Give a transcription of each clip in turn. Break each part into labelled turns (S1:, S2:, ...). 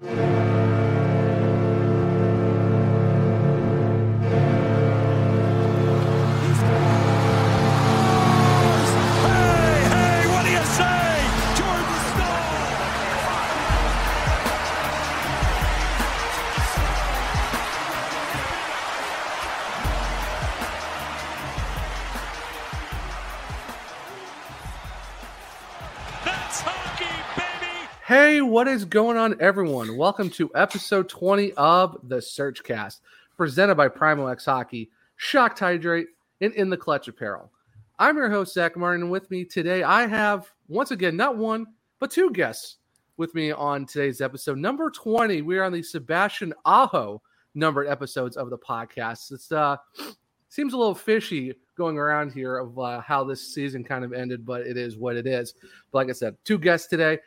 S1: Hey, what
S2: is going on, everyone? Welcome to episode 20 of the SurgeCast, presented by Primo X Hockey, Shocked Hydrate, and In the Clutch Apparel. I'm your host, Zach Martin, and with me today, I have once again not one, but two guests with me on today's episode. Number 20, we are on the Sebastian Aho numbered episodes of the podcast. It's uh seems a little fishy going around here of uh, how this season kind of ended, but it is what it is. But like I said, two guests today.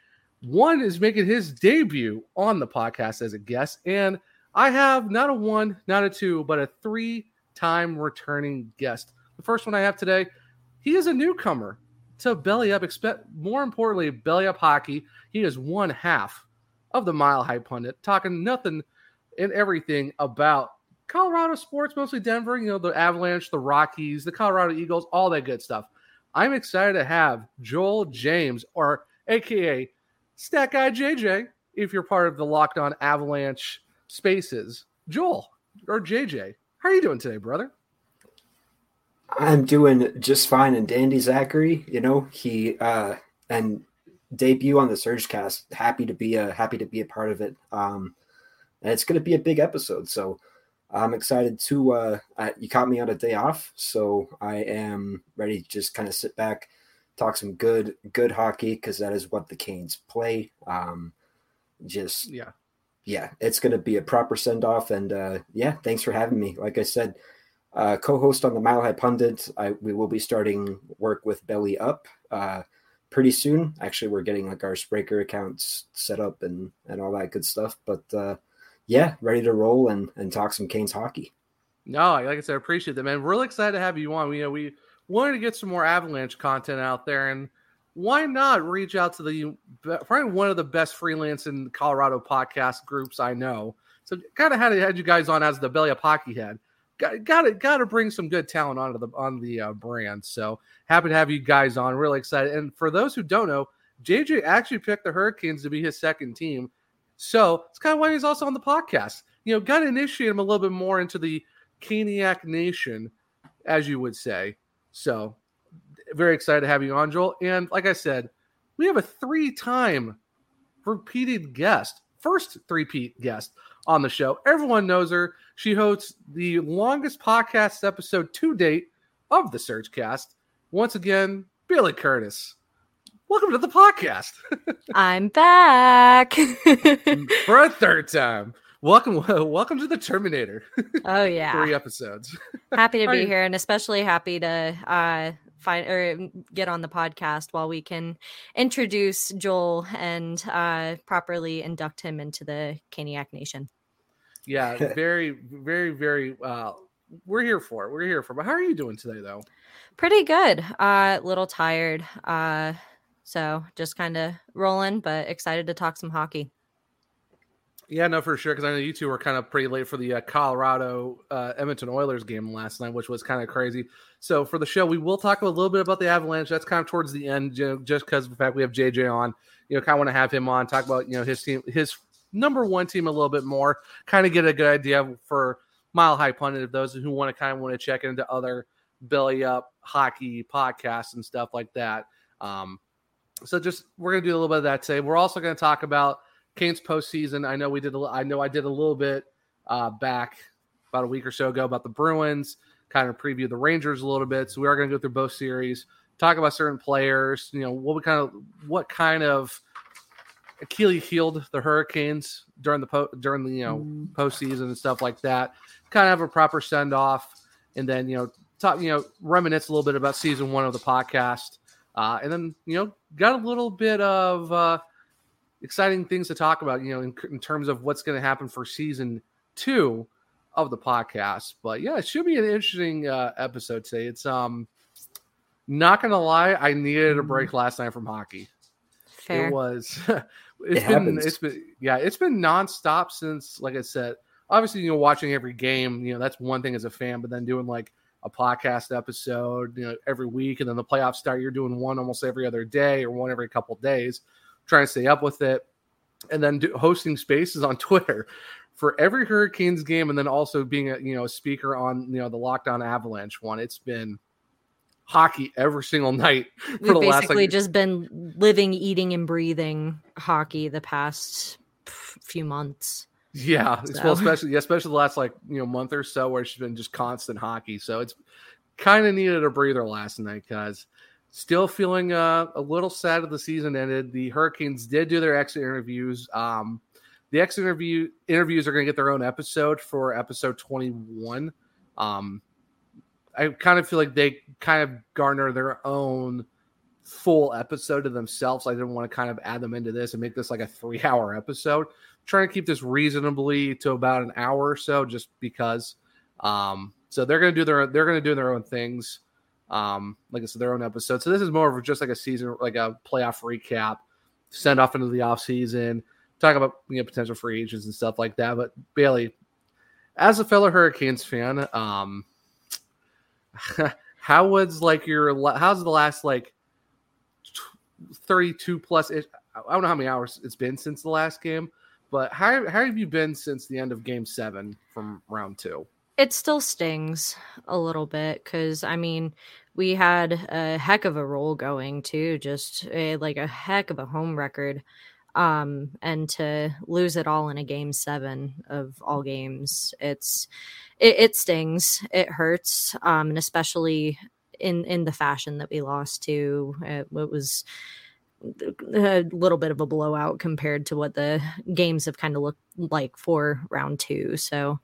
S2: One is making his debut on the podcast as a guest, and I have not a one, not a two, but a three-time returning guest. The first one I have today, he is a newcomer to Belly Up. Expect more importantly, Belly Up Hockey. He is one half of the Mile High Pundit, talking nothing and everything about Colorado sports, mostly Denver, you know, the Avalanche, the Rockies, the Colorado Eagles, all that good stuff. I'm excited to have Joel James, or AKA Stat Guy JJ, if you're part of the Locked On Avalanche spaces. Joel, or JJ, how are you doing today, brother?
S3: I'm doing just fine. And Dandy Zachary, you know, he uh and debut on the Surge Cast. Happy to be a happy to be a part of it. Um, and it's going to be a big episode, so I'm excited to. Uh, I, you caught me on a day off, so I am ready to just kind of sit back, talk some good good hockey because that is what the Canes play. Um, just
S2: Yeah.
S3: yeah, it's going to be a proper send off. And uh, yeah, thanks for having me. Like I said, uh, co-host on the Mile High Pundit. I we will be starting work with Belly Up uh, pretty soon. Actually, we're getting like our Spreaker accounts set up and and all that good stuff. But uh, yeah, ready to roll and and talk some Canes hockey.
S2: No, like I said, I appreciate that, man. Really excited to have you on. We, you know, we wanted to get some more Avalanche content out there, and why not reach out to the probably one of the best freelance in Colorado podcast groups I know. So, kind of had had you guys on as the Belly Up Hockey Head. Got got to got to bring some good talent onto the on the uh, brand. So happy to have you guys on. Really excited. And for those who don't know, JJ actually picked the Hurricanes to be his second team. So it's kind of why he's also on the podcast. You know, got to initiate him a little bit more into the Caniac Nation, as you would say. So very excited to have you on, Joel. And like I said, we have a three-time repeated guest, first three-peat guest on the show. Everyone knows her. She hosts the longest podcast episode to date of the SurgeCast. Once again, Bailey Curtis. Welcome to the podcast
S4: I'm back.
S2: for a third time. Welcome, welcome to the Terminator.
S4: oh yeah,
S2: Three episodes.
S4: happy to be
S2: you-
S4: here, and especially happy to uh, find or get on the podcast while we can introduce Joel and uh, properly induct him into the Caniac Nation.
S2: Yeah, very, very, very. Uh, we're here for it. We're here for. it. But how are you doing today, though?
S4: Pretty good. A uh, little tired. Uh, so just kind of rolling, but excited to talk some hockey.
S2: Yeah, no, for sure. Because I know you two were kind of pretty late for the uh, Colorado uh, Edmonton Oilers game last night, which was kind of crazy. So for the show, we will talk a little bit about the Avalanche. That's kind of towards the end, you know, just because of the fact we have JJ on. You know, kind of want to have him on, talk about you know his team, his number one team a little bit more, kind of get a good idea for Mile High Pundit of those who want to kind of want to check into other belly up hockey podcasts and stuff like that. Um, so just we're gonna do a little bit of that today. We're also gonna talk about Canes postseason. I know we did. A, I know I did a little bit uh, back about a week or so ago about the Bruins. Kind of preview the Rangers a little bit. So we are going to go through both series, talk about certain players. You know what we kind of what kind of Achilles healed the Hurricanes during the po- during the you know postseason and stuff like that. Kind of have a proper send off, and then you know talk you know reminisce a little bit about season one of the podcast, uh, and then you know got a little bit of uh, exciting things to talk about. You know in, in terms of what's going to happen for season two of the podcast. But yeah, it should be an interesting uh, episode today. It's um not gonna lie, I needed a break last night from hockey.
S4: Fair.
S2: It was. It's
S3: It
S2: been.
S3: happens.
S2: It's been. Yeah, it's been nonstop since. Like I said, obviously, you know, watching every game. You know, that's one thing as a fan. But then doing like a podcast episode, you know, every week, and then the playoffs start. You're doing one almost every other day or one every couple days, trying to stay up with it, and then do, hosting spaces on Twitter for every Hurricanes game, and then also being a you know a speaker on you know the Locked On Avalanche one. It's been hockey every single night for
S4: We've
S2: the last
S4: basically
S2: like
S4: just been living, eating, and breathing hockey the past few months.
S2: Yeah,
S4: So-
S2: well, especially yeah, especially the last like you know month or so where she's been just constant hockey. So it's kind of needed a breather last night because still feeling uh, a little sad that the season ended. The Hurricanes did do their exit interviews. Um, the exit interview interviews are going to get their own episode for episode twenty one. Um, I kind of feel like they kind of garner their own full episode to themselves. I didn't want to kind of add them into this and make this like a three hour episode trying to keep this reasonably to about an hour or so just because um so they're going to do their they're going to do their own things um like i said their own episode so this is more of just like a season like a playoff recap send off into the off season talk about you know potential free agents and stuff like that but bailey as a fellow hurricanes fan um how was like your how's the last like 32 plus I don't know how many hours it's been since the last game, but how, how have you been since the end of game seven from round two?
S4: It still stings a little bit because I mean, we had a heck of a roll going too, just a, like a heck of a home record. Um, and to lose it all in a game seven of all games, it's it, it stings, it hurts, um, and especially in in the fashion that we lost to. It, it was a little bit of a blowout compared to what the games have kind of looked like for round two. So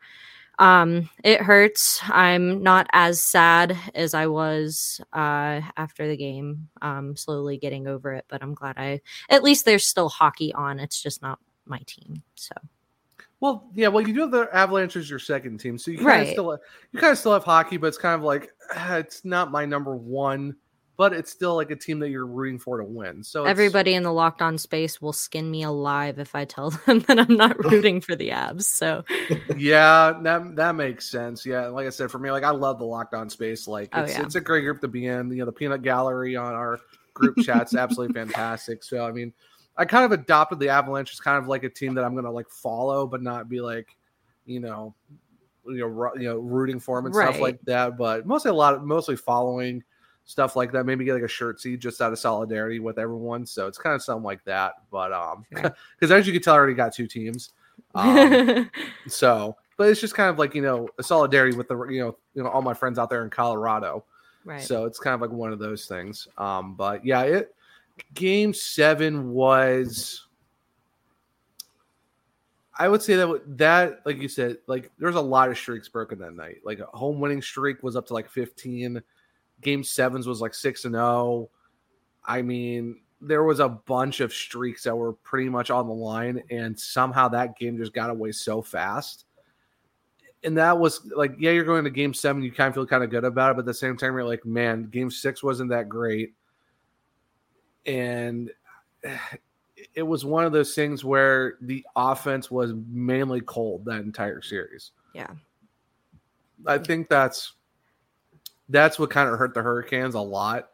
S4: um it hurts. I'm not as sad as I was uh after the game. Um slowly getting over it, but I'm glad I at least there's still hockey on. It's just not my team. So
S2: Well, yeah, well, you do have the Avalanche as your second team, so you kind of
S4: Right.
S2: still you kind of still have hockey, but it's kind of like it's not my number one, but it's still like a team that you're rooting for to win. So
S4: everybody in the locked on space will skin me alive if I tell them that I'm not rooting for the abs. So
S2: yeah, that that makes sense. Yeah, like I said, for me, like I love the locked on space. Like
S4: Oh,
S2: it's
S4: yeah.
S2: it's a great group to be in. You know, the peanut gallery on our group chat's absolutely fantastic. So I mean, I kind of adopted the Avalanche as kind of like a team that I'm gonna like follow, but not be like, you know, you know, you know, rooting for them and stuff like that. But mostly a lot, of, mostly following stuff like that. Maybe get like a shirt seat just out of solidarity with everyone. So it's kind of something like that. But um,
S4: Sure.
S2: because as you can tell, I already got two teams. Um, so, but it's just kind of like you know a solidarity with the you know you know all my friends out there in Colorado.
S4: right.
S2: So it's kind of like one of those things. Um, but yeah, it game seven was. I would say that that like you said, like there's a lot of streaks broken that night. Like a home winning streak was up to like 15. Game sevens was like six and zero. I mean, there was a bunch of streaks that were pretty much on the line, and somehow that game just got away so fast. And that was like, yeah, you're going to game seven, you kind of feel kind of good about it, but at the same time, you're like, man, game six wasn't that great. And it was one of those things where the offense was mainly cold that entire series.
S4: Yeah.
S2: I think that's that's what kind of hurt the Hurricanes a lot.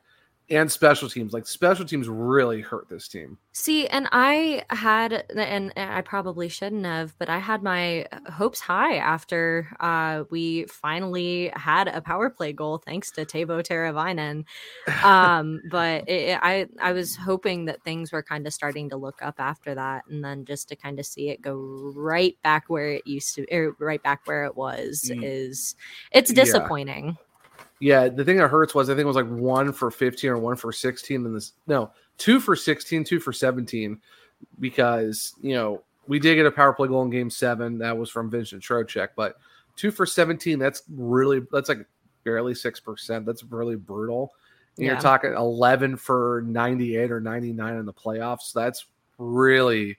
S2: And special teams, like special teams really hurt this team.
S4: See, and I had, and I probably shouldn't have, but I had my hopes high after uh, we finally had a power play goal, thanks to Teuvo Teravainen. Um, but it, it- I, I was hoping that things were kind of starting to look up after that, and then just to kind of see it go right back where it used to, or right back where it was,
S2: Mm.
S4: is it's disappointing.
S2: Yeah, the thing that hurts was I think it was like one for 15 or one for 16 in this. No, two for 16, two for 17 because you know we did get a power play goal in Game Seven. That was from Vincent Trocheck, but two for seventeen. That's really that's like barely six percent. That's really brutal. And
S4: Yeah.
S2: You're talking eleven for ninety eight or ninety nine in the playoffs. That's really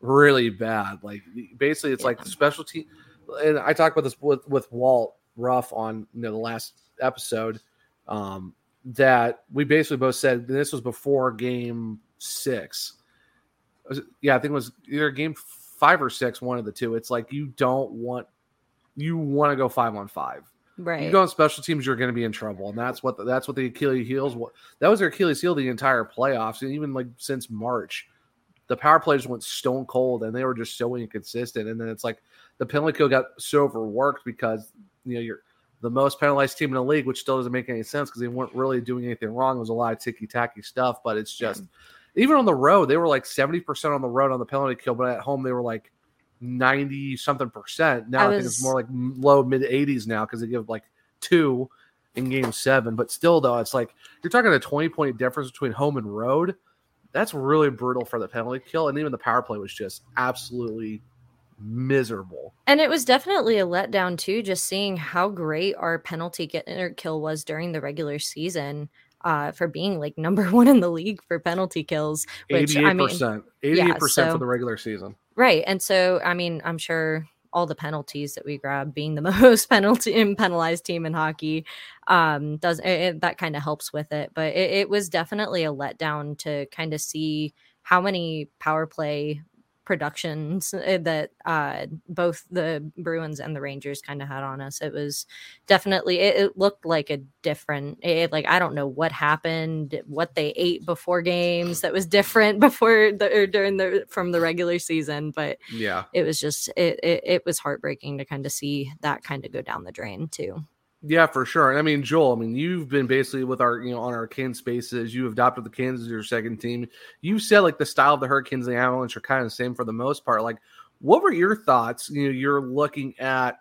S2: really bad. Like basically, it's like the special team. And I talked about this with with Walt Ruff on you know the last episode. Um, that we basically both said this was before game six. Yeah, I think it was either game five or six, one of the two. It's like you don't want you want to go five on five.
S4: Right.
S2: You go on special teams, you're going to be in trouble, and that's what the, that's what the Achilles heels. That was their Achilles heel the entire playoffs, and even like since March, the power plays went stone cold, and they were just so inconsistent. And then it's like the penalty kill got so overworked because you know you're the most penalized team in the league, which still doesn't make any sense because they weren't really doing anything wrong. It was a lot of ticky tacky stuff, but it's just even on the road, they were like seventy percent on the road on the penalty kill, but at home they were like ninety something percent. Now
S4: I
S2: I, think it's more like low mid eighties now because they give like two in game seven. But still, though, it's like you're talking a twenty point difference between home and road. That's really brutal for the penalty kill, and even the power play was just absolutely miserable.
S4: And it was definitely a letdown too, just seeing how great our penalty get or kill was during the regular season. Uh, for being like number one in the league for penalty kills, which
S2: Eighty
S4: I mean,
S2: percent, eighty eight percent
S4: so-
S2: for the regular season.
S4: right? And so, I mean, I'm sure all the penalties that we grab, being the most penalty and penalized team in hockey, um, does it, it- that kind of helps with it. But it, it was definitely a letdown to kind of see how many power play productions uh, that uh both the Bruins and the Rangers kind of had on us. It was definitely it, it looked like a different it, like I don't know what happened, what they ate before games that was different before the or during the from the regular season, but
S2: Yeah,
S4: it was just it it, it was heartbreaking to kind of see that kind of go down the drain too.
S2: Yeah, for sure. And I mean, Joel, I mean, you've been basically with our, you know, on our Canes spaces. You adopted the Canes as your second team. You said like the style of the Hurricanes and the Avalanche are kind of the same for the most part. Like, what were your thoughts? You know, you're looking at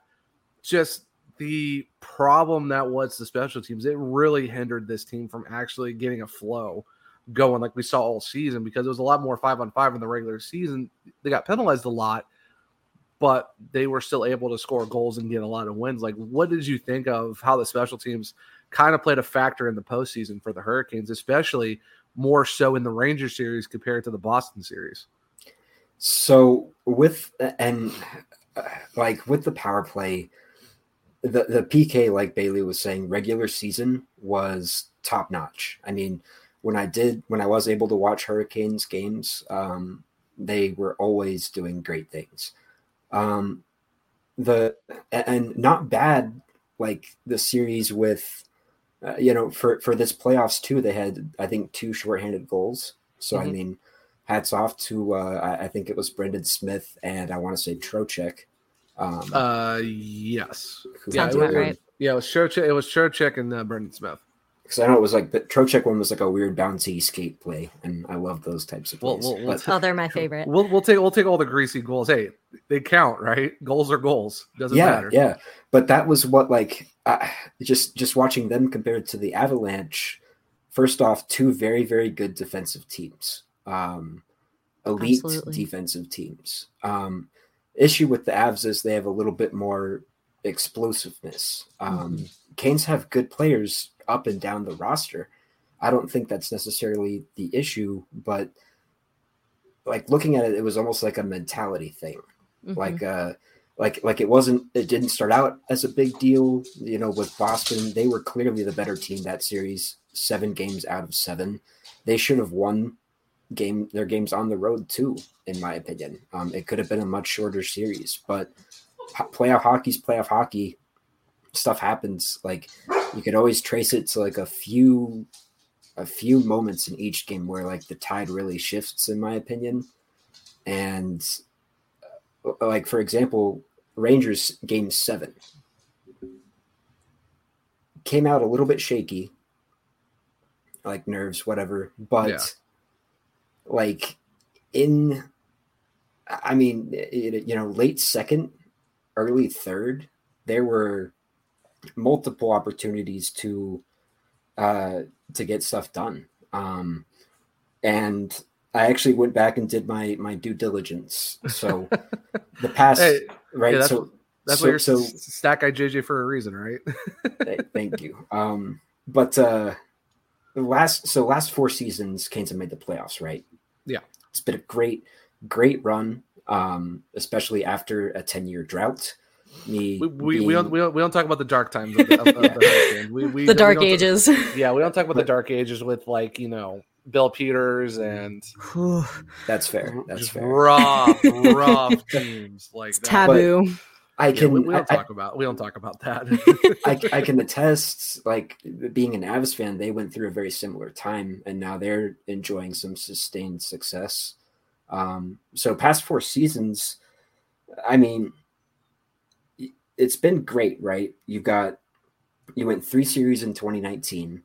S2: just the problem that was the special teams. It really hindered this team from actually getting a flow going like we saw all season because it was a lot more five on five in the regular season. They got penalized a lot, but they were still able to score goals and get a lot of wins. Like, what did you think of how the special teams kind of played a factor in the postseason for the Hurricanes, especially more so in the Ranger series compared to the Boston series?
S3: So with and uh, like with the power play, the the PK like Bailey was saying, regular season was top notch. I mean, when I did when I was able to watch Hurricanes games, um, they were always doing great things. Um, the and not bad like the series with uh, you know for for this playoffs too. They had I think two shorthanded goals. So I
S2: Mhm.
S3: mean, hats off to uh, I, I think it was Brendan Smith and I want to say Trocheck. Um,
S2: Uh, yes.
S4: Sounds
S2: it was,
S4: right.
S2: Yeah, it was Trocheck. It was Trocheck and uh, Brendan Smith.
S3: Because I know it was like the Trocheck one was like a weird bouncy skate play, and I love those types of
S2: We'll-
S3: plays.
S2: we'll- we'll
S3: But-
S4: Oh, they're my favorite.
S2: We'll we'll take we'll take all the greasy goals. Hey, they count, right? Goals are goals. Doesn't
S3: yeah,
S2: matter.
S3: yeah. But that was what like uh, just just watching them compared to the Avalanche. First off, two very very good defensive teams, um, elite
S4: Absolutely.
S3: defensive teams. Um, issue with the Avs is they have a little bit more explosiveness. Um, Canes have good players up and down the roster. I don't think that's necessarily the issue, but like looking at it, it was almost like a mentality thing
S4: Mhm.
S3: like uh like like it wasn't it didn't start out as a big deal you know with boston they were clearly the better team that series seven games out of seven they should have won game their games on the road too in my opinion um it could have been a much shorter series but playoff hockey's playoff hockey stuff happens like you could always trace it to like a few a few moments in each game where like the tide really shifts in my opinion and uh, like for example, Rangers game seven came out a little bit shaky, like nerves, whatever. But
S2: Yeah.
S3: like in, I mean, it, you know, late second, early third, there were multiple opportunities to uh to get stuff done. Um and I actually went back and did my my due diligence. So the past
S2: Hey,
S3: right.
S2: yeah, that's
S3: so
S2: That's
S3: so,
S2: what you're
S3: so
S2: Stat Guy JJ for a reason, right?
S3: Thank you. Um, but uh, the last so last four seasons, Canes have made the playoffs, right?
S2: Yeah.
S3: it's been a great, great run. Um, especially after a ten year drought. Me,
S2: we, we, we don't we don't we don't talk about the dark times of the, of, of the We, we,
S4: the dark
S2: don't-
S4: ages.
S2: Yeah, we don't talk about the dark ages with like you know Bill Peters and
S3: that's fair. That's fair.
S2: rough, rough teams like
S4: it's
S2: that.
S4: taboo.
S3: I
S2: Yeah,
S3: can
S2: we, we don't
S3: I,
S2: talk about we don't talk about that.
S3: I, I can attest, like being an Avs fan, they went through a very similar time, and now they're enjoying some sustained success. Um, so past four seasons, I mean, y- it's been great, right? You got you went three series in 2019.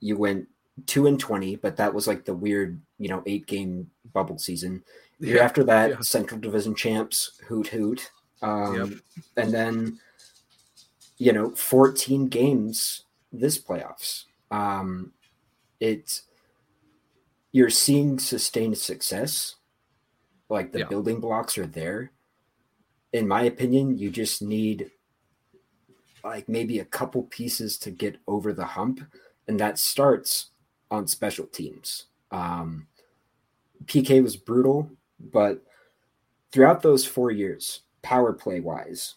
S3: You went two and 20, but that was like the weird, you know, eight game bubble season. Year
S2: Yeah,
S3: after that,
S2: yeah.
S3: Central Division champs, hoot hoot. Um,
S2: Yep.
S3: And then, you know, 14 games this playoffs. Um, it's you're seeing sustained success. Like the
S2: Yeah.
S3: building blocks are there. In my opinion, you just need like maybe a couple pieces to get over the hump, and that starts on special teams. Um, PK was brutal, but throughout those four years, power play wise,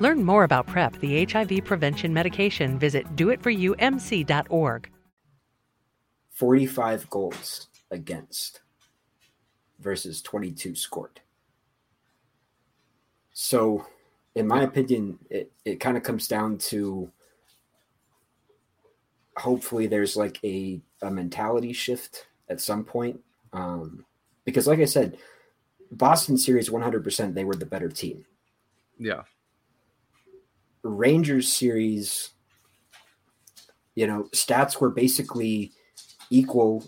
S5: Learn more about PrEP, the HIV prevention medication. Visit doitforyoumc.org.
S3: 45 goals against versus 22 scored. So, in my opinion, it, it kind of comes down to hopefully there's like a, a mentality shift at some point. Um, because, like I said, Boston series 100%, they were the better team.
S2: yeah,
S3: Rangers series, you know, stats were basically equal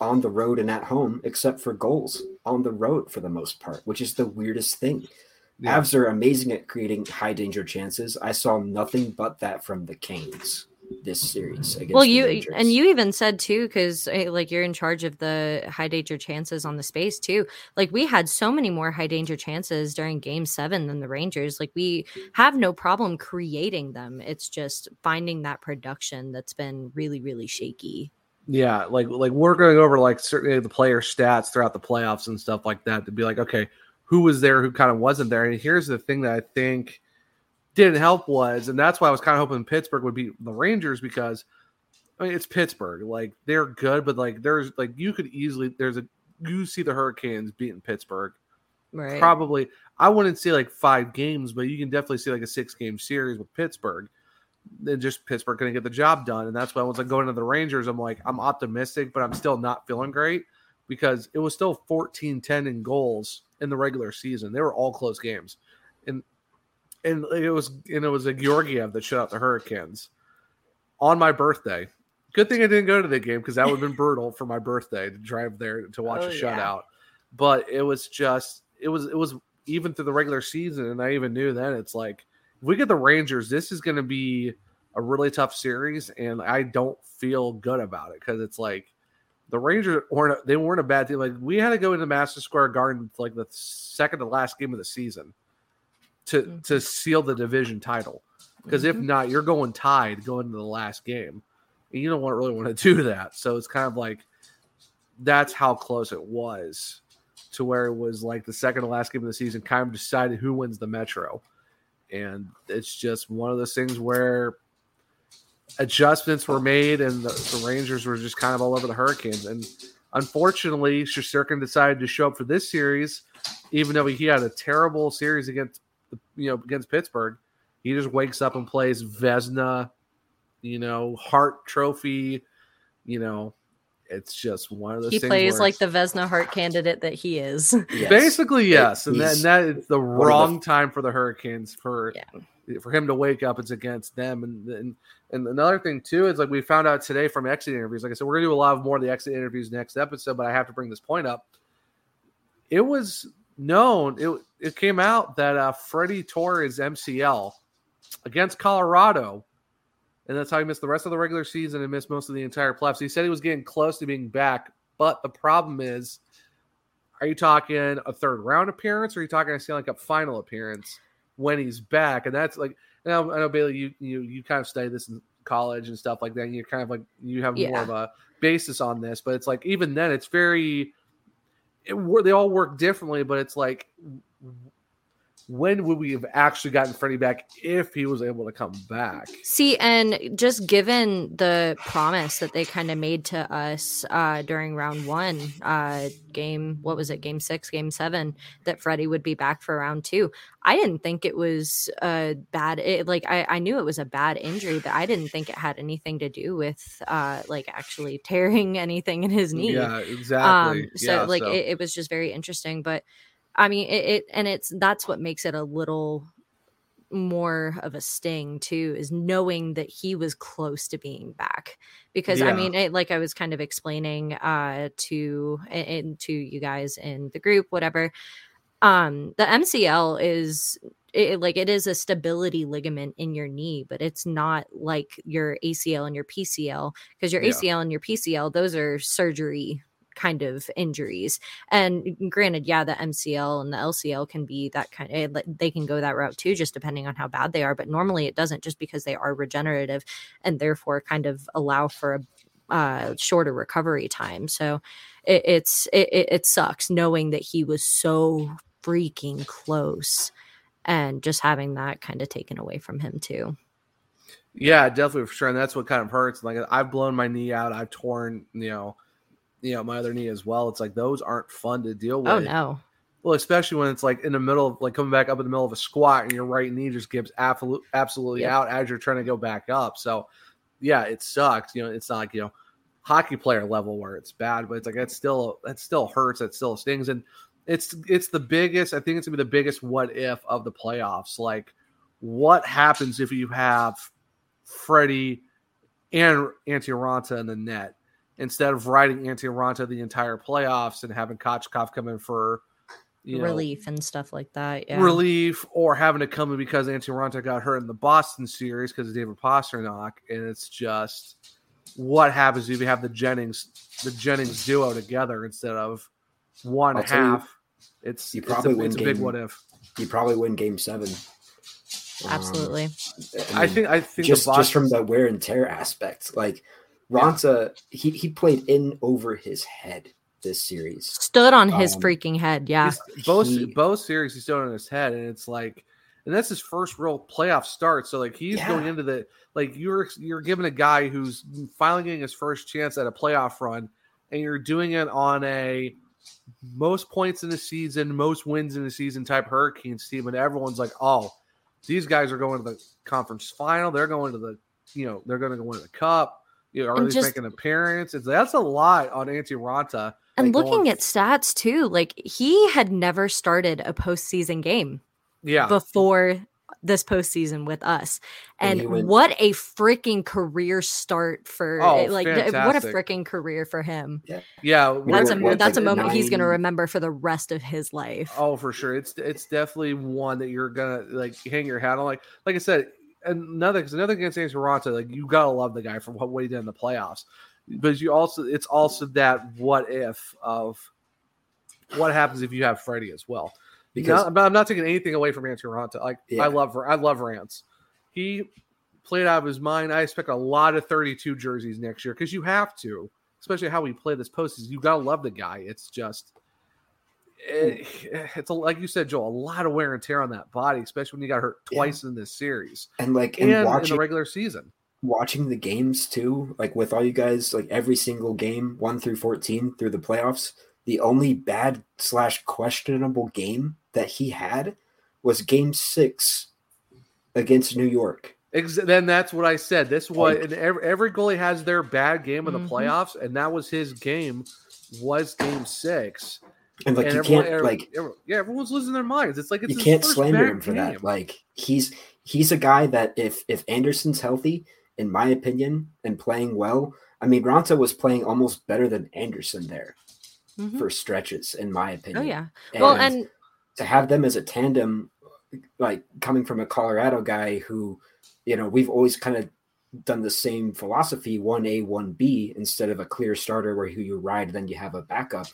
S3: on the road and at home, except for goals on the road for the most part, which is the weirdest thing.
S2: Yeah.
S3: Avs are amazing at creating high danger chances. I saw nothing but that from the Canes this series. Against
S4: well you
S3: Rangers.
S4: and you even said too because eh, like you're in charge of the high danger chances on the space too like we had so many more high danger chances during game seven than the rangers like we have no problem creating them it's just finding that production that's been really really shaky
S2: yeah. Like like we're going over like certainly the player stats throughout the playoffs and stuff like that to be like, okay, who was there, who kind of wasn't there. And here's the thing that I think didn't help was, and that's why I was kind of hoping Pittsburgh would beat the Rangers because I mean it's Pittsburgh. Like they're good, but like there's like you could easily there's a you see the Hurricanes beating Pittsburgh.
S4: right
S2: Probably I wouldn't say like five games, but you can definitely see like a six game series with Pittsburgh. Then just Pittsburgh to get the job done, and that's why once I go into the Rangers, I'm like I'm optimistic, but I'm still not feeling great because it was still 14-10 in goals in the regular season. They were all close games, and and it was and it was a Georgiev that shut out the Hurricanes on my birthday. Good thing I didn't go to the game because that would have been brutal for my birthday to drive there to watch
S4: Oh,
S2: a
S4: yeah.
S2: shutout. But it was just it was it was even through the regular season, and I even knew then it's like if we get the Rangers, this is going to be a really tough series, and I don't feel good about it because it's like the Rangers weren't they weren't a bad team. Like we had to go into Madison Square Garden for like the second to last game of the season to mm-hmm. to seal the division title. Because if mm-hmm. not, you're going tied going into the last game. And you don't want really want to do that. So it's kind of like that's how close it was. to where it was like the second to last game of the season kind of decided who wins the Metro. And it's just one of those things where adjustments were made and the, the Rangers were just kind of all over the Hurricanes. And unfortunately, Shesterkin decided to show up for this series, even though he had a terrible series against you know against Pittsburgh. He just wakes up and plays Vezina, you know, Hart Trophy, you know. It's just one of those.
S4: He
S2: things
S4: plays like the Vezina Hart candidate that he is.
S3: Yes.
S2: Basically, yes, and that,
S3: He's
S2: and that is the
S3: one of the-
S2: wrong time for the Hurricanes for
S4: Yeah.
S2: for him to wake up. It's against them, and and and another thing too is like we found out today from exit interviews. Like I said, we're gonna do a lot more of the exit interviews next episode, but I have to bring this point up. It was known. It it came out that uh, Freddie tore his MCL against Colorado. And that's how he missed the rest of the regular season and missed most of the entire playoffs. He said he was getting close to being back, but the problem is are you talking a third round appearance or are you talking a Stanley Cup final appearance when he's back? And that's like, I know, I know Bailey, you, you you kind of studied this in college and stuff like that. And you're kind of like, you have more of a basis on this, but it's like, even then, it's very, it, they all work differently, but it's like, when would we have actually gotten Freddie back if he was able to come back?
S4: See, and just given the promise that they kind of made to us uh, during round one, uh, game, what was it, game six, game seven, that Freddie would be back for round two. I didn't think it was a bad, it, like, I, I knew it was a bad injury, but I didn't think it had anything to do with, uh, like, actually tearing anything in his knee.
S2: Yeah, exactly.
S4: Um, so,
S2: Yeah,
S4: like,
S2: so-
S4: It, it was just very interesting. But I mean, it, it, and it's, that's what makes it a little more of a sting too is knowing that he was close to being back. Because i mean it, like i was kind of explaining uh to and to you guys in the group whatever um the mcl is it, like it is a stability ligament in your knee but it's not like your acl and your pcl because your
S2: Yeah.
S4: acl and your pcl those are surgery kind of injuries and granted yeah the mcl and the lcl can be that kind of they can go that route too just depending on how bad they are but normally it doesn't just because they are regenerative and therefore kind of allow for a uh, shorter recovery time so it, it's it, it it sucks knowing that he was so freaking close and just having that kind of taken away from him too
S2: Yeah, definitely for sure. And that's what kind of hurts. Like I've blown my knee out. I've torn, you know, you know, my other knee as well. It's like those aren't fun to deal oh, with.
S4: oh no
S2: Well, especially when it's like in the middle of like coming back up in the middle of a squat and your right knee just gives absolute absolutely
S4: Yep.
S2: out as you're trying to go back up. So yeah, it sucks. You know, it's not like, you know, hockey player level where it's bad, but it's like that's still that still hurts, that still stings. And it's it's the biggest, I think it's gonna be the biggest what if of the playoffs. Like what happens if you have Freddie and Antti Raanta in the net instead of riding Antti Raanta the entire playoffs and having Kochetkov come in for you know,
S4: relief and stuff like that yeah
S2: relief or having to come in because Antti Raanta got hurt in the Boston series because of David Pastrnak. And it's just what happens if you have the Jennings the Jennings duo together instead of one
S3: I'll tell you,
S2: half. it's
S3: you
S2: it's a,
S3: probably win
S2: it's a big
S3: game-
S2: what if.
S3: You probably win game seven. Um,
S4: absolutely
S2: I think I think
S3: just
S2: the
S3: just from the wear and tear aspect, like Raanta, he he played in over his head this series.
S4: stood on his
S3: Um,
S4: freaking head yeah
S2: both
S3: He-
S2: both series he's stood on his head, and it's like, and that's his first real playoff start. So like he's
S3: Yeah.
S2: going into the like you're you're giving a guy who's finally getting his first chance at a playoff run, and you're doing it on a most points in the season, most wins in the season type Hurricanes team, and everyone's like, oh, these guys are going to the conference final. They're going to the you know they're going to go into the cup. You know, or at least
S4: just,
S2: make an appearance. It's, that's a lot on Antti Raanta.
S4: and
S2: like,
S4: looking
S2: going-
S4: at stats too like he had never started a postseason game
S2: yeah,
S4: before this postseason with us.
S3: And
S4: And
S3: went-
S4: what a freaking career start for
S2: Oh, eh,
S4: like th- what a freaking career for him.
S2: yeah.
S4: That's a
S3: were- what,
S4: that's a
S3: like
S4: moment he's going to remember for the rest of his life.
S2: Oh, for sure. It's it's definitely one that you're gonna like hang your hat on. Like like I said, another because another against Antti Raanta, like you gotta love the guy for what, what he did in the playoffs. But you also it's also that what if of what happens if you have Freddie as well.
S3: Because-
S2: Because I'm not taking anything away from Antti Raanta. Like
S3: Yeah.
S2: I love I love Rance. He played out of his mind. I expect a lot of 32 jerseys next year because you have to, especially how we play this postseason. You gotta love the guy. It's just it, it's a, like you said, Joel, a lot of wear and tear on that body, especially when you got hurt twice in this series
S3: And like
S2: and
S3: in
S2: in
S3: watching
S2: the regular season.
S3: watching the games too, like with all you guys, like every single game, one through fourteen through the playoffs, the only bad slash questionable game that he had was game six against New York.
S2: Ex- then that's what I said. This was
S3: Like-
S2: and every, every goalie has their bad game in the
S4: Mhm.
S2: playoffs, and that was his game. Was game six,
S3: And like
S2: and
S3: you
S2: everyone,
S3: can't
S2: every-
S3: like
S2: every- yeah, everyone's losing their minds. It's like it's
S3: you can't slander him for
S2: game.
S3: that. Like he's he's a guy that if if Andersen's healthy, in my opinion, and playing well, I mean Raanta was playing almost better than Andersen there
S4: Mhm.
S3: for stretches, in my opinion.
S4: Oh yeah. Well,
S3: And-
S4: and
S3: to have them as a tandem, like coming from a Colorado guy who, you know, we've always kind of done the same philosophy one A, one B instead of a clear starter where who you ride, then you have a backup.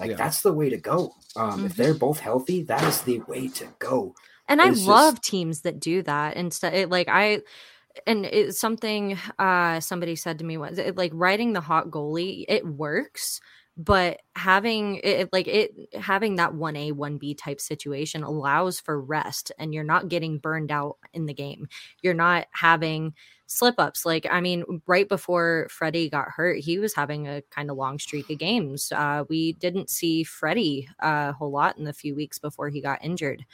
S3: Like
S2: Yeah.
S3: that's the way to go. Um, If
S4: Mhm.
S3: they're both healthy, that is the way to go.
S4: and I love
S3: just-
S4: teams that do that instead. It, like I, and it's something uh somebody said to me was it, like riding the hot goalie. It works, but having it like it having that one A one B type situation allows for rest, and you're not getting burned out in the game. You're not having slip ups. Like I mean, right before Freddie got hurt, he was having a kind of long streak of games. Uh, we didn't see Freddie a whole lot in the few weeks before he got injured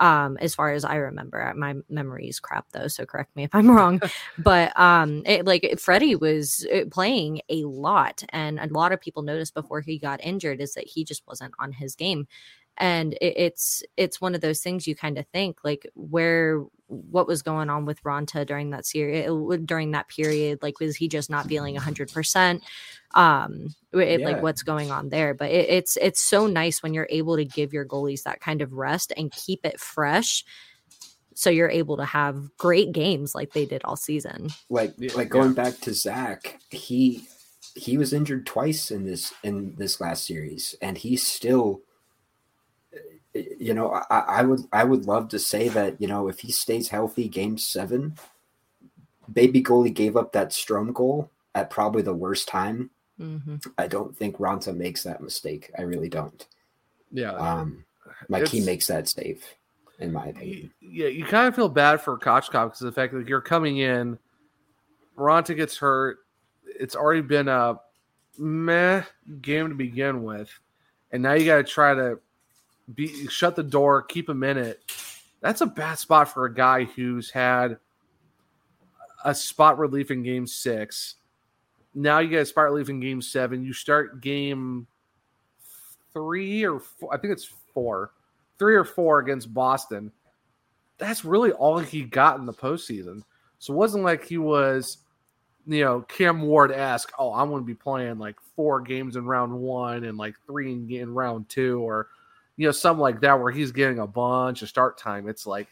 S4: um as far as i remember my memory is crap though so correct me if i'm wrong but um it, like freddie was uh, playing a lot and a lot of people noticed before he got injured is that he just wasn't on his game and it, it's it's one of those things you kind of think like where what was going on with Raanta during that series during that period like was he just not feeling 100% um it, like what's going on there? But it, it's it's so nice when you're able to give your goalies that kind of rest and keep it fresh so you're able to have great games like they did all season.
S3: Like like going back to Zach, he he was injured twice in this in this last series, and he still you know, I, I would I would love to say that, you know, if he stays healthy game seven, baby goalie gave up that Strome goal at probably the worst time.
S4: hmm
S3: I don't think Raanta makes that mistake. I really don't.
S2: Yeah,
S3: Um like he makes that save, in my opinion.
S2: Yeah, you kind of feel bad for Kochetkov because of the fact that you're coming in, Raanta gets hurt. It's already been a meh game to begin with, and now you got to try to be shut the door, keep him in it. That's a bad spot for a guy who's had a spot relief in game six. Now you got a spot relief in game seven. You start game three or four, I think it's four, three or four against Boston. That's really all he got in the postseason. So it wasn't like he was, you know, Cam Ward esque. Oh, I'm going to be playing like four games in round one and like three in, in round two, or you know, something like that, where he's getting a bunch of start time. It's like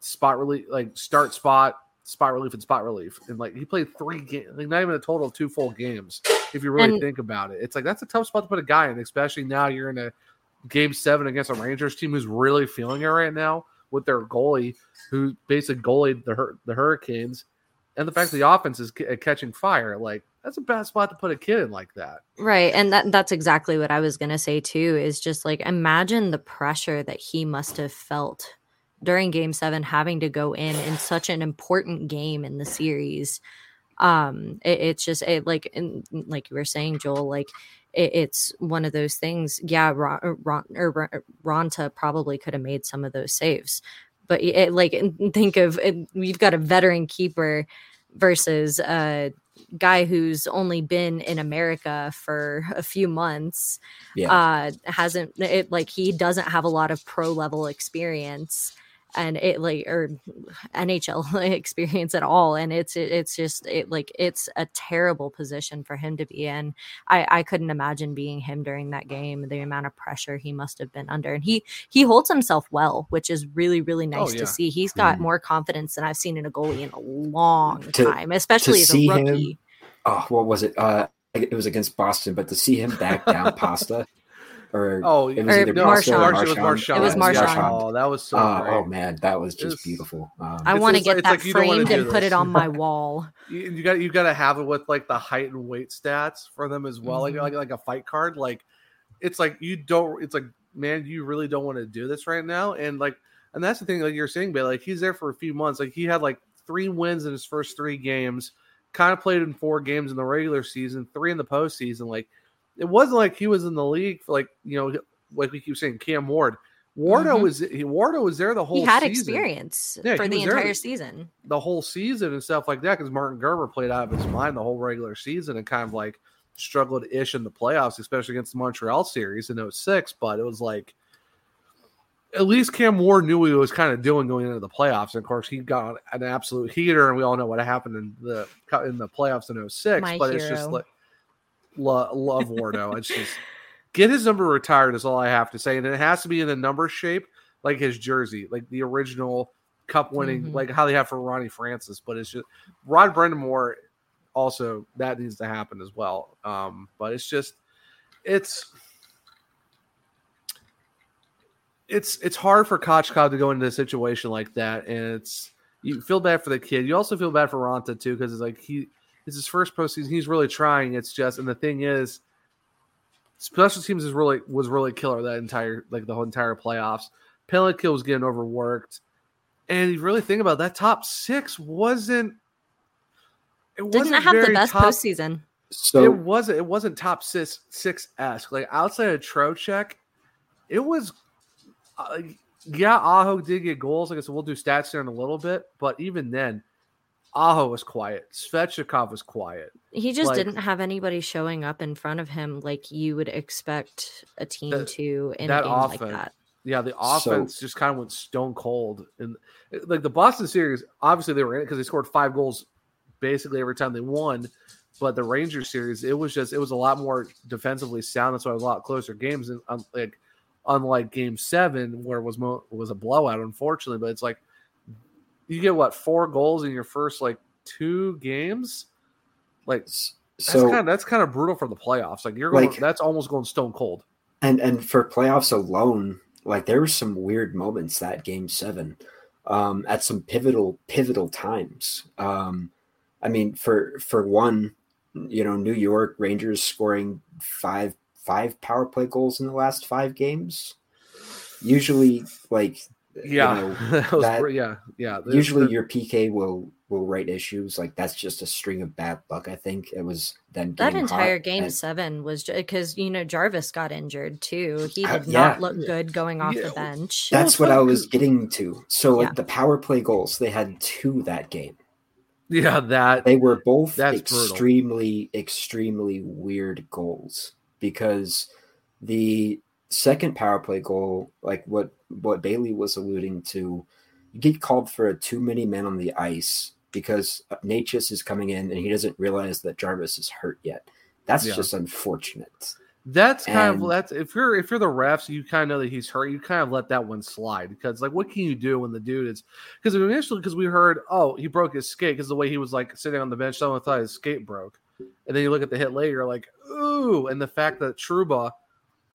S2: spot relief, like start spot, spot relief, and spot relief, and like he played three games, like not even a total of two full games. If you really
S4: And-
S2: think about it, it's like that's a tough spot to put a guy in, especially now you're in a game seven against a Rangers team who's really feeling it right now with their goalie, who basically goalied the the Hurricanes, and the fact that the offense is ca- catching fire. Like that's a bad spot to put a kid in like that.
S4: Right. And that that's exactly what I was going to say too is just like imagine the pressure that he must have felt during game 7 having to go in in such an important game in the series. Um it, it's just it like and like you were saying Joel like it, it's one of those things yeah Ron, Ron, Ron- Raanta probably could have made some of those saves. But it, like think of it, we've got a veteran keeper versus a guy who's only been in America for a few months
S3: Yeah.
S4: uh hasn't it like he doesn't have a lot of pro level experience and it like or NHL experience at all and it's it, it's just it like it's a terrible position for him to be in I I couldn't imagine being him during that game the amount of pressure he must have been under and he he holds himself well which is really really nice
S2: yeah.
S4: to see he's got
S3: Mhm.
S4: more confidence than I've seen in a goalie in a long
S3: To-
S4: time especially as a
S3: see him-
S4: rookie
S3: oh, what was it? Uh, it was against Boston, but to see him back down Pasta, or
S2: Oh,
S3: it was
S4: Or
S3: either
S2: no,
S3: Pasta or
S4: Marchand.
S2: Marchand. It was Marchand.
S4: It was
S3: Yeah,
S2: Oh, that was so
S3: Uh,
S2: great.
S3: oh man, that was just
S2: It's-
S3: beautiful. Um,
S4: I want to get
S2: like-
S4: that
S2: like you don't wanna
S4: framed and put
S2: this.
S4: it on my wall.
S2: you, you got you got to have it with like the height and weight stats for them as well,
S4: Mhm.
S2: like like like a fight card. Like it's like you don't. It's like man, you really don't want to do this right now, and like, and that's the thing. Like you're saying, but like he's there for a few months. Like he had like three wins in his first three games. Kind of played in four games in the regular season, three in the postseason. Like it wasn't like he was in the league for like you know like we keep saying Cam Ward. Wardo
S4: Mhm.
S2: was he, Wardo was there the whole.
S4: he had
S2: season.
S4: experience
S2: Yeah,
S4: for the entire season.
S2: the whole season and stuff like that because Martin Gerber played out of his mind the whole regular season and kind of like struggled ish in the playoffs, especially against the Montreal series in 06. But it was like at least Cam Ward knew what he was kind of doing going into the playoffs. And of course, he got an absolute heater, and we all know what happened in the in the playoffs in 06.
S4: My
S2: but it's just like lo- love Wardo. it's just get his number retired is all I have to say, and it has to be in a number shape like his jersey, like the original cup winning,
S4: Mhm.
S2: like how they have for Ronnie Francis. But it's just Rod Brind'Amour also that needs to happen as well. Um, but it's just it's it's it's hard for Kochetkov to go into a situation like that, and it's you feel bad for the kid. You also feel bad for Raanta too because it's like he it's his first postseason. He's really trying. It's just and the thing is, special teams is really was really killer that entire like the whole entire playoffs. Penalty kill was getting overworked, and you really think about it, that top six wasn't. It
S4: Didn't
S2: wasn't
S4: have the best
S2: top,
S4: postseason.
S3: So
S2: it wasn't. It wasn't top six six esque. Like outside of Trocheck, it was. Uh, yeah, Aho did get goals. Like I said, we'll do stats there in a little bit. But even then, Aho was quiet. Svechnikov was quiet.
S4: He just
S2: Like-
S4: didn't have anybody showing up in front of him like you would expect a team
S2: That-
S4: to in
S2: that
S4: a game
S2: offense.
S4: like that.
S2: Yeah, the
S3: So-
S2: offense just kind of went stone cold. And like the Boston series, obviously they were in it because they scored five goals basically every time they won. But the Rangers series, it was just it was a lot more defensively sound. That's why it was a lot closer games. And um, like unlike Game Seven, where it was mo- was a blowout, unfortunately. But it's like you get what four goals in your first like two games. Like that's
S3: so
S2: kind of that's kind of brutal for the playoffs. Like you're going,
S3: Like-
S2: that's almost going stone cold.
S3: and and for playoffs alone, like there were some weird moments that game seven, um, at some pivotal pivotal times. Um, I mean, for for one, you know, New York Rangers scoring five five power play goals in the last five games. Usually, like
S2: Yeah,
S3: you know,
S2: that was
S3: that-
S2: yeah, yeah. the-
S3: usually
S2: the-
S3: your PK will will write issues. Like that's just a string of bad luck. I think it was then
S4: That entire game
S3: and-
S4: seven was because you know Jarvis got injured too. He
S3: Uh,
S4: did
S3: yeah.
S4: not look good going off
S2: Yeah.
S4: the bench.
S3: That's what I was getting to. So like
S4: Yeah.
S3: the power play goals, they had two that game.
S2: yeah, that
S3: They were both
S2: That's brutal.
S3: extremely, extremely weird goals because the second power play goal, like what what Bailey was alluding to, you get called for a too many men on the ice because Necas is coming in and he doesn't realize that Jarvis is hurt yet. That's
S2: Yeah.
S3: just unfortunate.
S2: that's kind
S3: And-
S2: of that's if you're if you're the refs, you kind of know that he's hurt. You kind of let that one slide because like what can you do when the dude is because initially because we heard oh he broke his skate because the way he was like sitting on the bench, someone thought his skate broke, and then you look at the hit later, like ooh, and the fact that Trouba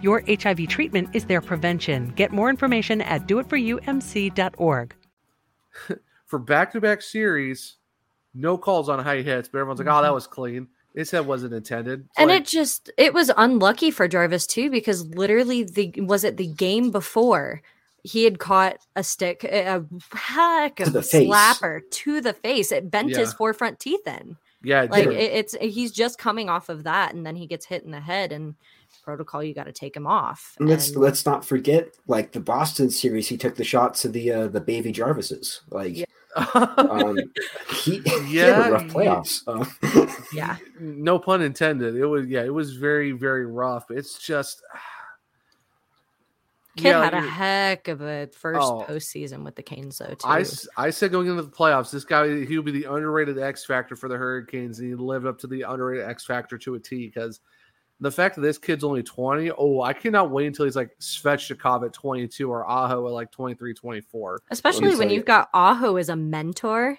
S5: Your HIV treatment is their prevention. Get more information at doitforumc.org.
S2: for back to back series, no calls on high hits, but everyone's like, oh, that mm-hmm. was clean. His head wasn't intended. It's
S4: and
S2: like-
S4: it just it was unlucky for Jarvis too because literally the was it the game before he had caught a stick a heck of a slapper to the face. It bent his
S2: Yeah.
S4: forefront teeth in.
S2: Yeah,
S4: Like it, it's he's just coming off of that, and then he gets hit in the head, and protocol you got to take him off.
S3: And let's
S4: And-
S3: let's not forget, like the Boston series, he took the shots of the uh, the baby Jarvises. Like, um, he, he had
S2: Yeah,
S3: a rough
S2: he-
S3: playoffs. Uh,
S4: yeah,
S2: no pun intended. It was yeah, it was very very rough. It's just
S4: kid
S2: Yeah,
S4: had a heck of a first
S2: Oh.
S4: postseason with the Canes, though. Too.
S2: I, s- I said going into the playoffs, this guy he would be the underrated X factor for the Hurricanes, and he lived up to the underrated X factor to a T. Because the fact that this kid's only twenty, oh, I cannot wait until he's like Svechnikov at twenty two or Aho at like 23, 24.
S4: Especially when you've got Aho as a mentor,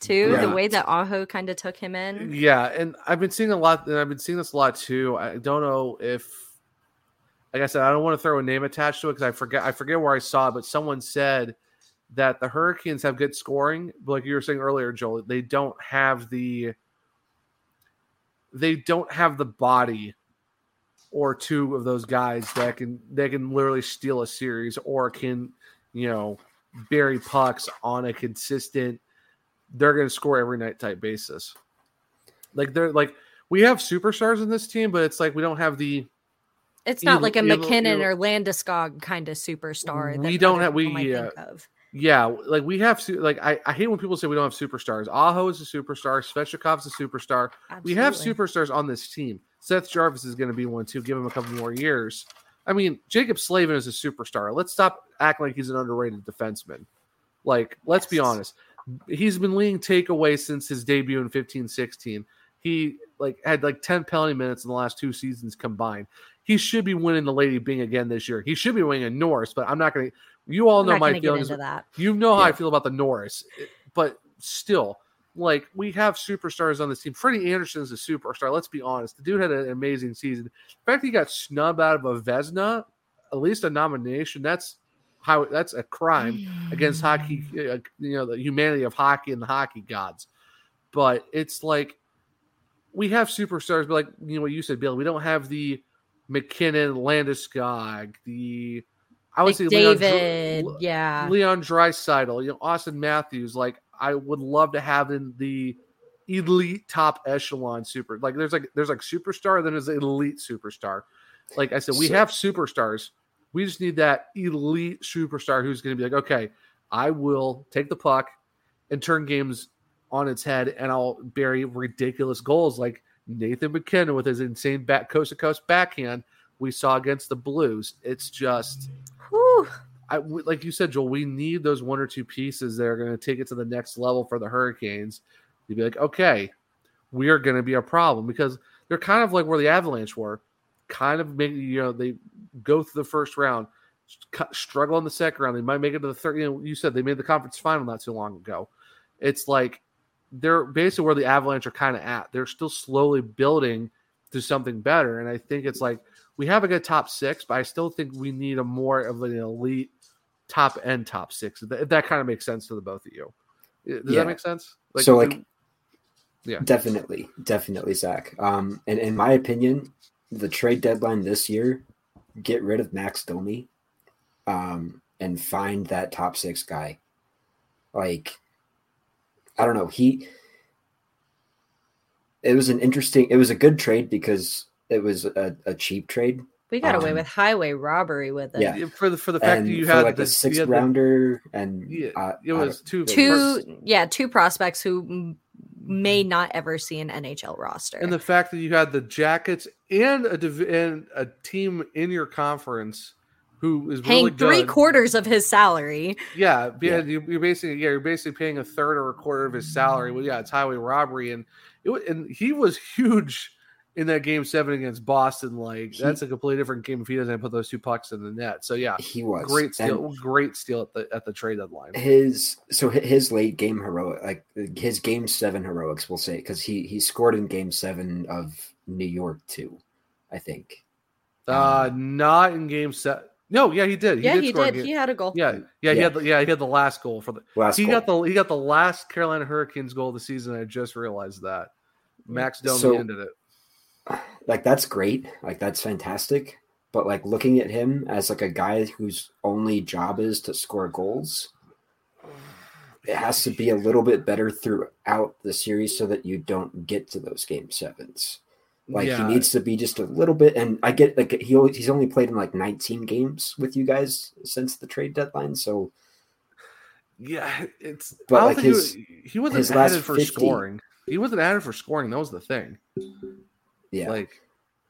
S4: too. The way that Aho kind of took him in.
S2: Yeah, and I've been seeing a lot, and I've been seeing this a lot too. I don't know if, like I said, I don't want to throw a name attached to it because I forget. I forget where I saw it, but someone said that the Hurricanes have good scoring, but like you were saying earlier, Joel, they don't have the, they don't have the body or two of those guys that can they can literally steal a series or can you know bury pucks on a consistent they're going to score every night type basis. Like they're like we have superstars in this team but it's like we don't have the
S4: It's not like a
S2: MacKinnon
S4: or Landeskog kind of superstar.
S2: we don't have we yeah, yeah like we have like I, I hate when people say we don't have superstars. Aho is a superstar Svechnikov's a superstar. We have superstars on this team seth jarvis is going to be one too. Give him a couple more years. I mean jaccob slavin is a superstar. Let's stop acting like he's an underrated defenseman. Like let's be honest. He's been leading takeaway since his debut in 15 16 he like had like 10 penalty minutes in the last two seasons combined. He should be winning the lady byng again this year. He should be winning a norris but i'm not going to you all
S4: I'm
S2: know my feelings. you know how I feel about the Norris, but still, like we have superstars on this team. Freddie Andersen is a superstar. Let's be honest. The dude had an amazing season. The fact he got snubbed out of a Vezina, at least a nomination, that's how that's a crime against hockey. uh, You know, the humanity of hockey and the hockey gods. But it's like we have superstars, but like you know what you said, Bill. We don't have the MacKinnon, Landeskog, the I would
S4: Like
S2: say Leon Dr-
S4: yeah.
S2: Leon Draisaitl, you know, Auston Matthews. Like, I would love to have in the elite top echelon super. Like, there's like there's like superstar, then there's elite superstar. Like I said, we
S3: So-
S2: have superstars. We just need that elite superstar who's going to be like, okay, I will take the puck and turn games on its head, and I'll bury ridiculous goals like Nathan MacKinnon with his insane back coast to coast backhand we saw against the Blues. It's just. I like you said, Joel. We need those one or two pieces that are going to take it to the next level for the Hurricanes. You'd be like, okay, we are going to be a problem because they're kind of like where the Avalanche were. Kind of make you know they go through the first round, struggle in the second round. They might make it to the third. You know, you said they made the conference final not too long ago. It's like they're basically where the Avalanche are kind of at. They're still slowly building to something better, and I think it's like we have a good top six, but I still think we need a more of an elite top end top six. If that, that kind of makes sense to the both of you. Does
S3: Yeah.
S2: that make sense?
S3: so like
S2: yeah.
S3: definitely definitely zach um and in my opinion the trade deadline this year get rid of max domi um and find that top six guy like i don't know he it was an interesting it was a good trade because it was a, a cheap trade
S4: We got away
S3: Um,
S4: with highway robbery with it.
S3: yeah.
S2: for the for the fact
S3: and
S2: that you had
S3: like
S2: the,
S3: a sixth
S2: you the-
S3: rounder and
S2: Yeah,
S3: uh,
S2: it was two
S4: Two, yeah, two prospects who may not ever see an NHL roster.
S2: and the fact that you had the Jackets and a div- and a team in your conference who is
S4: paying
S2: really
S4: three
S2: good.
S4: quarters of his salary.
S2: Yeah, yeah, You, you're basically yeah, you're basically paying a third or a quarter of his salary. Well, yeah, it's highway robbery, and it and he was huge in that game seven against Boston. Like
S3: He-
S2: that's a completely different game if he doesn't put those two pucks in the net. So yeah,
S3: he was
S2: great steal,
S3: And-
S2: great steal at the at the trade deadline.
S3: his so his late game heroic like his game seven heroics we'll say because he he scored in game seven of new york too i think
S2: Uh, not in game seven. No, yeah, he did. He
S4: yeah,
S2: did
S4: he
S2: score
S4: did.
S2: game-
S4: He had a goal.
S2: Yeah, yeah, he had the, yeah he had the last goal for the
S3: last
S2: he
S3: goal.
S2: got the he got the last Carolina Hurricanes goal of the season. I just realized that Max Domi
S3: So-
S2: ended it.
S3: Like that's great like that's fantastic but like looking at him as like a guy whose only job is to score goals it has to be a little bit better throughout the series so that you don't get to those game sevens. Like
S2: Yeah.
S3: he needs to be just a little bit. And I get like he always, he's only played in like 19 games with you guys since the trade deadline. So
S2: Yeah, it's.
S3: But, like, his-
S2: he, was, he wasn't
S3: his
S2: added for
S3: 50
S2: scoring. He wasn't added for scoring. That was the thing.
S3: Yeah,
S2: Like,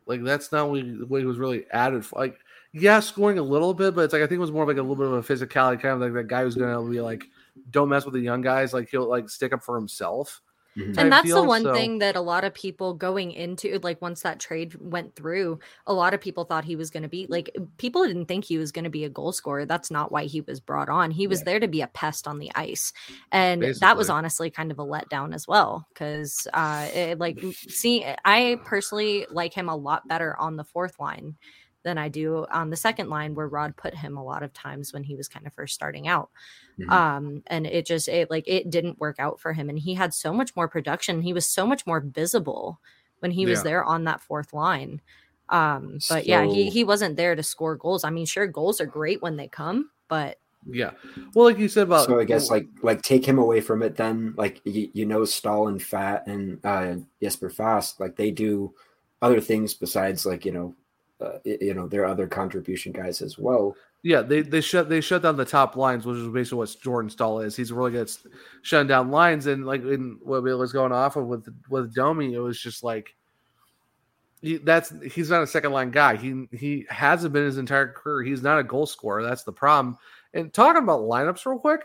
S2: like that's not what he, was really added for. Like, yeah, scoring a little bit, but it's like I think it was more like a little bit of a physicality, kind of like that guy who's gonna be like, don't mess with the young guys. Like he'll like stick up for himself.
S3: Mhm.
S4: and that's the one
S2: so-
S4: thing that a lot of people going into like once that trade went through a lot of people thought he was going to be like people didn't think he was going to be a goal scorer. That's not why he was brought on. He was
S3: Yeah.
S4: there to be a pest on the ice. And that was honestly kind of a letdown as well because uh it, like see i personally like him a lot better on the fourth line than i do on the second line where rod put him a lot of times when he was kind of first starting out
S3: Mhm.
S4: um and it just it like it didn't work out for him and he had so much more production he was so much more visible when he was
S2: Yeah.
S4: there on that fourth line um but yeah he he wasn't there to score goals i mean sure goals are great when they come but
S2: Yeah. Well, like you said about
S3: so I guess like like take him away from it. Then like you, you know Staal and Fat and uh, Jesper Fast like they do other things besides like you know uh, you know their other contribution guys as well.
S2: Yeah, they they shut they shut down the top lines, which is basically what Jordan Staal is. He's really good at shutting down lines, and like in what was going off of with with Domi, it was just like he, that's he's not a second line guy. He he hasn't been his entire career. He's not a goal scorer. That's the problem. And talking about lineups real quick,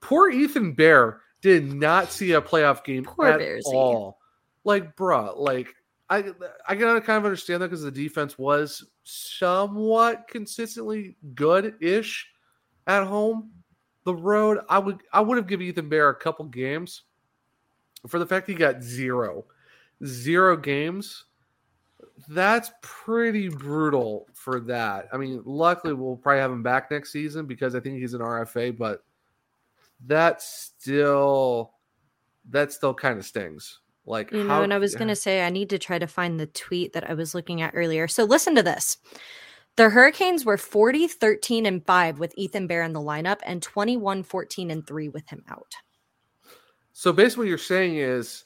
S2: poor Ethan Bear did not see a playoff game
S4: Poor
S2: at
S4: Bearsy.
S2: all. Like, bruh, like I I can kind of understand that because the defense was somewhat consistently good-ish at home. The road, I would I would have given Ethan Bear a couple games for the fact he got zero, zero games. That's pretty brutal for that. I mean, luckily we'll probably have him back next season because I think he's an RFA, but that still that still kind of stings. Like
S4: You know,
S2: how-
S4: and I was going to say, I need to try to find the tweet that I was looking at earlier. So listen to this. The Hurricanes were 40, 13, and 5 with Ethan Bear in the lineup and 21, 14, and 3 with him out.
S2: So basically, what you're saying is,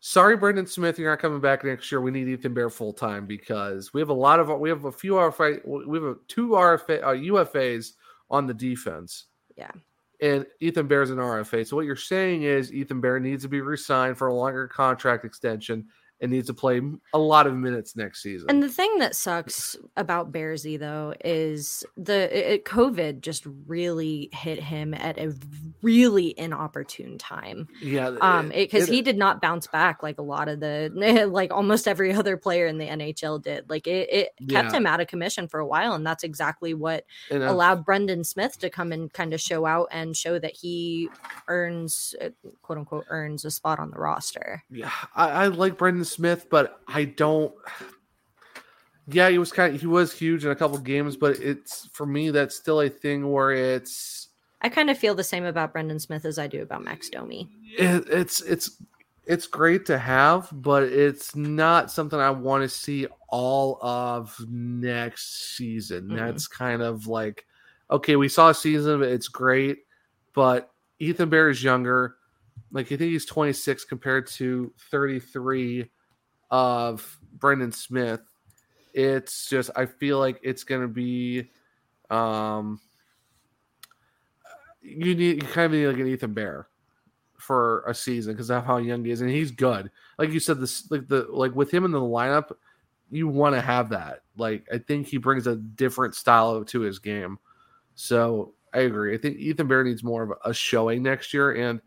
S2: sorry, Brendan Smith, you're not coming back next year. We need Ethan Bear full time because we have a lot of we have a few RFA, we have a, two RFA uh, UFAs on the defense.
S4: Yeah.
S2: And Ethan Bear's an RFA. So what you're saying is Ethan Bear needs to be re-signed for a longer contract extension and needs to play a lot of minutes next season.
S4: And the thing that sucks about Bearsy though is the it, COVID just really hit him at a really inopportune time.
S2: yeah,
S4: Um, because he did not bounce back like a lot of the like almost every other player in the NHL did. Like it, it kept
S2: Yeah.
S4: him out of commission for a while, and that's exactly what
S2: and I-
S4: allowed Brendan Smith to come and kind of show out and show that he earns uh, quote unquote earns a spot on the roster.
S2: yeah, I, I like Brendan Smith, but I don't. Yeah, he was kind of he was huge in a couple games, but it's for me that's still a thing where it's
S4: I kind of feel the same about Brendan Smith as I do about Max Domi.
S2: it, it's it's it's great to have, but it's not something I want to see all of next season.
S4: Mhm.
S2: That's kind of like okay, we saw a season it's great, but Ethan Bear is younger. Like I think he's 26 compared to 33 of Brendan Smith. It's just I feel like it's gonna be um you need you kind of need like an Ethan Bear for a season because of how young he is, and he's good. Like you said, this like the like with him in the lineup, you want to have that. Like I think he brings a different style to his game. So I agree. I think Ethan Bear needs more of a showing next year, and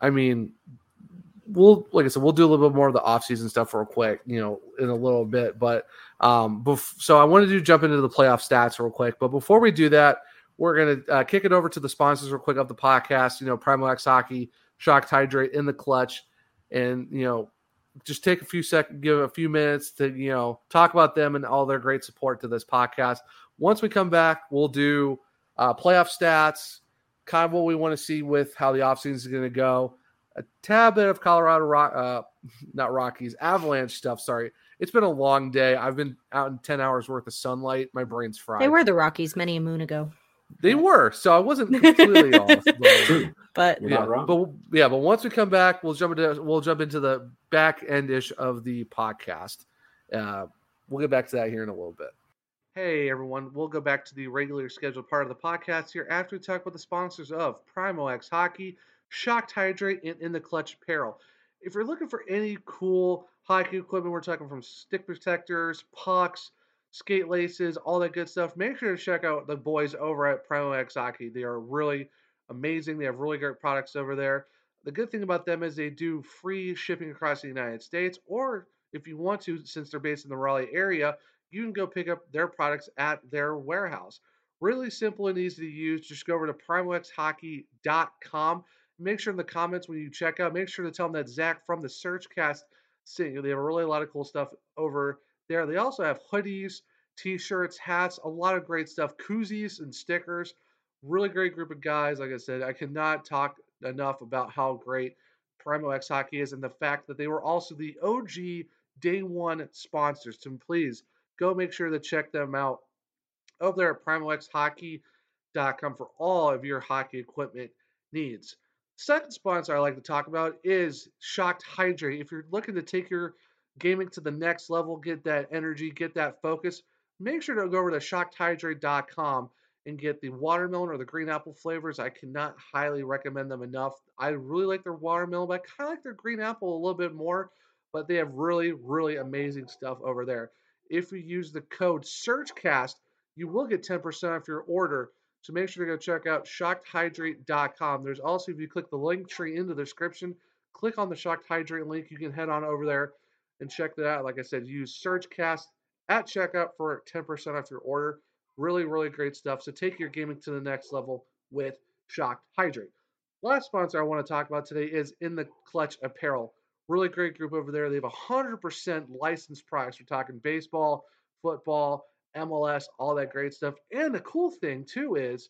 S2: I mean, we'll like I said, we'll do a little bit more of the offseason stuff real quick, you know, in a little bit. But um, bef- so I wanted to jump into the playoff stats real quick. But before we do that, we're gonna uh, kick it over to the sponsors real quick of the podcast. You know, Primo X Hockey, Shocked Hydrate in the clutch, and you know, just take a few seconds, give a few minutes to you know talk about them and all their great support to this podcast. Once we come back, we'll do uh, playoff stats, kind of what we want to see with how the offseason is going to go. A tad bit of Colorado Rock, uh, not Rockies, Avalanche stuff. Sorry, it's been a long day. I've been out in ten hours worth of sunlight. My brain's fried.
S4: They were the Rockies many a moon ago.
S2: They were, so I wasn't completely off. But,
S4: But
S2: yeah,
S3: not wrong.
S2: but yeah, but once we come back, we'll jump into we'll jump into the back end ish of the podcast. Uh, we'll get back to that here in a little bit. Hey everyone, we'll go back to the regular scheduled part of the podcast here after we talk about the sponsors of Primo X Hockey, Shocked Hydrate, and In the Clutch Apparel. If you're looking for any cool hockey equipment, we're talking from stick protectors, pucks, skate laces, all that good stuff. Make sure to check out the boys over at Primo X Hockey. They are really amazing. They have really great products over there. The good thing about them is they do free shipping across the United States, or if you want to, since they're based in the Raleigh area, you can go pick up their products at their warehouse. Really simple and easy to use. Just go over to primoxhockey.com. Make sure in the comments when you check out, make sure to tell them that Zach from the SurgeCast sent you. They have really a lot of cool stuff over there. They also have hoodies, t-shirts, hats, a lot of great stuff, koozies and stickers. Really great group of guys. Like I said, I cannot talk enough about how great Primo X Hockey is and the fact that they were also the OG day one sponsors. So please go make sure to check them out over there at primoxhockey.com for all of your hockey equipment needs. Second sponsor I like to talk about is Shocked Hydrate. If you're looking to take your gaming to the next level, get that energy, get that focus, make sure to go over to shockedhydrate.com and get the watermelon or the green apple flavors. I cannot highly recommend them enough. I really like their watermelon, but I kind of like their green apple a little bit more. But they have really, really amazing stuff over there. If you use the code SurgeCast, you will get 10% off your order. So make sure to go check out shockedhydrate.com. There's also, if you click the link tree in the description, click on the Shocked Hydrate link. You can head on over there and check that out. Like I said, use SurgeCast at checkout for 10% off your order. Really, really great stuff. So take your gaming to the next level with Shocked Hydrate. Last sponsor I want to talk about today is In the Clutch Apparel. Really great group over there. They have 100% licensed products. We're talking baseball, football, MLS, all that great stuff. And the cool thing, too, is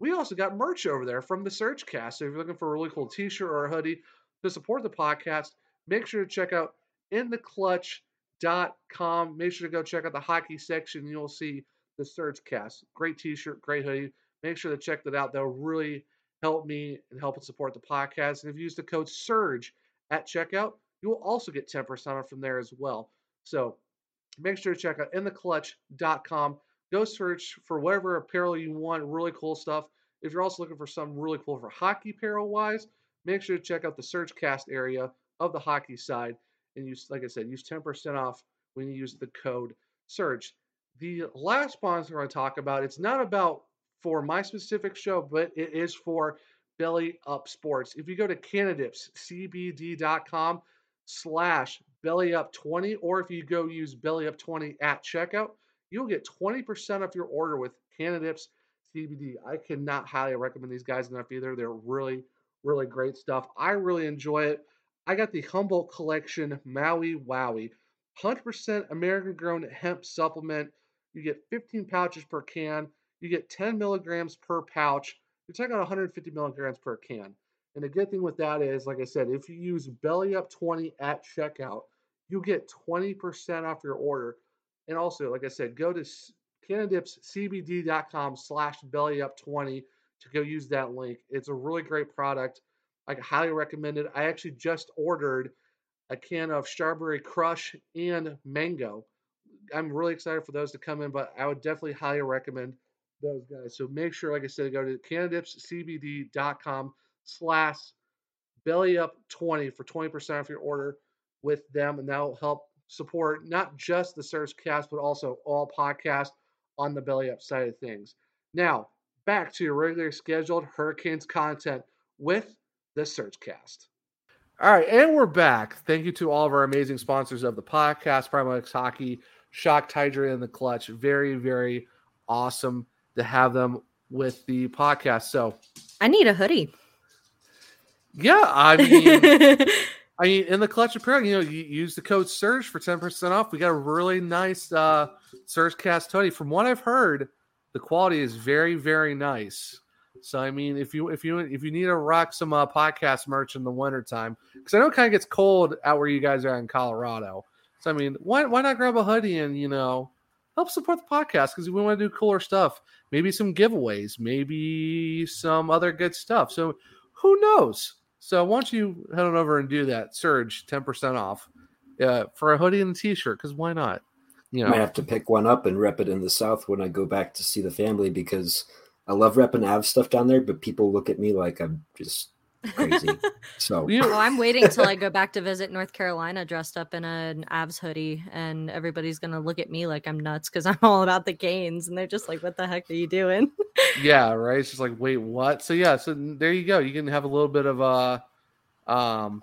S2: we also got merch over there from the SurgeCast. So if you're looking for a really cool t shirt or a hoodie to support the podcast, make sure to check out intheclutch.com. Make sure to go check out the hockey section. You'll see the SurgeCast. Great t shirt, great hoodie. Make sure to check that out. That'll really help me and help it support the podcast. And if you use the code SURGE at checkout, you will also get 10% off from there as well. So make sure to check out intheclutch.com. Go search for whatever apparel you want, really cool stuff. If you're also looking for something really cool for hockey apparel wise, make sure to check out the SurgeCast area of the hockey side. And use, like I said, use 10% off when you use the code SURGE. The last sponsor I talk about, it's not about for my specific show, but it is for Belly Up Sports. If you go to cannadipscbd.com slash belly up 20, or if you go use belly up 20 at checkout, you'll get 20% off your order with Cannadips CBD. I cannot highly recommend these guys enough either. They're really, really great stuff. I really enjoy it. I got the Humboldt Collection Maui Wowie, 100% American grown hemp supplement. You get 15 pouches per can. You get 10 milligrams per pouch. You're talking about 150 milligrams per can. And the good thing with that is, like I said, if you use Belly Up 20 at checkout, you get 20% off your order. And also, like I said, go to cannadipscbd.com slash belly up 20 to go use that link. It's a really great product. I highly recommend it. I actually just ordered a can of strawberry crush and mango. I'm really excited for those to come in, but I would definitely highly recommend those guys. So make sure, like I said, go to cannadipscbd.com slash belly up 20 for 20% off your order with them, and that'll help support not just the SurgeCast, but also all podcasts on the belly up side of things. Now, back to your regularly scheduled Hurricanes content with the SurgeCast. All right, and we're back. Thank you to all of our amazing sponsors of the podcast, Primo X Hockey, Shock Hydrate, and the Clutch. Very, very awesome to have them with the podcast. So
S4: I need a hoodie.
S2: Yeah, I mean, I mean, in the Clutch Apparel, you know, you use the code Surge for ten percent off. We got a really nice uh, Surge Cast hoodie. From what I've heard, the quality is very, very nice. So I mean, if you if you if you need to rock some uh, podcast merch in the wintertime, because I know it kind of gets cold out where you guys are in Colorado. So I mean, why why not grab a hoodie and you know help support the podcast because we want to do cooler stuff. Maybe some giveaways, maybe some other good stuff. So who knows? So why don't you head on over and do that? Surge ten percent off uh, for a hoodie and a t-shirt because why not? You
S3: know, I have to pick one up and rep it in the South when I go back to see the family because I love repping Av stuff down there, but people look at me like I'm just crazy. so
S4: well, I'm waiting till I go back to visit North Carolina dressed up in an Avs hoodie, and everybody's gonna look at me like I'm nuts because I'm all about the Canes, and they're just like, "What the heck are you doing?"
S2: yeah, right. It's just like, wait, what? So yeah, so there you go. You can have a little bit of a, um,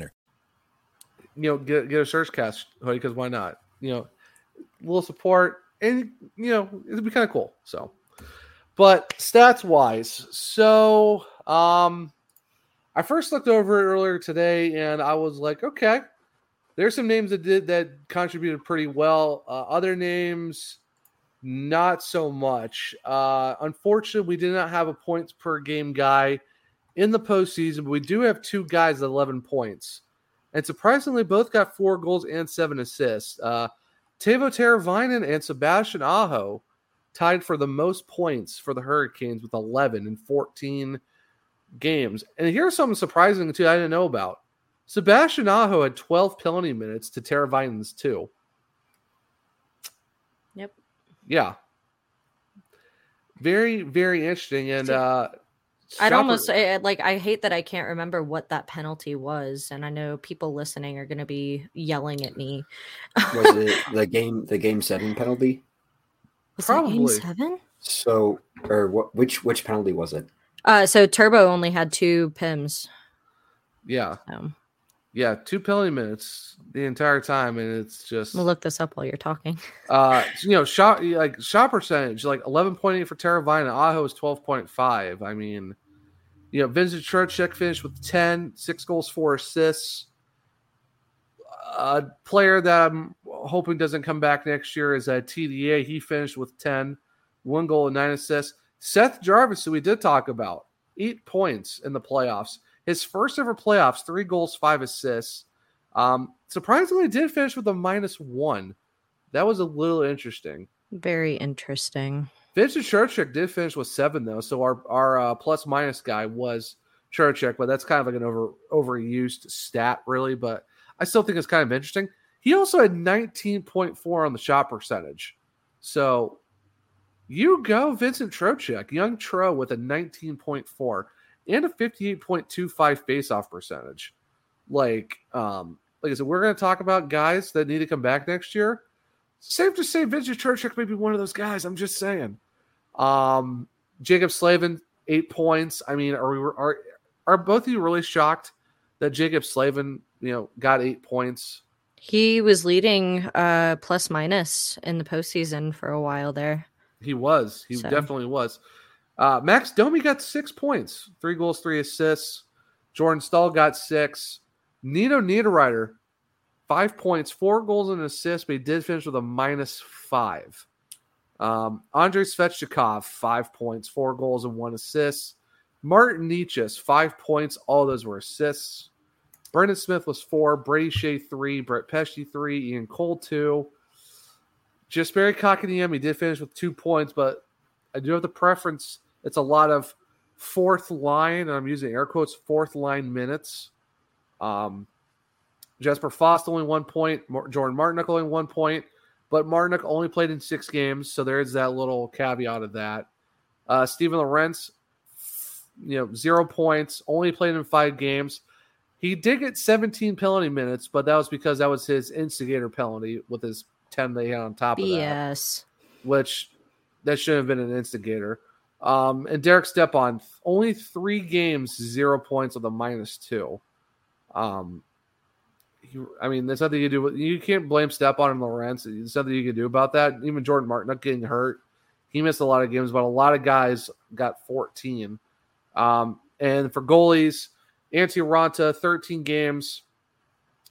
S2: You know, get get a SurgeCast hoodie because why not? You know, little support and you know it'd be kind of cool. So, but stats wise, so um, I first looked over it earlier today and I was like, okay, there's some names that did that contributed pretty well. Uh, other names, not so much. Uh, unfortunately, we did not have a points per game guy in the postseason, but we do have two guys at 11 points. And surprisingly, both got four goals and seven assists. Uh, Teuvo Teravainen and Sebastian Aho tied for the most points for the Hurricanes with 11 in 14 games. And here's something surprising, too, I didn't know about. Sebastian Aho had 12 penalty minutes to Teravainen's two.
S4: Yep.
S2: Yeah. Very, very interesting. And uh,
S4: I'd almost say, like I hate that I can't remember what that penalty was, and I know people listening are going to be yelling at me.
S3: was it the game the game seven penalty?
S4: Was that game
S2: Probably.
S4: seven?
S3: So or what which which penalty was it?
S4: Uh, so Turbo only had two pims.
S2: Yeah.
S4: So
S2: Yeah. Two penalty minutes the entire time. And it's just.
S4: we'll look this up while you're talking.
S2: Uh, you know, shot like shot percentage, like eleven point eight for Teravainen. Aho is twelve point five. I mean, you know, Vincent Trocheck finished with 10, six goals, four assists. A player that I'm hoping doesn't come back next year is a TDA. He finished with 10, one goal and nine assists. Seth Jarvis, who we did talk about, eight points in the playoffs. His first ever playoffs, three goals, five assists. Um, surprisingly, did finish with a minus one. That was a little interesting.
S4: Very interesting.
S2: Vincent Trocheck did finish with seven though, so our our uh, plus minus guy was Trocheck, but that's kind of like an over overused stat, really. But I still think it's kind of interesting. He also had nineteen point four on the shot percentage, so you go Vincent Trocheck, young Tro with a nineteen point four and a fifty eight point two five faceoff percentage. Like, um, like I said, we're going to talk about guys that need to come back next year safe to say Vincent Trocheck may be one of those guys. I'm just saying. Um, Jaccob Slavin, eight points. I mean, are we are are both of you really shocked that Jaccob Slavin, you know, got eight points?
S4: He was leading uh plus minus in the postseason for a while there.
S2: He was. He
S4: So-
S2: definitely was. Uh, Max Domi got six points, three goals, three assists. Jordan Staal got six. Nino Niederreiter, five points, four goals and an assist, but he did finish with a minus five. Um, Andrei Svechnikov, five points, four goals and one assist. Martin Necas, five points, all those were assists. Brendan Smith was four, Brady Skjei three, Brett Pesce three, Ian Cole two. Jesperi Kotkaniemi did finish with two points, but I do have the preference. It's a lot of fourth line, and I'm using air quotes, fourth line minutes. Um, Jesper Fast only one point, Jordan Martinook only one point, but Martinook only played in six games, so there is that little caveat of that. Uh, Steven Lorentz, you know, zero points, only played in five games. He did get 17 penalty minutes, but that was because that was his instigator penalty with his 10 they had on top of that
S4: BS.
S2: which that shouldn't have been an instigator. Um, and Derek Stepan, only three games, zero points with a minus two. Um, I mean, there's nothing you do. You can't blame Stepan and Lorentz. There's nothing you can do about that. Even Jordan Martin not getting hurt. He missed a lot of games, but a lot of guys got 14. Um, and for goalies, Antti Raanta, 13 games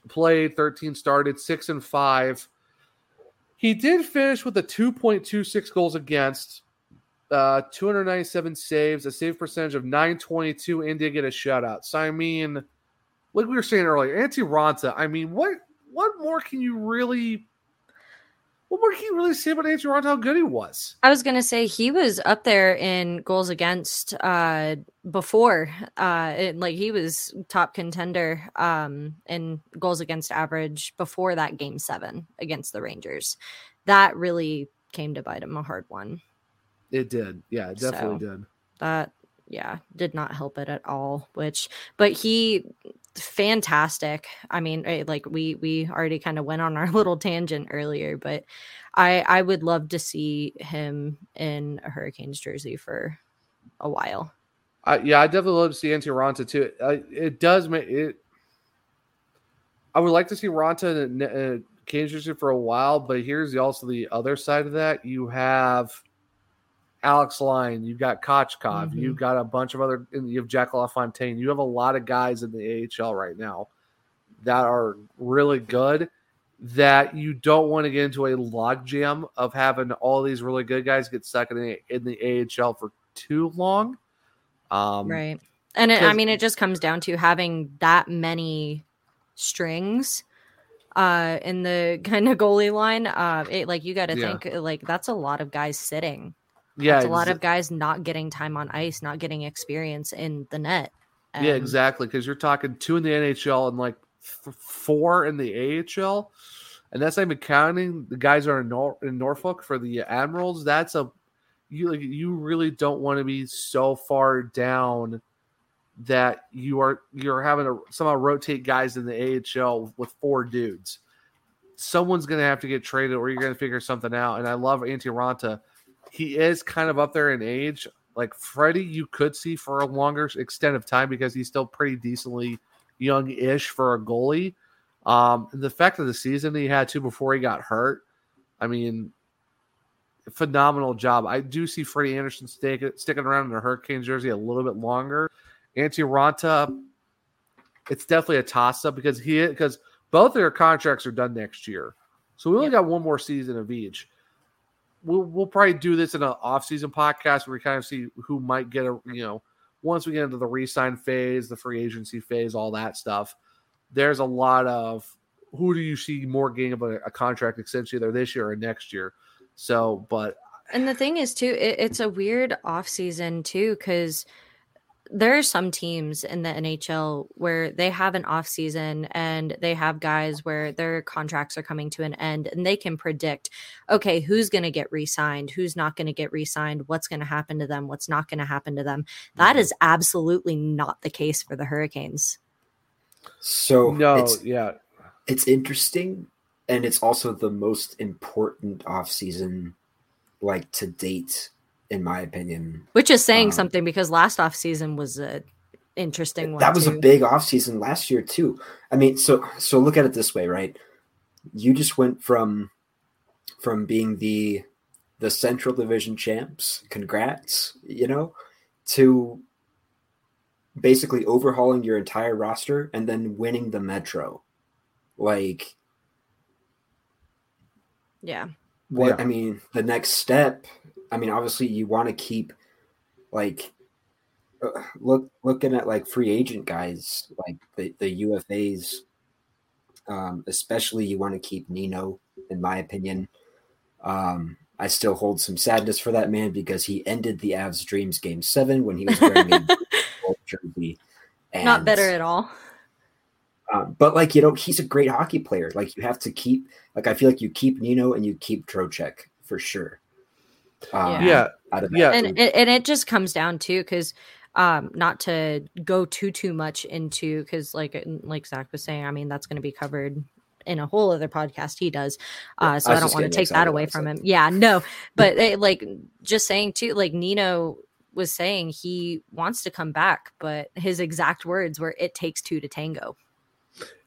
S2: played, 13 started, six and five. He did finish with a 2.26 goals against, uh, 297 saves, a save percentage of 922, and did get a shutout. So, I mean, like we were saying earlier, Antti Raanta, I mean, what what more can you really what more can you really say about Antti Raanta how good he was?
S4: I was gonna say he was up there in goals against uh before. Uh it, like he was top contender um in goals against average before that game seven against the Rangers. That really came to bite him a hard one.
S2: It did. Yeah, it definitely
S4: So-
S2: did.
S4: That yeah, did not help it at all. Which but he fantastic. I mean, eh, like we we already kind of went on our little tangent earlier, but I I would love to see him in a Hurricanes jersey for a while.
S2: Yeah, I definitely love to see Antti Raanta too. It does make it. I would like to see Raanta in a jersey for a while, but here's the, also the other side of that. You have Alex Lyon, you've got Kochetkov,
S4: Mhm.
S2: you've got a bunch of other, and you have Jack LaFontaine. You have a lot of guys in the AHL right now that are really good. That you don't want to get into a logjam of having all these really good guys get stuck in the in the AHL for too long. Um,
S4: right. And it, I mean, it just comes down to having that many strings uh in the kind of goalie line uh it, like you got to
S2: Yeah.
S4: think like that's a lot of guys sitting
S2: Yeah,
S4: that's a lot of guys not getting time on ice not getting experience in the net
S2: Yeah, exactly. Because you're talking two in the NHL and like f- four in the AHL, and that's not even counting the guys are in, Nor- in Norfolk for the Admirals. That's a you like you really don't want to be so far down that you are you're having to somehow rotate guys in the AHL with four dudes. Someone's going to have to get traded, or you're going to figure something out. And I love Antti Raanta. He is kind of up there in age. Like Freddie, you could see for a longer extent of time because he's still pretty decently young-ish for a goalie. Um, and the fact of the season he had too before he got hurt, I mean, phenomenal job. I do see Freddie Andersen stick, sticking around in the Hurricane jersey a little bit longer. Antti Raanta, it's definitely a toss-up because he because both of their contracts are done next year, so we only got one more season of each. We'll we'll probably do this in an off-season podcast where we kind of see who might get a you know once we get into the re-sign phase, the free agency phase, all that stuff. There's a lot of who do you see more getting of a, a contract extension either this year or next year. So, but
S4: And the thing is, too, it, it's a weird off season too, because there are some teams in the NHL where they have an off season and they have guys where their contracts are coming to an end and they can predict, okay, who's going to get re-signed, who's not going to get re-signed, what's going to happen to them, what's not going to happen to them. That mm-hmm. is absolutely not the case for the Hurricanes.
S3: So
S2: no,
S3: it's,
S2: yeah,
S3: it's interesting, and it's also the most important offseason, like to date, in my opinion.
S4: Which is saying
S3: Um,
S4: something because last off season was a interesting one.
S3: That was a
S4: too.
S3: big offseason last year too. I mean, so so look at it this way, right? You just went from from being the the Central Division champs, congrats, you know, to basically overhauling your entire roster and then winning the Metro. Like
S4: yeah.
S3: what
S2: Yeah.
S3: I mean, the next step. I mean, obviously, you want to keep like uh, look looking at like free agent guys, like the the UFAs. Um, especially, you want to keep Nino, in my opinion. Um, I still hold some sadness for that man because he ended the Avs' dreams game seven when he was wearing a gold jersey.
S4: Not better at all.
S3: um, but like you know, he's a great hockey player. Like you have to keep. Like I feel like you keep Nino and you keep Trocheck for sure. Um,
S2: Yeah.
S3: out of that
S2: Yeah.
S4: and it, and it just comes down to because um not to go too too much into because like like zach was saying i mean that's going to be covered in a whole other podcast he does uh so
S3: I
S4: i, don't want to take that away from him yeah no but eh, like just saying too like nino was saying he wants to come back but his exact words were it takes two to tango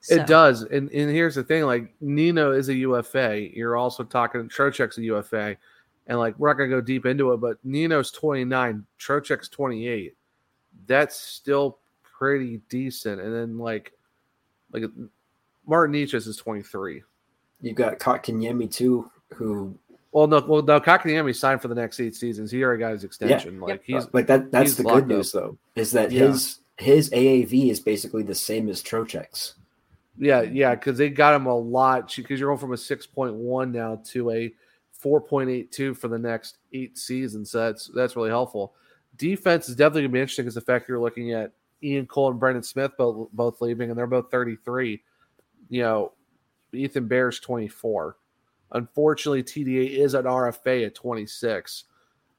S4: So.
S2: It does, and and here's the thing: like Nino is a UFA. You're also talking Trocheck's a UFA, and like we're not gonna go deep into it, but Nino's 29, Trocheck's 28. That's still pretty decent. And then like like Martin Necas is 23.
S3: You've got Kotkaniemi too, who
S2: Well, no, well, no, Kotkaniemi signed for the next eight seasons. He already got his extension. Yeah, Like he's
S3: like that. That's the good news,
S2: up.
S3: though, is that
S2: Yeah.
S3: his his AAV is basically the same as Trocheck's.
S2: Yeah, yeah, because they got him a lot. Because you're going from a 6.1 now to a 4.82 for the next eight seasons. So that's that's really helpful. Defense is definitely going to be interesting because the fact you're looking at Ian Cole and Brendan Smith both both leaving, and they're both 33. You know, Ethan Bear's 24. Unfortunately, TDA is an RFA at 26.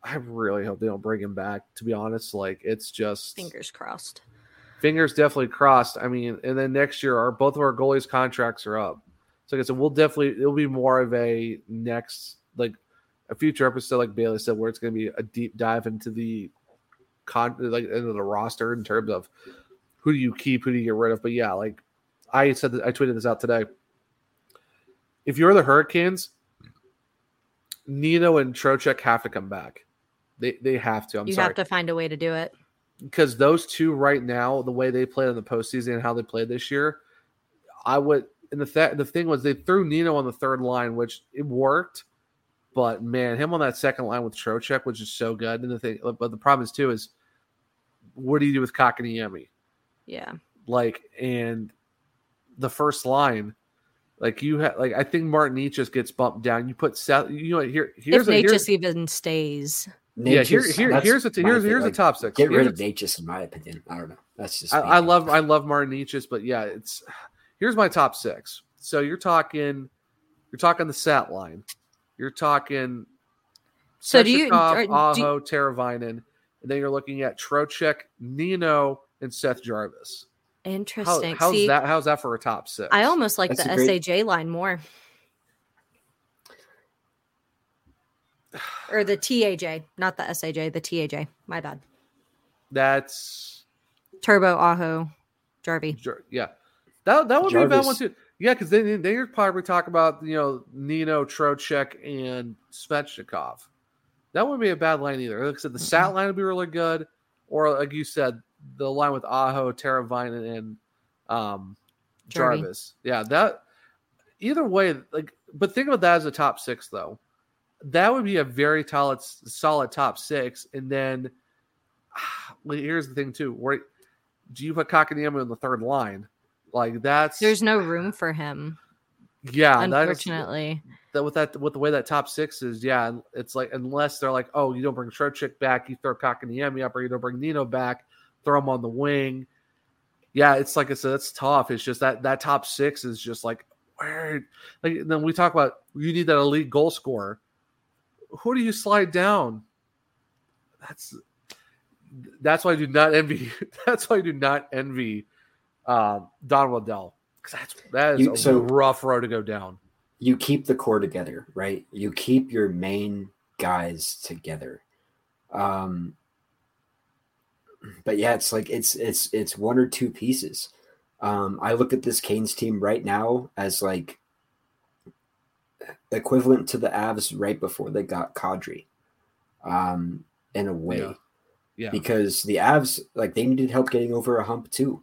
S2: I really hope they don't bring him back. To be honest, like it's just
S4: Fingers crossed.
S2: fingers definitely crossed. I mean, and then next year, our both of our goalies' contracts are up. So like I said, we'll definitely it'll be more of a next like a future episode, like Bailey said, where it's going to be a deep dive into the con like into the roster in terms of who do you keep, who do you get rid of. But yeah, like I said, that, I tweeted this out today. If you're the Hurricanes, Nino and Trocheck have to come back. They they have to. I'm
S4: you
S2: sorry
S4: have to find a way to do it.
S2: because those two right now, the way they played in the postseason and how they played this year, I would. And the th- the thing was, they threw Nino on the third line, which it worked, but man, him on that second line with Trocheck, which is so good. And the thing, but the problem is too is, what do you do with Kotkaniemi?
S4: Yeah.
S2: Like, and the first line, like you have, like I think Martin Necas just gets bumped down. You put Seth, you know, here here's
S4: if
S2: a,
S4: Nate
S2: here's,
S4: just even stays.
S2: Yeah, here- here- here's a-
S3: my
S2: here's-
S3: thing,
S2: here's a top six.
S3: Get rid
S2: Here's
S3: of
S2: a-
S3: in my opinion. I don't know. That's just
S2: I. I love I love Martin Necas's, but yeah, it's here's my top six. So you're talking you're talking the sat line. You're talking
S4: So do you-
S2: Svechnikov,
S4: are- do
S2: Aho, Teravainen, and then you're looking at Trocheck, Nino, and Seth Jarvis. How,
S4: Interesting.
S2: how's
S4: See,
S2: that? How's that for a top six?
S4: I almost like
S3: That's
S4: the
S3: great-
S4: SAJ line more. Or the TAJ, not the SAJ, the TAJ. My bad.
S2: That's
S4: Turbo Aho Jarvie.
S2: Jar- yeah. That that would be a bad one too. Yeah, because then then you're probably talking about you know Nino, Trocheck, and Svechnikov. That wouldn't be a bad line either. Like I said, the Sat line would be really good, or like you said, the line with Aho, Teravainen, and um. Jarvis. Yeah, that either way, like, but think about that as a top six though. That would be a very solid, solid top six, and then here's the thing too: where do you put Kotkaniemi on the third line? Like that's
S4: There's no room for him,
S2: yeah, that is-
S4: unfortunately.
S2: that with that with the way that top six is, yeah, it's like unless they're like, oh, you don't bring Trocheck back, you throw Kotkaniemi up, or you don't bring Nino back, throw him on the wing. Yeah, it's like I said, it's tough. It's just that that top six is just like where, like then we talk about you need that elite goal scorer. Who do you slide down? That's that's why I do not envy. That's why I do not envy um, Don Waddell because that's that is
S3: You-
S2: a
S3: so-
S2: rough road to go down.
S3: you keep the core together, right? You keep your main guys together. Um but yeah, it's like it's it's it's one or two pieces. Um I look at this Canes team right now as like equivalent to the Avs right before they got Kadri. Um in a way.
S2: Yeah. Yeah.
S3: Because the Avs like they needed help getting over a hump too.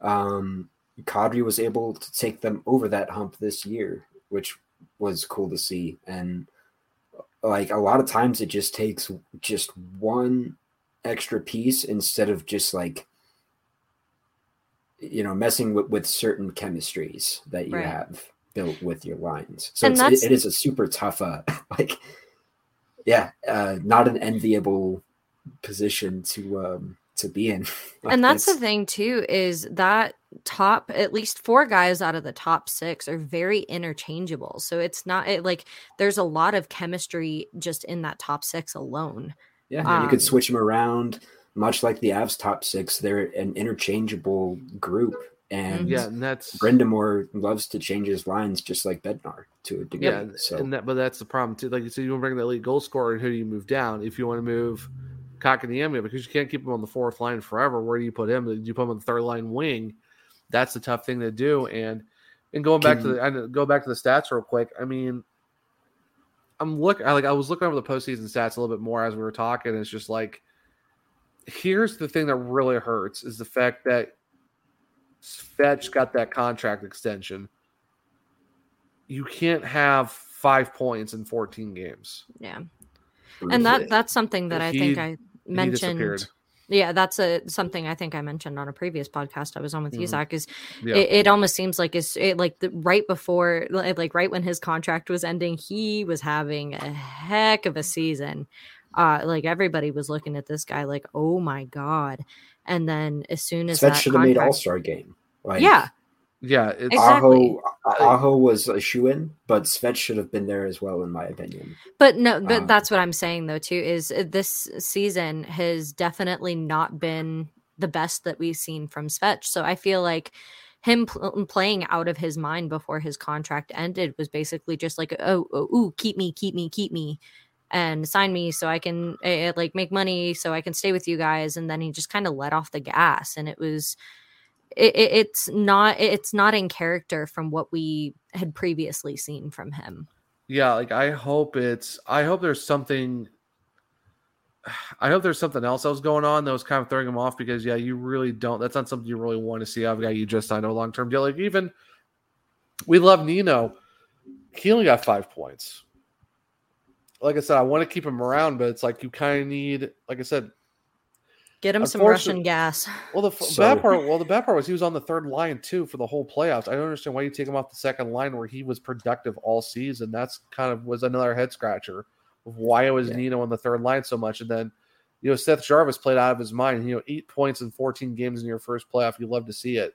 S3: Um Kadri was able to take them over that hump this year, which was cool to see. And like a lot of times it just takes just one extra piece instead of just like you know messing with, with certain chemistries that you
S4: Right.
S3: have built with your lines. So it's, it, it is a super tough uh like yeah, uh not an enviable position to um to be in. Like,
S4: and that's the thing too is that top at least four guys out of the top six are very interchangeable so it's not it, like there's a lot of chemistry just in that top six alone
S3: Yeah, and you could
S4: Um,
S3: switch them around, much like the Avs top six. They're an interchangeable group, and
S2: Yeah, and that's
S3: Brind'Amour loves to change his lines just like Bednar to a degree.
S2: yeah,
S3: so
S2: and that, but that's the problem too. Like you said, you want to bring the elite goal scorer, and who do you move down? If you want to move Kotkaniemi, because you can't keep him on the fourth line forever, where do you put him? Do you put him on the third line wing? that's the tough thing to do. And and going back to the I go back to the stats real quick. I mean, I'm look I like I was looking over the postseason stats a little bit more as we were talking. It's just like here's the thing that really hurts is the fact that Fetch got that contract extension. You can't have five points in 14 games.
S4: Yeah. And that that's something that I think I
S2: he
S4: mentioned. Yeah, that's a something I think I mentioned on a previous podcast I was on with you,
S2: Mhm.
S4: Zach. Is
S2: Yeah.
S4: it, it almost seems like it's it, like the, right before, like like right when his contract was ending, he was having a heck of a season. Uh, like everybody was looking at this guy like, oh my god. And then as soon as
S3: Svet
S4: that
S3: should have made All Star game. Like,
S4: yeah,
S2: Yeah, it's
S4: Exactly.
S3: Aho, Aho was a shoe in, but Svet should have been there as well, in my opinion.
S4: But no, but
S3: Um,
S4: that's what I'm saying though too is uh, this season has definitely not been the best that we've seen from Svetch. So I feel like him pl- playing out of his mind before his contract ended was basically just like, oh, oh ooh, keep me, keep me, keep me, and sign me so I can uh, like make money so I can stay with you guys. And then he just kind of let off the gas, and it was. It, it, it's not it's not in character from what we had previously seen from him.
S2: yeah like i hope it's i hope there's something i hope there's something else that was going on that was kind of throwing him off because yeah you really don't that's not something you really want to see a guy you just signed a long-term deal. Like even we love nino. He only got five points. Like i said i want to keep him around but it's like you kind of need like i said
S4: Get him some Russian gas.
S2: well the
S3: So-
S2: bad part well the bad part was he was on the third line too for the whole playoffs i don't understand why you take him off the second line where he was productive all season that's kind of was another head scratcher of why it was
S3: Yeah.
S2: Nino on the third line so much. And then, you know, Seth Jarvis played out of his mind. You know, eight points in 14 games in your first playoff. You love to see it.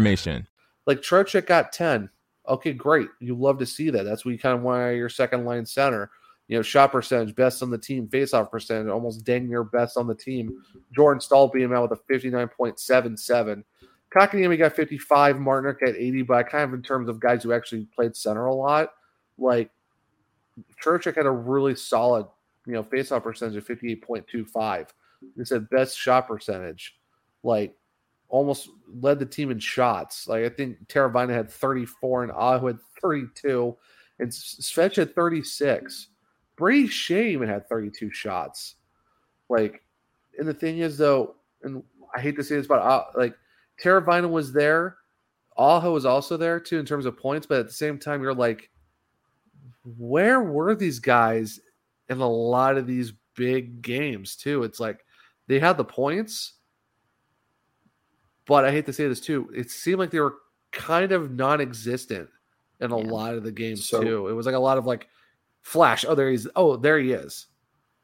S2: Like Trocheck got 10. Okay, great. You love to see that. That's what you kind of want your second line center. You know, shot percentage, best on the team, faceoff percentage, almost dang near best on the team. Jordan Staal being out with a 59.77. Kotkaniemi got 55, Martinook at 80, but kind of in terms of guys who actually played center a lot, like Trocheck had a really solid, you know, faceoff percentage of 58.25. He said best shot percentage, like almost led the team in shots. Like I think Teravainen had 34 and Aho had 32, and Svetch had 36. Brady Skjei even had 32 shots. Like, and the thing is though, and I hate to say this, but uh, like Teravainen was there, Aho was also there too in terms of points, but at the same time, you're like, where were these guys in a lot of these big games too? It's like they had the points, but I hate to say this too. It seemed like they were kind of non-existent in a lot of the games
S3: So-
S2: too. It was like a lot of like flash. Oh, there he's. Oh, there he is.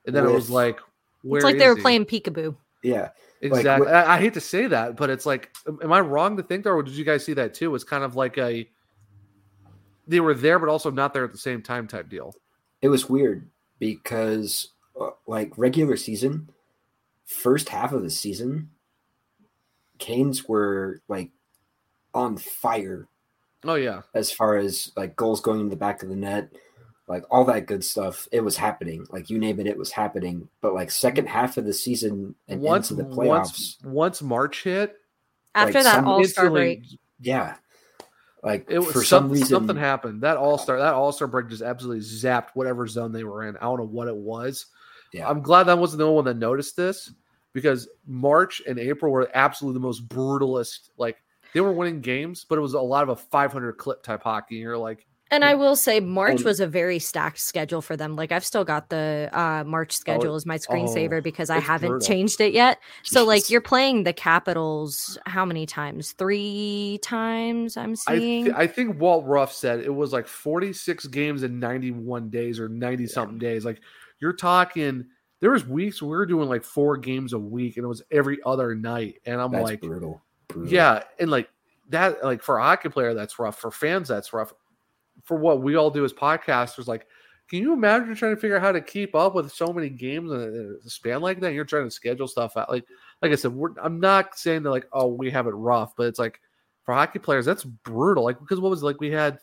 S2: And then it was like, where
S4: it's like they
S2: is
S4: were
S2: he?
S4: playing peekaboo.
S3: Yeah. Like,
S2: Exactly.
S3: wh-
S2: I, I hate to say that, but it's like, am am I wrong to think that, or did you guys see that too? It's kind of like a they were there, but also not there at the same time type deal.
S3: it was weird because uh, like regular season first half of the season canes were like on fire
S2: Oh yeah,
S3: as far as like goals going in the back of the net like all that good stuff it was happening like you name it it was happening but like second half of the season and
S2: once
S3: into the playoffs
S2: once once March hit,
S4: After
S3: Like,
S4: that All Star
S2: instantly-
S4: break,
S3: yeah like
S2: it was
S3: for
S2: some,
S3: some reason
S2: something happened. That All Star that All Star break just absolutely zapped whatever zone they were in. I don't know what it was.
S3: Yeah.
S2: I'm glad that wasn't the only one that noticed this because March and April were absolutely the most brutalist. Like they were winning games, but it was a lot of a 500 clip type hockey. And you're like,
S4: And I will say March was a very stacked schedule for them. Like I've still got the uh March schedule as my screensaver
S2: oh,
S4: because I haven't
S2: brutal.
S4: changed it yet. So like you're playing the Capitals how many times? 3 times I'm
S2: I,
S4: seeing.
S2: th- I think Walt Ruff said it was like 46 games in 91 days or 90 something days. Like you're talking, there was weeks we were doing like four games a week and it was every other night. And I'm
S3: That's
S2: like,
S3: brutal. brutal.
S2: yeah. And like that, like for a hockey player, that's rough. For fans, that's rough. For what we all do as podcasters, like, can you imagine trying to figure out how to keep up with so many games in a span like that? You're trying to schedule stuff out. Like, like I said, we're, I'm not saying that like, oh, we have it rough, but it's like for hockey players, that's brutal. Like, because what was it? like we had,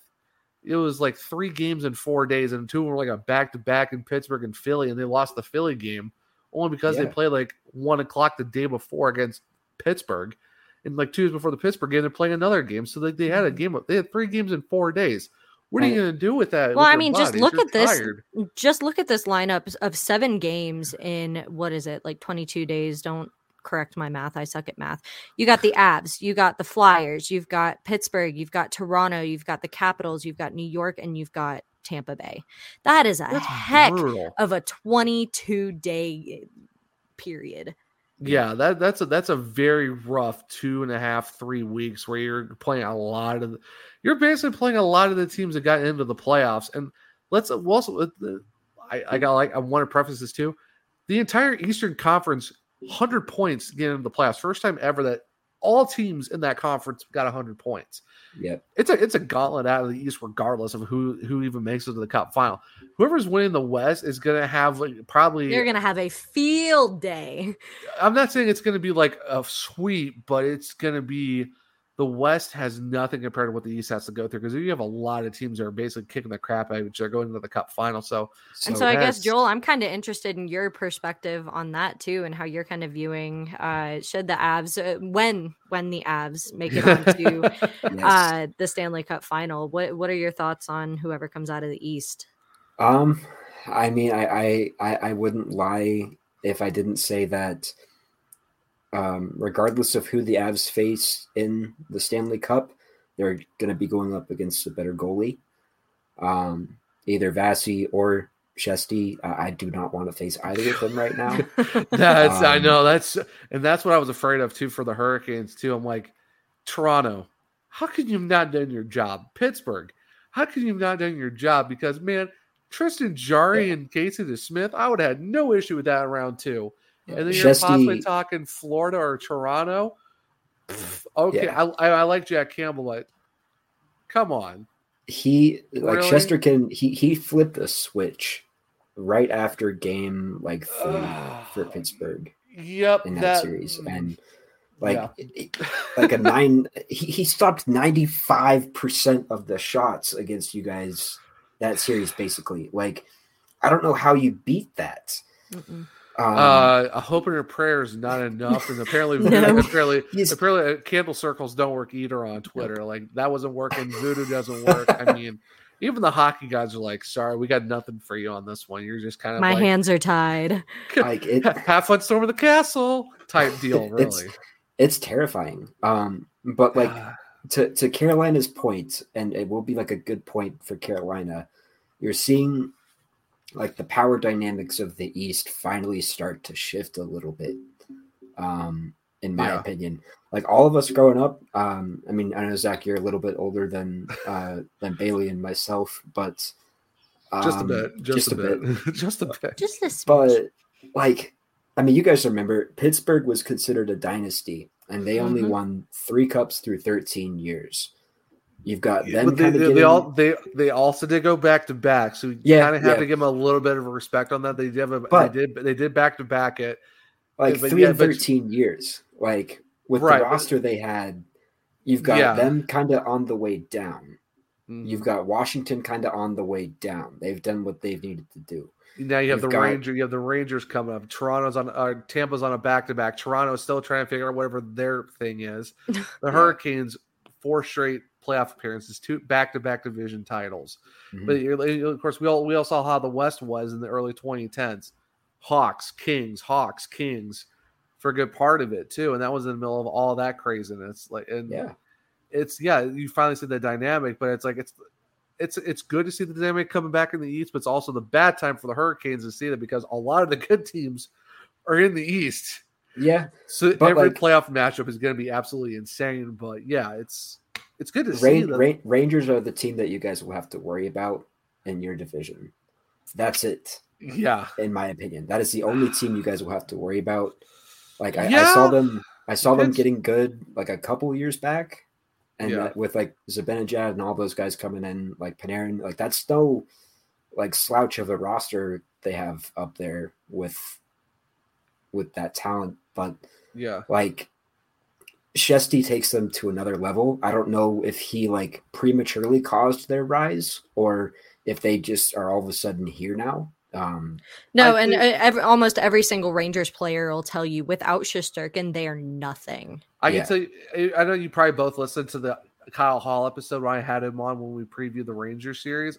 S2: it was like three games in four days, and two were like a back to back in Pittsburgh and Philly, and they lost the Philly game only because they played like one o'clock the day before against Pittsburgh, and like two days before the Pittsburgh game, they're playing another game. So like they had a mm-hmm. game, they had three games in four days. What are you going to do with that?
S4: well,
S2: with
S4: I mean, just
S2: body?
S4: look
S2: You're
S4: at this.
S2: tired.
S4: Just look at this lineup of seven games in what is it like 22 days? Don't correct my math. I suck at math. You got the Avs, you got the Flyers, you've got Pittsburgh, you've got Toronto, you've got the Capitals, you've got New York, and you've got Tampa Bay. That is a
S2: That's
S4: heck
S2: brutal.
S4: of a 22 day period.
S2: Yeah, that that's a that's a very rough two and a half, three weeks where you're playing a lot of the, you're basically playing a lot of the teams that got into the playoffs. And let's also uh, I, I got like I want to preface this too. The entire Eastern Conference, hundred points getting into the playoffs. First time ever that all teams in that conference got hundred points.
S3: Yep.
S2: It's a it's a gauntlet out of the East, regardless of who who even makes it to the Cup final. Whoever's winning the West is going to have like probably
S4: They're going to have a field day.
S2: I'm not saying it's going to be like a sweep, but it's going to be the West has nothing compared to what the East has to go through because you have a lot of teams that are basically kicking the crap out of each other going into the Cup final. So,
S4: and so I guess Joel, I'm kind of interested in your perspective on that too, and how you're kind of viewing uh should the Avs uh, when when the Avs make it onto
S3: Yes.
S4: uh the Stanley Cup final. What what are your thoughts on whoever comes out of the East?
S3: Um, I mean, I, I, I, I wouldn't lie if I didn't say that. Um, regardless of who the Avs face in the Stanley Cup, they're going to be going up against a better goalie. Um, either Vasi or Chesty. Uh, I do not want to face either of them right now.
S2: that's I
S3: Um,
S2: know that's and that's what I was afraid of too for the Hurricanes too. I'm like, Toronto, how can you have not done your job? Pittsburgh, how can you have not done your job? Because man, Tristan Jarry and Casey DeSmith, I would have had no issue with that in round two. And then you're possibly talking Florida or Toronto. Okay,
S3: Yeah.
S2: I, I, like Jack Campbell, but come on.
S3: he like
S2: Really?
S3: Shesterkin he he flipped a switch right after game like three for Pittsburgh
S2: Yep,
S3: in that,
S2: that-
S3: series and like
S2: Yeah.
S3: it- it- like a nine he, he stopped 95% of the shots against you guys that series basically like I don't know how you beat that
S4: Mm-mm.
S3: Um,
S2: uh, a hope and a prayer is not enough, and apparently,
S4: No.
S2: apparently, apparently, uh, candle circles don't work either on Twitter. Like that wasn't working. Voodoo doesn't work. I mean, even the hockey guys are like, "Sorry, we got nothing for you on this one. You're just kind of
S4: My
S2: like,
S4: hands are tied.
S3: like it
S2: have fun storming the castle type deal."
S3: It's-
S2: Really,
S3: it's terrifying um but like to to Carolina's point, and it will be like a good point for Carolina. You're seeing like the power dynamics of the East finally start to shift a little bit. Um, in my
S2: Yeah.
S3: opinion, like all of us growing up. Um, I mean, I know Zach, you're a little bit older than uh than Bailey and myself, but
S2: just a
S3: um,
S2: bit, just, a bit, just a bit.
S4: Just this.
S3: but like I mean, you guys remember Pittsburgh was considered a dynasty, and they only
S4: Mhm.
S3: won three cups through thirteen years. You've got
S2: Yeah,
S3: them
S2: but they, they,
S3: getting,
S2: they all they they also did go back to back, so you
S3: Yeah,
S2: kind of have
S3: yeah.
S2: to give them a little bit of respect on that. They did, have a,
S3: But-
S2: they did, they did back to back it.
S3: like
S2: but
S3: three
S2: yeah,
S3: and
S2: but-
S3: thirteen years. Like with
S2: Right,
S3: the
S2: but-
S3: roster they had, you've got
S2: Yeah.
S3: them kind of on the way down.
S2: Mhm.
S3: You've got Washington kind of on the way down. They've done what they've needed to do.
S2: Now you have
S3: You've
S2: the
S3: got-
S2: Ranger. You have the Rangers coming up. Toronto's on. Uh, Tampa's on a back to back. Toronto's still trying to figure out whatever their thing is. The Hurricanes four straight playoff appearances, two back to back division titles.
S3: Mhm.
S2: But you're- of course, we all we all saw how the West was in the early 2010s. Hawks, Kings, Hawks, Kings, for a good part of it too, and that was in the middle of all that craziness. Like, and
S3: Yeah.
S2: it's yeah, you finally see the dynamic, but it's like it's it's it's good to see the dynamic coming back in the East, but it's also the bad time for the Hurricanes to see that because a lot of the good teams are in the East.
S3: Yeah.
S2: So every
S3: like-
S2: playoff matchup is going to be absolutely insane. But yeah, it's it's good to see.
S3: Ran-
S2: that-
S3: Ran- Rangers are the team that you guys will have to worry about in your division. That's it.
S2: Yeah.
S3: in my opinion, that is the only team you guys will have to worry about. Like I, I saw them, I saw them getting good like a couple years back, and
S2: Yeah.
S3: that with like Zibanejad and all those guys coming in, like Panarin, like that's no like slouch of a roster they have up there with with that talent, but
S2: yeah.
S3: like Shesty takes them to another level. I don't know if he like prematurely caused their rise or if they just are all of a sudden here now. Um,
S4: No,
S2: I
S4: and
S2: think-
S4: uh, every, almost every single Rangers player will tell you without Shesterkin, they are nothing.
S2: I
S3: Yeah.
S2: can tell you, I I know you probably both listened to the Kyle Hall episode when I had him on when we previewed the Rangers series.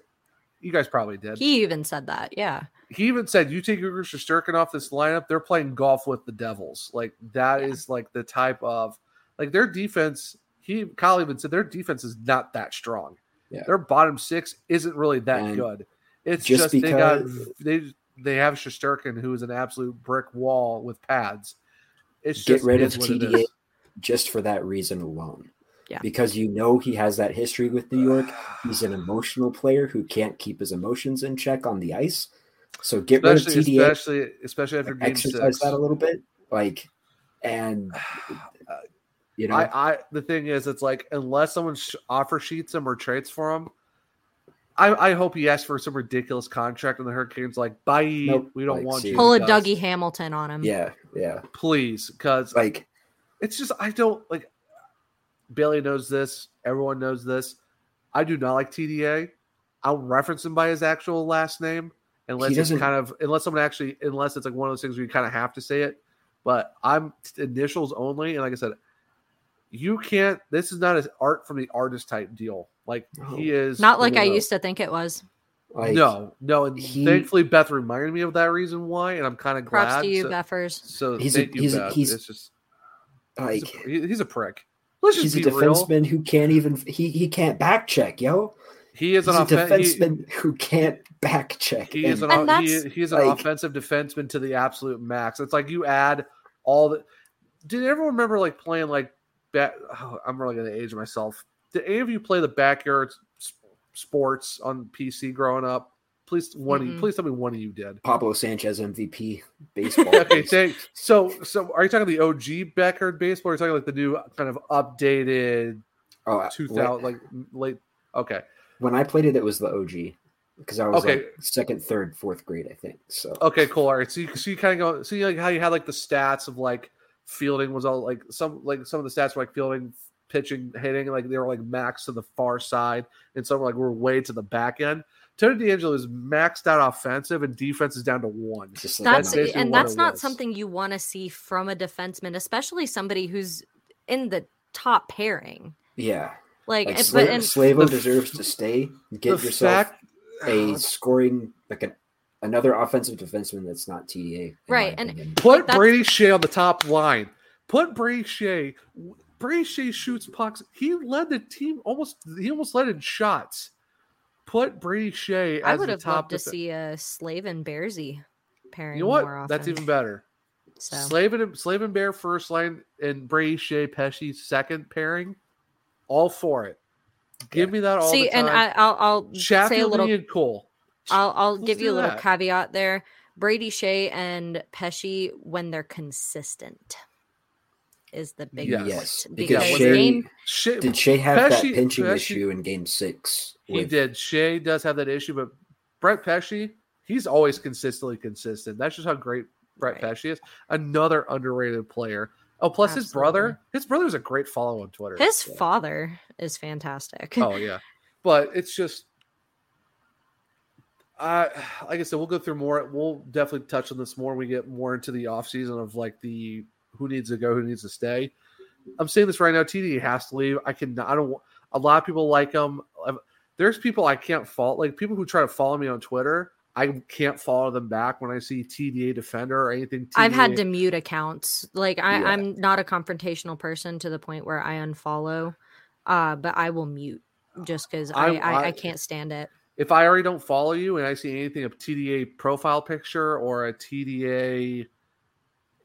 S2: You guys probably did.
S4: He even said that. Yeah.
S2: he even said, "You take Igor Shesterkin off this lineup, they're playing golf with the Devils. Like that is like the type of like their defense." He Kyle even said their defense is not that strong.
S3: Yeah.
S2: Their bottom six isn't really that
S3: And
S2: good. It's
S3: just
S2: just, they got they they have Shesterkin who is an absolute brick wall with pads. It's
S3: get
S2: just
S3: rid of
S2: is what it
S3: TDA just for that reason alone.
S4: Yeah.
S3: Because you know he has that history with New York. He's an emotional player who can't keep his emotions in check on the ice. So get
S2: especially
S3: rid of TDA.
S2: especially especially after game
S3: exercise
S2: six.
S3: that a little bit. Like and you know
S2: I, I the thing is, it's like unless someone sh- offer sheets him or trades for him, I, I hope he asks for some ridiculous contract and the Hurricanes like, bye,
S3: Nope,
S2: we don't
S3: like,
S2: want
S3: see-
S2: you.
S4: Pull a
S2: because-
S4: Dougie Hamilton on him.
S3: yeah, yeah.
S2: please, because
S3: Like
S2: it's just I don't like. Bailey knows this. Everyone knows this. I do not like TDA. I'll reference him by his actual last name unless it's kind of unless someone actually unless it's like one of those things where you kind of have to say it. But I'm initials only, and like I said, you can't. This is not an art from the artist type deal. Like he is
S4: Not like I used to think it was.
S3: like
S2: no, no, and
S3: he-
S2: thankfully Beth reminded me of that reason why, and I'm kind of glad.
S4: Props to you,
S2: so,
S4: Beffers.
S2: so
S3: He's a-
S2: you,
S3: he's a-
S2: Beth.
S3: he's-
S2: it's just
S3: like
S2: he's a, he's a prick. Let's just
S3: he's a
S2: be real.
S3: defenseman who can't even he he can't back check, yo.
S2: He is
S3: He's
S2: an
S3: a
S2: offen- he-
S3: defenseman who can't back check.
S2: He is
S3: And
S2: an
S4: And
S2: he, he is an
S3: like-
S2: offensive defenseman to the absolute max. It's like you add all the. Did everyone remember like playing like back? Oh, I'm really gonna age myself. Did any of you play the backyard sports on PC growing up? Please, one of you,
S4: Mm-mm.
S2: please tell me one of you did.
S3: Pablo Sanchez MVP baseball.
S2: okay, thank. So, so are you talking the OG backyard baseball? Or are you talking like the new kind of updated
S3: oh, uh, I-
S2: 2000 like late? Okay,
S3: when I played it, it was the OG because I was
S2: Okay.
S3: like second, third, fourth grade, I think. So
S2: Okay, cool. All right. So you, so you kind of go see like how you had like the stats of like fielding was all like some like some of the stats were like fielding, pitching, hitting, like they were like max to the far side, and some were like were way to the back end. Tony DeAngelo is maxed out offensive and defense is down to one.
S3: just like
S4: That's and that's not
S2: was.
S4: something you want to see from a defenseman, especially somebody who's in the top pairing.
S3: yeah,
S4: Like,
S3: like
S4: and-
S3: Sla-
S4: but and
S3: Slavo
S2: the-
S3: deserves to stay. Get yourself
S2: fact-
S3: a scoring like an another offensive defenseman that's not TDA.
S4: Right, and-
S3: opinion.
S2: Put
S4: that's-
S2: Brady Skjei on the top line. Put Brady Skjei. Brady Skjei shoots pucks. He led the team almost. He almost led in shots. Put Brady Skjei
S4: I
S2: as
S4: would
S2: the
S4: have
S2: top.
S4: loved to
S2: def-
S4: see a Slave and Bearsy pairing
S2: You know what?
S4: more often.
S2: That's even better.
S4: so.
S2: Slave and Slave and Bear first line and Brady Skjei Pesce second pairing. All for it. Give me that all
S4: See,
S2: the time.
S4: and I, I'll I'll say a
S2: Sheffield
S4: little.
S2: and Cole.
S4: I'll I'll
S2: Let's
S4: give you a little
S2: that.
S4: caveat there. Brady Skjei and Pesce when they're consistent is the big
S2: Yes.
S3: yes,
S4: because
S3: because Skjei
S4: game
S2: Skjei,
S3: did Skjei have that pinching
S2: Pesce-
S3: issue in Game Six?
S2: He did. Skjei does have that issue, but Brett Pesce, he's always consistently consistent. That's just how great Brett
S4: Right.
S2: Pesce is. Another underrated player. Oh, plus his brother.
S4: Absolutely.
S2: His brother's a great follow on Twitter.
S4: his father is fantastic.
S2: oh yeah, but it's just. Uh, like I said, we'll go through more. We'll definitely touch on this more. when We get more into the off season of like the who needs to go, who needs to stay. I'm saying this right now. TD has to leave. I can. I don't. A lot of people like him. There's people I can't fault. Like people who try to follow me on Twitter. I can't follow them back when I see TDA defender or anything.
S4: I've had to mute accounts. Like I,
S3: Yeah.
S4: I'm not a confrontational person to the point where I unfollow. Uh, but I will mute just because I, I, I
S2: I-
S4: can't stand it.
S2: If I already don't follow you and I see anything of TDA profile picture or a TDA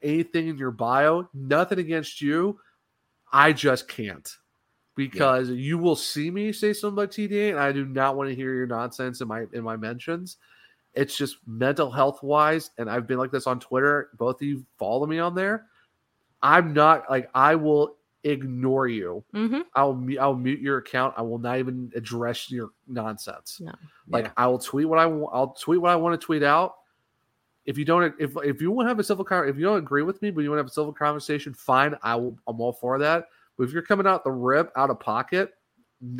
S2: anything in your bio, nothing against you, I just can't. Because you will see me say something about TDA and I do not want to hear your nonsense in my in my mentions. It's just mental health wise, and I've been like this on Twitter. Both of you follow me on there. I'm not like I will ignore you.
S4: Mm-hmm.
S2: I'll I'll mute your account. I will not even address your nonsense.
S4: No.
S2: Like I will tweet what I want. I'll tweet what I want to tweet out. If you don't, if if you want to have a civil con- if you don't agree with me, but you want to have a civil conversation, fine. I will. I'm all for that. But if you're coming out the rip, out of pocket,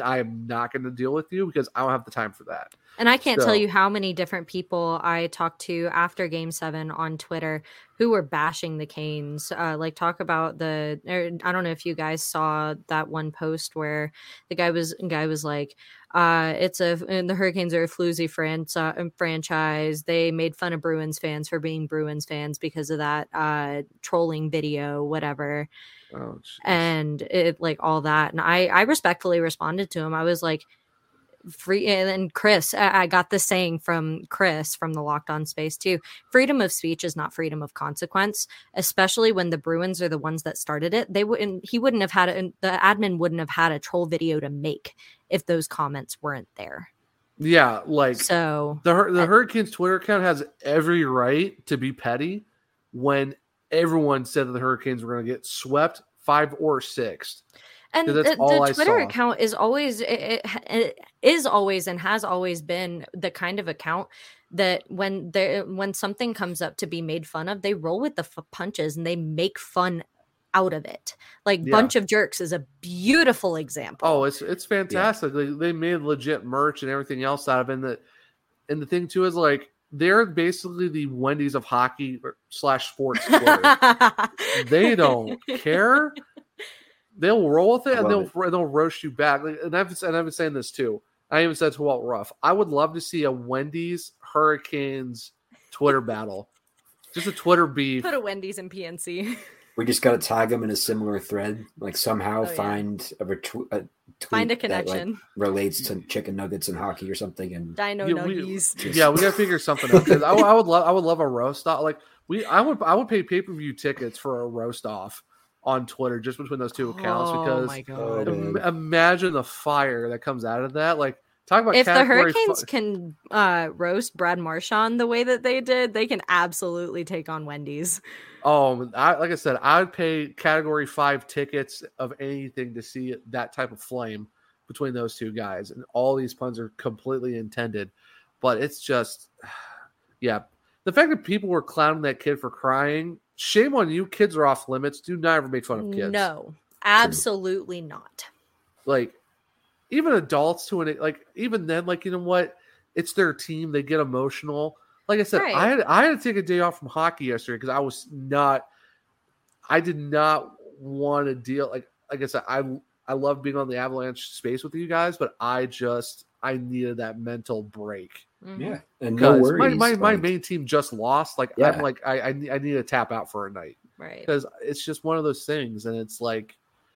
S2: I am not going to deal with you because I don't have the time for that.
S4: And I can't
S2: So-
S4: tell you how many different people I talked to after Game Seven on Twitter who were bashing the Canes. Uh, like talk about the. Or I don't know if you guys saw that one post where the guy was guy was like, uh, "It's a and the Hurricanes are a floozy franchi- franchise. They made fun of Bruins fans for being Bruins fans because of that uh, trolling video, whatever."
S2: Oh,
S4: and it like all that and i i respectfully responded to him. I was like free and then chris I, I got this saying from chris from the locked on space too freedom of speech is not freedom of consequence especially when the bruins are the ones that started it. They wouldn't he wouldn't have had it the admin wouldn't have had a troll video to make if those comments weren't there.
S2: Yeah, like
S4: so
S2: the the Hurricanes Twitter account has every right to be petty when everyone said that the Hurricanes were going to get swept five or six.
S4: and the, the twitter account is always it, it, is always and has always been the kind of account that when there when something comes up to be made fun of they roll with the f- punches and they make fun out of it like
S2: Yeah.
S4: bunch of jerks is a beautiful example
S2: Oh, it's it's fantastic. They, they made legit merch and everything else out of it. And the and the thing too is like they're basically the Wendy's of hockey slash sports. They don't care. They'll roll with it and they'll they'll roast you back. Like, And I've and I've been saying this too. I even said to Walt Ruff, I would love to see a Wendy's Hurricanes Twitter battle, just a Twitter beef.
S4: put a wendy's in pnc
S3: We just got to tag them in a similar thread, like somehow
S4: Oh, yeah.
S3: find a, retw- a tweet
S4: Find a
S3: that, like,
S4: connection.
S3: relates to chicken nuggets and hockey or something, and
S4: dino
S2: Yeah, we-
S4: nuggies
S2: yeah, we gotta figure something out. 'cause I, I would love, I would love a roast off. Like we, I would, I would pay pay per view tickets for a roast off on Twitter just between those two accounts
S4: Oh
S2: because
S4: my oh, God.
S2: im- imagine the fire that comes out of that. Like talk about
S4: if the Hurricanes can uh, roast Brad Marchand the way that they did, they can absolutely take on Wendy's.
S2: Oh, I, like I said, I would pay category five tickets of anything to see that type of flame between those two guys. And all these puns are completely intended, but it's just, yeah. The fact that people were clowning that kid for crying, shame on you. Kids are off limits. Do not ever make fun of kids.
S4: No, absolutely not.
S2: Like, even adults to an like, even then, like, you know what? It's their team. They get emotional. Like I said,
S4: Right.
S2: I had I had to take a day off from hockey yesterday because I was not. I did not want to deal like like I said. I I love being on the Avalanche space with you guys, but I just I needed that mental break.
S4: Mm-hmm.
S3: yeah, and no worries.
S2: My, my, my main team just lost. Like
S3: Yeah.
S2: I'm like I I need, I need to tap out for a night
S4: Right.
S2: because it's just one of those things, and it's like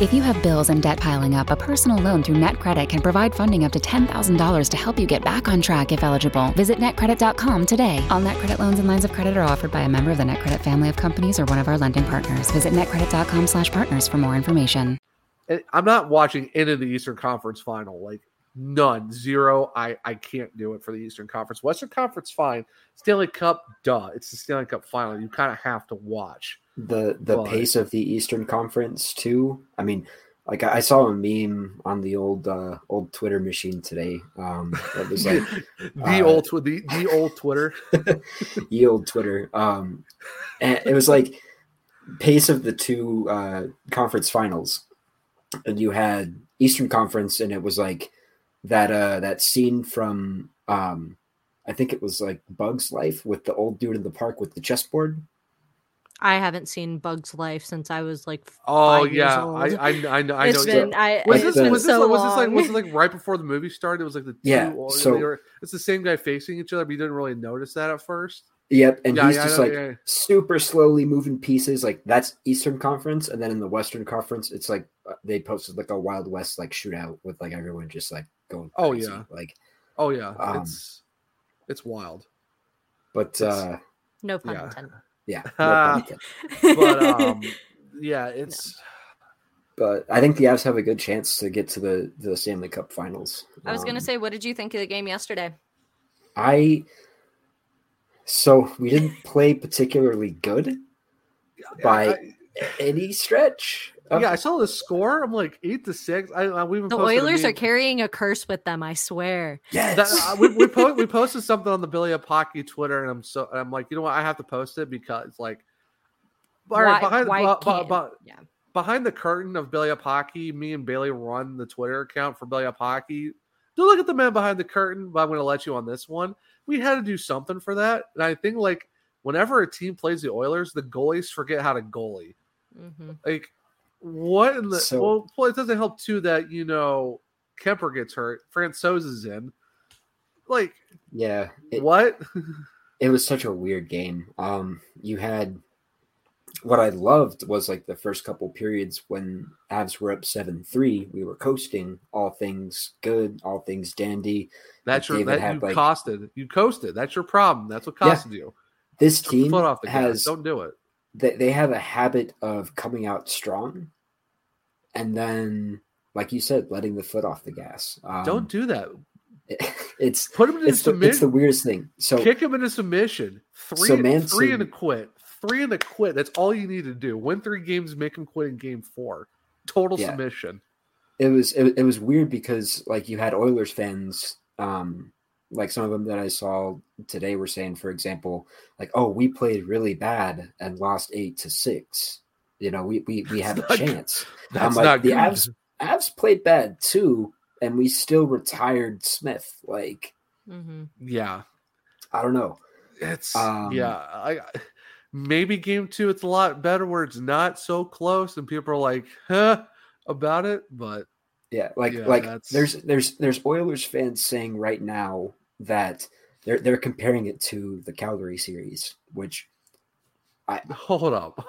S6: If you have bills and debt piling up, a personal loan through NetCredit can provide funding up to $10,000 to help you get back on track if eligible. Visit netcredit.com today. All NetCredit loans and lines of credit are offered by a member of the NetCredit family of companies or one of our lending partners. Visit netcredit.com slash partners for more information.
S2: Eh, I'm not watching any of the Eastern Conference final. Like none, zero. I I can't do it for the Eastern Conference. Western Conference, fine. Stanley Cup, duh. It's the Stanley Cup final. You kind of have to watch.
S3: the the
S2: But-
S3: pace of the Eastern Conference too. I mean, like I saw a meme on the old uh, old Twitter machine today. Um, that was like
S2: the
S3: uh,
S2: old twi- the, the old Twitter.
S3: the old Twitter. Um, and it was like pace of the two uh, conference finals. and you had Eastern Conference, and it was like that uh that scene from um I think it was like Bugs Life with the old dude in the park with the chessboard.
S4: I haven't seen Bugs Life since I was like
S2: Oh
S4: five years
S2: yeah,
S4: old.
S2: I, I I know. I
S4: It's
S2: know.
S4: been- I-
S2: was this
S4: been
S2: was this like, was this like was it like right before the movie started? It was like the two.
S3: Yeah,
S2: or-
S3: so-
S2: they were- it's the same guy facing each other, but you didn't really notice that at first.
S3: Yep, and
S2: Yeah,
S3: he's
S2: yeah,
S3: just
S2: know,
S3: like
S2: yeah.
S3: super slowly moving pieces. Like that's Eastern Conference, and then in the Western Conference, it's like uh, they posted like a Wild West like shootout with like everyone just like going.
S2: Oh,
S3: crazy.
S2: yeah.
S3: like
S2: Oh yeah,
S3: Um,
S2: it's it's wild.
S3: but
S2: It's-
S3: uh
S4: No pun
S2: Yeah.
S4: intended.
S3: yeah, no
S2: Ah.
S3: pun intended.
S2: but um, yeah, it's
S3: but I think the Avs have a good chance to get to the the Stanley Cup Finals.
S4: I was gonna
S3: Um,
S4: say, what did you think of the game yesterday?
S3: I so we didn't play particularly good by
S2: I-
S3: any stretch. Of-
S2: yeah. I saw the score. I'm like eight to six. I, I we even
S4: The Oilers are carrying a curse with them. I swear.
S3: yes.
S2: That, uh, we we, po- we posted something on the Belly Up Hockey Twitter, and I'm so and I'm like, you know what? I have to post it because like, all right,
S4: Why-
S2: behind
S4: why
S2: bu- bu-
S4: can't- yeah.
S2: behind the curtain of Belly Up Hockey, me and Bailey run the Twitter account for Belly Up Hockey. Don't look at the man behind the curtain, but I'm going to let you on this one. We had to do something for that, and I think like whenever a team plays the Oilers, the goalies forget how to goalie.
S4: hmm
S2: Like, what in the
S3: So-
S2: well, well, it doesn't help too that you know Kuemper gets hurt, Francouz is in. Like,
S3: yeah. It,
S2: what?
S3: it was such a weird game. Um, you had what I loved was like the first couple periods when Avs were up seven three. We were coasting, all things good, all things dandy.
S2: That's your
S3: David
S2: that you
S3: like-
S2: costed. You coasted. That's your problem. That's what
S3: Yeah.
S2: costed you.
S3: This team
S2: foot off the gas.
S3: has
S2: Don't do it.
S3: They, they have a habit of coming out strong, and then, like you said, letting the foot off the gas. Um,
S2: Don't do that.
S3: it's
S2: Put him in
S3: it's the, it's the weirdest thing. So
S2: Kick him into submission. Three,
S3: So
S2: three and a quit. Three and a quit. That's all you need to do. Win three games, make him quit in game four. Total
S3: Yeah.
S2: submission.
S3: it was it, it was weird because like you had Oilers fans um like some of them that I saw today were saying for example like oh we played really bad and lost 8 to 6 you know we we, we have a
S2: That's not good.
S3: chance
S2: That's
S3: I'm like
S2: not
S3: the. Avs Avs played bad too and we still retired Smith like
S4: hmm
S2: Yeah.
S3: I don't know
S2: It's
S3: Um,
S2: yeah. I maybe game two it's a lot better where it's not so close and people are like, huh about it, but
S3: Yeah, like
S2: Yeah,
S3: like
S2: that's-
S3: there's there's there's Oilers fans saying right now that they're they're comparing it to the Calgary series, which I
S2: hold up.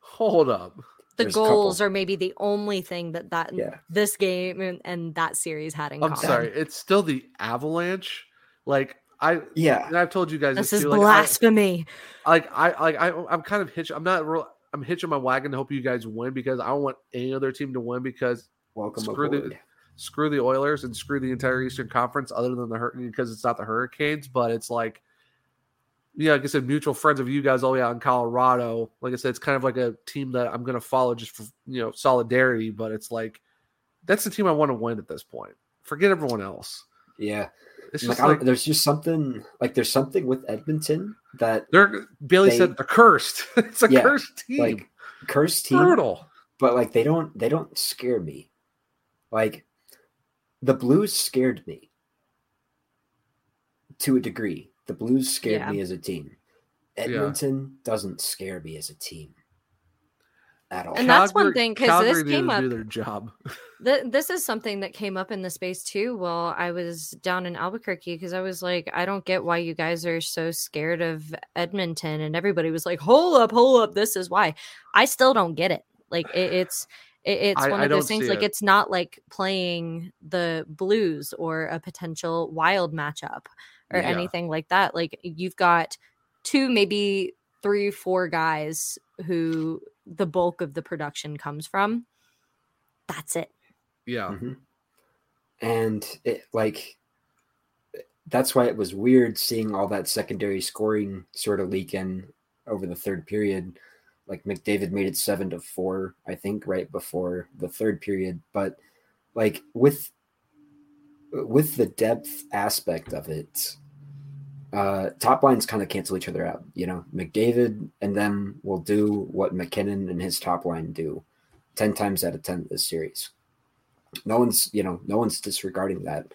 S2: hold up.
S4: The
S3: There's
S4: goals are maybe the only thing that that
S3: Yeah.
S4: this game and, and that series had in common.
S2: I'm
S4: common.
S2: sorry. It's still the Avalanche. Like I
S3: yeah
S2: and I've told you guys
S4: This
S2: this
S4: is
S2: too, like, I-
S4: blasphemy.
S2: like I like I I'm kind of hitching. I'm not real. I'm hitching my wagon to hope you guys win because I don't want any other team to win because
S3: welcome
S2: screw
S3: aboard.
S2: the screw the Oilers and screw the entire Eastern Conference other than the Hurricanes because it's not the Hurricanes, but it's like yeah, like I said, mutual friends of you guys all the way out in Colorado. Like I said, it's kind of like a team that I'm gonna follow just for you know solidarity, but it's like that's the team I want to win at this point. Forget everyone else.
S3: Yeah,
S2: It's
S3: like,
S2: just like
S3: there's just something like there's something with Edmonton that
S2: they're Bailey
S3: they-
S2: said they're cursed. it's a
S3: Yeah,
S2: cursed team.
S3: like cursed team,
S2: Brutal.
S3: but like they don't they don't scare me. Like the Blues scared me to a degree. The Blues scared
S4: Yeah.
S3: me as a team. Edmonton doesn't scare me as a team at all.
S4: And that's one thing
S2: because
S4: this came up-
S2: do their job.
S4: Th- this is something that came up in the space too while I was down in Albuquerque because I was like, I don't get why you guys are so scared of Edmonton, and everybody was like, "Hold up, hold up, this is why." I still don't get it. Like it, it's it, it's
S2: I-
S4: one of those things. Like
S2: it.
S4: it's not like playing the Blues or a potential wild matchup or
S2: Yeah.
S4: anything like that. Like you've got two, maybe three, four guys who the bulk of the production comes from. That's it.
S2: Yeah.
S3: Mhm. And it like that's why it was weird seeing all that secondary scoring sort of leak in over the third period. Like McDavid made it seven to four, I think, right before the third period. But like with with the depth aspect of it, uh top lines kind of cancel each other out. You know, McDavid and them will do what MacKinnon and his top line do. 10 times out of 10 this series. No one's, you know, no one's disregarding that.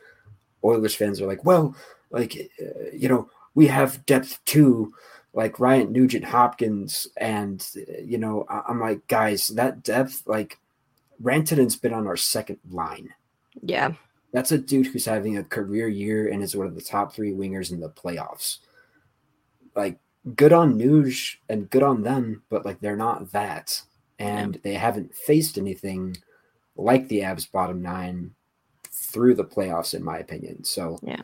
S3: Oilers fans are like, well, like, uh, you know, we have depth too, like Ryan Nugent Hopkins. And, you know, I'm like, guys, that depth, like, Rantanen's been on our second line.
S4: Yeah.
S3: That's a dude who's having a career year and is one of the top three wingers in the playoffs. Like, good on Nuge and good on them, but like they're not that. And they haven't faced anything like the Avs bottom nine through the playoffs, in my opinion. So
S4: Yeah.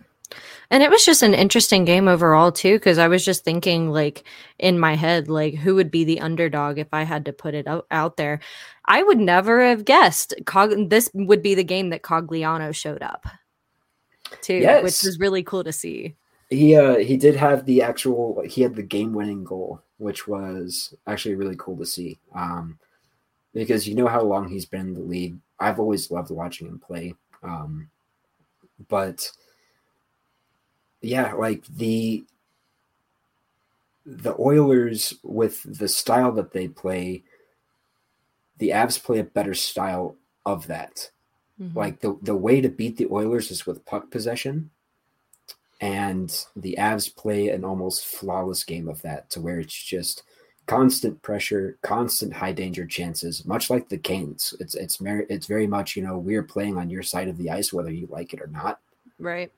S4: And it was just an interesting game overall too, because I was just thinking like in my head, like who would be the underdog if I had to put it out, out there. I would never have guessed Cog- this would be the game that Cogliano showed up too, which
S3: Yes.
S4: was really cool to see.
S3: he uh he did have the actual he had the game winning goal, which was actually really cool to see. Um because you know how long he's been in the league. I've always loved watching him play. Um but yeah, like the the Oilers with the style that they play, the Avs play a better style of that.
S4: Mhm.
S3: Like the the way to beat the Oilers is with puck possession, and the Avs play an almost flawless game of that, to where it's just constant pressure, constant high danger chances, much like the Canes. It's it's very it's very much you know we're playing on your side of the ice whether you like it or not.
S4: Right.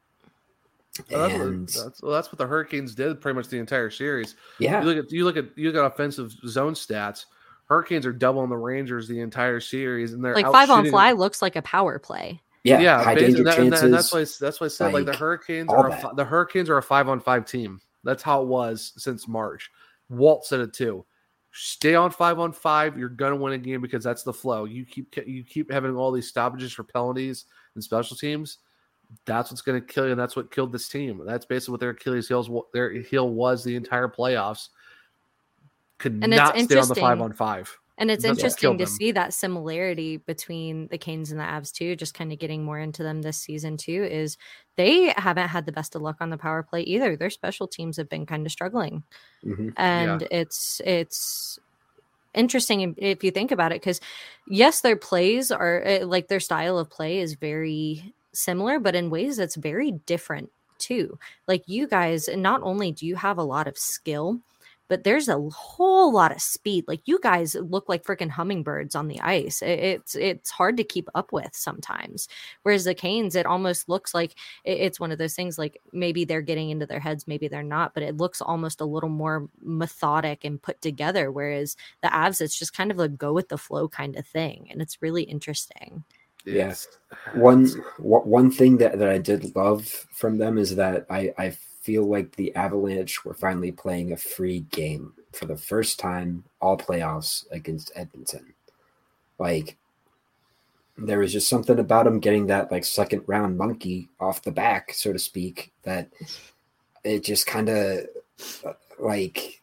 S2: Well, that's,
S3: And-
S2: what, that's, well, that's what the Hurricanes did pretty much the entire series.
S3: Yeah.
S2: You look at you look at you look at offensive zone stats. Hurricanes are doubling the Rangers the entire series, and they're
S4: Like five on
S2: shooting-
S4: fly looks like a power play.
S3: Yeah,
S2: yeah,
S3: high
S2: basically,
S3: danger
S2: that- and, that- and that's why that's why I said like, the Hurricanes are a, the Hurricanes are a five on five team. That's how it was since March. Walt said it too. Stay on five on five. You're gonna win a game because that's the flow. You keep you keep having all these stoppages for penalties and special teams. That's what's gonna kill you. And that's what killed this team. That's basically what their Achilles heels their heel was the entire playoffs. Could
S4: And
S2: not stay on the five on five.
S4: And it's
S2: That's
S4: interesting to
S2: them.
S4: see that similarity between the Canes and the Avs too. Just kind of getting more into them this season too. Is they haven't had the best of luck on the power play either. Their special teams have been kind of struggling,
S3: Mhm.
S4: and it's it's interesting if- if you think about it because yes, their plays are eh, like their style of play is very similar, but in ways that's very different too. Like you guys, not only do you have a lot of skill but there's a whole lot of speed. Like you guys look like freaking hummingbirds on the ice. It's it's hard to keep up with sometimes. Whereas the Canes, it almost looks like it's one of those things. Like maybe they're getting into their heads, maybe they're not, but it looks almost a little more methodic and put together. Whereas the Avs, it's just kind of a go with the flow kind of thing, and it's really interesting.
S3: Yeah. One one thing that, that I did love from them is that I, I feel like the Avalanche were finally playing a free game for the first time all playoffs against Edmonton. Like there was just something about them getting that like second round monkey off the back, so to speak, that it just kind of uh, like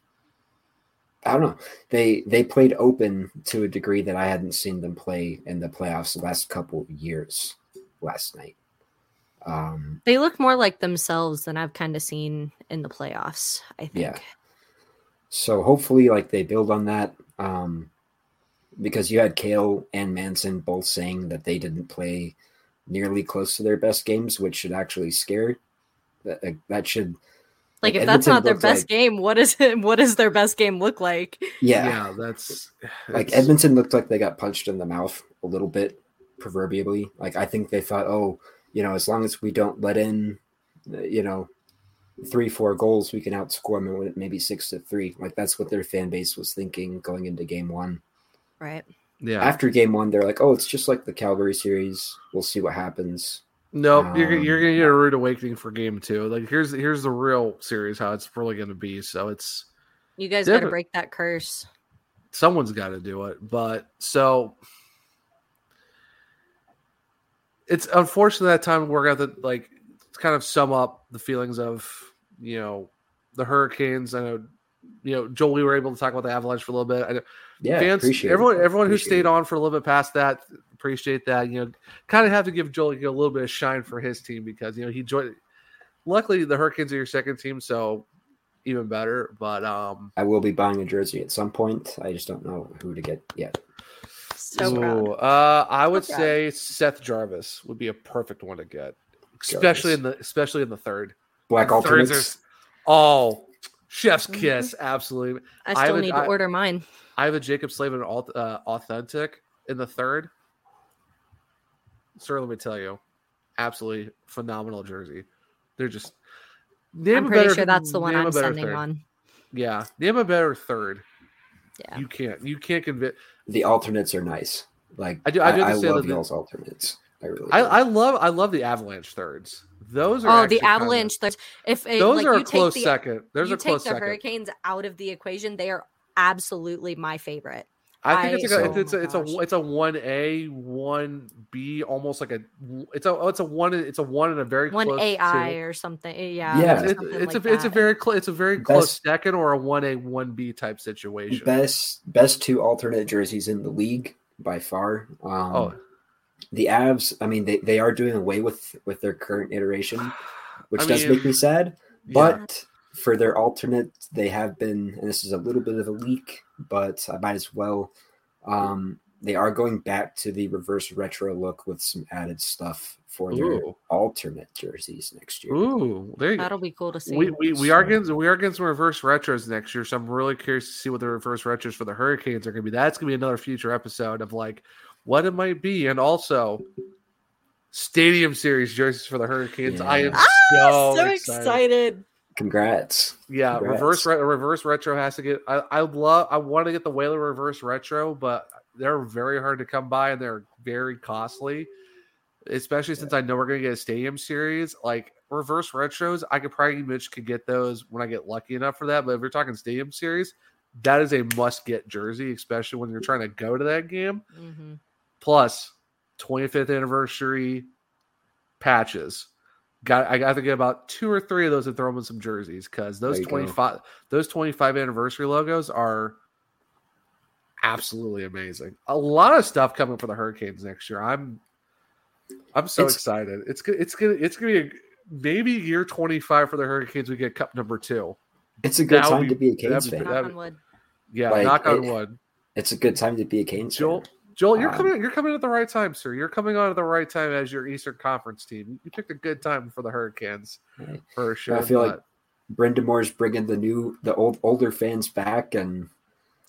S3: I don't know. They they played open to a degree that I hadn't seen them play in the playoffs the last couple of years. Last night, um,
S4: They look more like themselves than I've kind of seen in the playoffs. I think.
S3: yeah. So hopefully, like they build on that, um, because you had Cale and Manson both saying that they didn't play nearly close to their best games, which should actually scare. That that should
S4: Like, if that's not their best
S3: like-
S4: game, what is it? What does their best game look like?
S3: Yeah.
S2: yeah, that's
S3: like
S2: it's-
S3: Edmonton looked like they got punched in the mouth a little bit, proverbially. Like I think they thought, oh, you know, as long as we don't let in, uh, you know, three four goals, we can outscore them and maybe six to three. Like that's what their fan base was thinking going into game one.
S4: Right.
S2: Yeah.
S3: After game one, they're like, oh, it's just like the Calgary series. We'll see what happens.
S2: No, you're
S3: Um,
S2: you're gonna get a rude awakening for game two. Like here's here's the real series how it's really gonna be. So it's
S4: You guys got to break that curse.
S2: someone's got to do it. But so it's unfortunate that time we're gonna have to like kind of sum up the feelings of you know the Hurricanes. I know you know Joel. We were able to talk about the Avalanche for a little bit. I know
S3: Yeah,
S2: fans,
S3: appreciate it.
S2: everyone, everyone who stayed
S3: it.
S2: on for a little bit past that, appreciate that. You know, kind of have to give Joel a little bit of shine for his team because you know he joined. Luckily, the Hurricanes are your second team, so even better. But um,
S3: I will be buying a jersey at some point. I just don't know who to get yet.
S4: So.
S2: Ooh, uh, I would
S4: proud.
S2: say Seth Jarvis would be a perfect one to get, especially in the especially in the third.
S3: Black
S2: The thirds
S3: alternates.
S2: are- oh, chef's kiss, absolutely.
S4: Mm-hmm. I still
S2: have a-
S4: need to
S2: I-
S4: order mine.
S2: I have a Jaccob Slavin uh, authentic in the third. Sir, let me tell you, absolutely phenomenal jersey. They're just. Name
S4: I'm pretty
S2: better-
S4: sure that's the one
S2: name a
S4: I'm sending
S2: third.
S4: on.
S2: Yeah, name a better third.
S4: Yeah.
S2: You can't. You can't convince.
S3: The alternates are nice. Like
S2: I do- I do
S3: I,
S2: understand
S3: love
S2: that the-
S3: y'all's alternates. I really.
S2: I. I love. I love the Avalanche thirds. Those are.
S4: Oh,
S2: actually
S4: the
S2: kinda-
S4: Avalanche. thirds. If it,
S2: Those
S4: like,
S2: are a
S4: you take
S2: close
S4: the-
S2: second. There's
S4: you
S2: a close
S4: take the
S2: second.
S4: Hurricanes out of the equation, they are absolutely my favorite.
S2: I think it's
S4: I-
S2: a,
S4: oh
S2: it's, a,
S4: my
S2: it's a it's a it's a one A one B almost like a it's a oh, it's a one it's a one and a very
S4: One
S2: close
S4: AI
S2: two.
S4: or something. Yeah,
S3: Yeah.
S4: or
S2: It's,
S4: something
S2: it's
S4: like
S2: a it's a very close it's a very close second or a one A one B type situation.
S3: best best two alternate jerseys in the league by far. Um,
S2: Oh.
S3: the Avs. I mean, they, they are doing away with with their current iteration, which
S2: I
S3: does
S2: mean,
S3: make me sad.
S2: yeah.
S3: But for their alternate, they have been, and this is a little bit of a leak, but I might as well. Um, they are going back to the reverse retro look with some added stuff for their
S2: Ooh.
S3: alternate jerseys next year.
S2: Ooh, there you go.
S4: That'll be cool to see.
S2: We, we, we are getting we are getting some reverse retros next year, so I'm really curious to see what the reverse retros for the Hurricanes are going to be. That's going to be another future episode of like what it might be, and also Stadium Series jerseys for the Hurricanes. I am
S3: Yeah.
S2: so,
S4: so
S2: excited.
S4: excited.
S3: Congrats!
S2: Yeah,
S3: Congrats.
S2: reverse re- reverse retro has to get. I I love. I want to get the Whaler reverse retro, but they're very hard to come by and they're very costly. Especially since I know we're going to get a stadium series, like reverse retros, I could probably Mitch could get those when I get lucky enough for that. But if you're talking stadium series, that is a must get jersey, especially when you're trying to go to that game.
S4: Mhm.
S2: Plus, 25th anniversary patches. Got I got to get about two or three of those and throw them in some jerseys because those
S3: There you go.
S2: 25 those 25 anniversary logos are absolutely amazing. A lot of stuff coming for the Hurricanes next year. I'm I'm so
S3: It's-
S2: excited. It's go- it's gonna it's gonna be a, maybe year 25 for the Hurricanes. We get cup number two.
S3: It's a good
S2: That
S3: time
S2: be-
S3: to be a
S2: that'd
S3: Canes
S2: be-
S3: fan.
S4: Knock
S2: that'd-
S4: on wood.
S2: Yeah,
S3: Like,
S2: knock on
S3: it-
S2: wood.
S3: It's a good time to be a Canes
S2: Joel,
S3: fan.
S2: Joel, you're
S3: Um,
S2: coming. You're coming at the right time, sir. You're coming on at the right time as your Eastern Conference team. You picked a good time for the Hurricanes,
S3: Right.
S2: for sure.
S3: I feel like
S2: but-
S3: Brind'Amour's bringing the new, the old, older fans back, and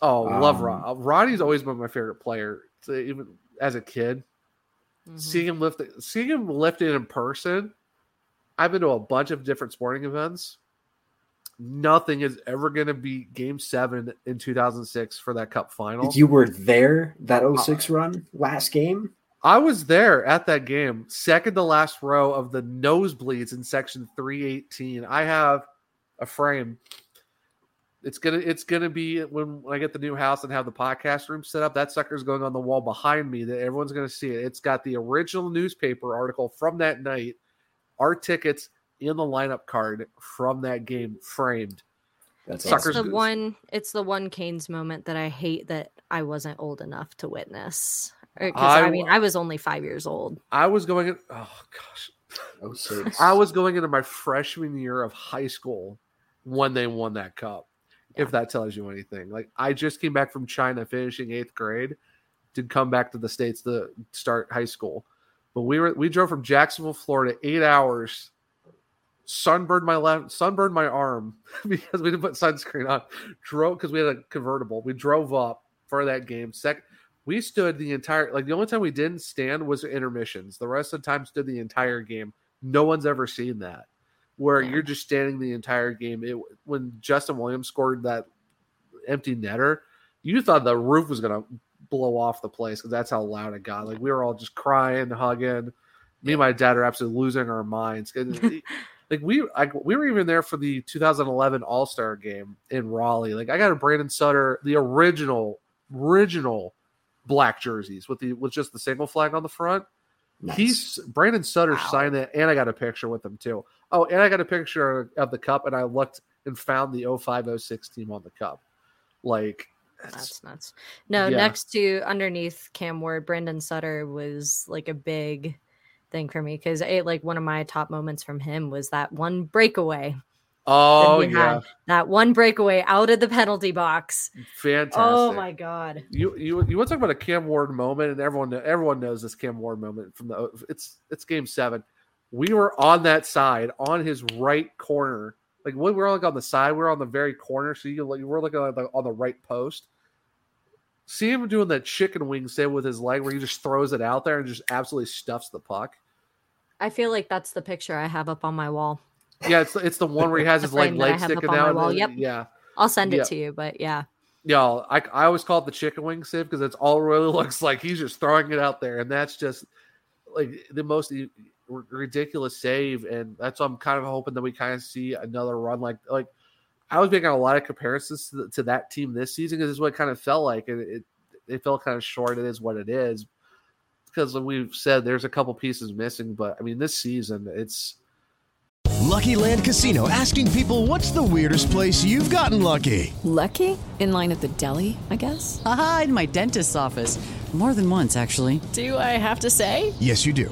S2: oh, love
S3: um,
S2: Rod. Roddy's always been my favorite player. So even as a kid,
S4: Mhm.
S2: seeing him lift, seeing him lifted in person. I've been to a bunch of different sporting events. Nothing is ever going to beat Game Seven in 2006 for that Cup final.
S3: you were there that
S2: Uh,
S3: 06 run last game.
S2: I was there at that game, second to last row of the nosebleeds in section 318. I have a frame. It's gonna it's gonna be when, when I get the new house and have the podcast room set up. That sucker's going on the wall behind me that everyone's gonna see it. It's got the original newspaper article from that night, our tickets in the lineup card from that game framed.
S3: That's
S4: It's the
S2: goose.
S4: one. It's the one Canes moment that I hate that I wasn't old enough to witness. Because
S2: I
S4: I, mean, I was only five years old.
S2: I was going in, oh gosh.
S3: Oh, six.
S2: I was going into my freshman year of high school when they won that cup. If that tells you anything, like I just came back from China, finishing eighth grade, to come back to the states to start high school. But we were we drove from Jacksonville, Florida, eight hours. Sunburned my left, sunburned my arm because we didn't put sunscreen on. Drove because we had a convertible. We drove up for that game. Sec, we stood the entire like the only time we didn't stand was intermissions. The rest of the time stood the entire game. No one's ever seen that where
S4: Yeah.
S2: you're just standing the entire game. It when Justin Williams scored that empty netter, you thought the roof was gonna blow off the place because that's how loud it got. Like we were all just crying, hugging. Me and my dad are absolutely losing our minds. it- like we, I, we were even there for the 2011 All Star game in Raleigh. Like I got a Brandon Sutter, the original, original black jerseys with the with just the single flag on the front.
S3: Nice.
S2: He's Brandon Sutter signed that, and I got a picture with him too. Oh, and I got a picture of the cup, and I looked and found the 0506 team on the cup. Like,
S4: That's nuts. No,
S2: Yeah.
S4: next to underneath Cam Ward, Brandon Sutter was like a big thing for me because it like one of my top moments from him was that one breakaway
S2: Oh
S4: you
S2: yeah,
S4: that one breakaway out of the penalty box.
S2: Oh fantastic.
S4: Oh my god.
S2: You you you want to talk about a Cam Ward moment, and everyone everyone knows this Cam Ward moment from the it's it's game seven. We were on that side on his right corner, like we were like on the side, we were on the very corner, so you like we're looking on the, on the right post. See him doing that chicken wing save with his leg, where he just throws it out there and just absolutely stuffs the puck.
S4: I feel like that's the picture I have up on my wall.
S2: Yeah, it's it's the one where he has his like leg sticking out.
S4: wall. Yep.
S2: Yeah.
S4: I'll send it to you, but yeah.
S2: Yeah, I, I always call it the chicken wing sieve because it's all really looks like he's just throwing it out there, and that's just like the most r- ridiculous save, and that's what I'm kind of hoping that we kind of see another run like like I was making a lot of comparisons to, the, to that team this season because it's what it kind of felt like, and it it felt kind of short. It is what it is because we've said there's a couple pieces missing, but I mean this season it's
S7: Lucky Land Casino asking people what's the weirdest place you've gotten lucky?
S8: Lucky? In line at the deli, I guess?
S9: Aha, in my dentist's office. More than once, actually.
S8: Do I have to say?
S7: Yes, you do.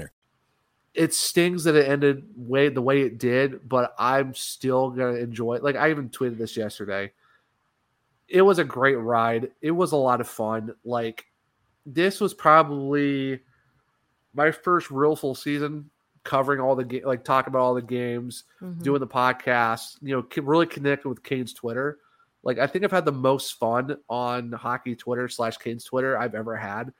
S2: It stings that it ended way the way it did, but I'm still gonna enjoy it. Like I even tweeted this yesterday. It was a great ride. It was a lot of fun. Like this was probably my first real full season covering all the ga- like talking about all the games,
S4: Mhm.
S2: doing the podcast. You know, really connecting with Canes Twitter. Like I think I've had the most fun on hockey Twitter slash Canes Twitter I've ever had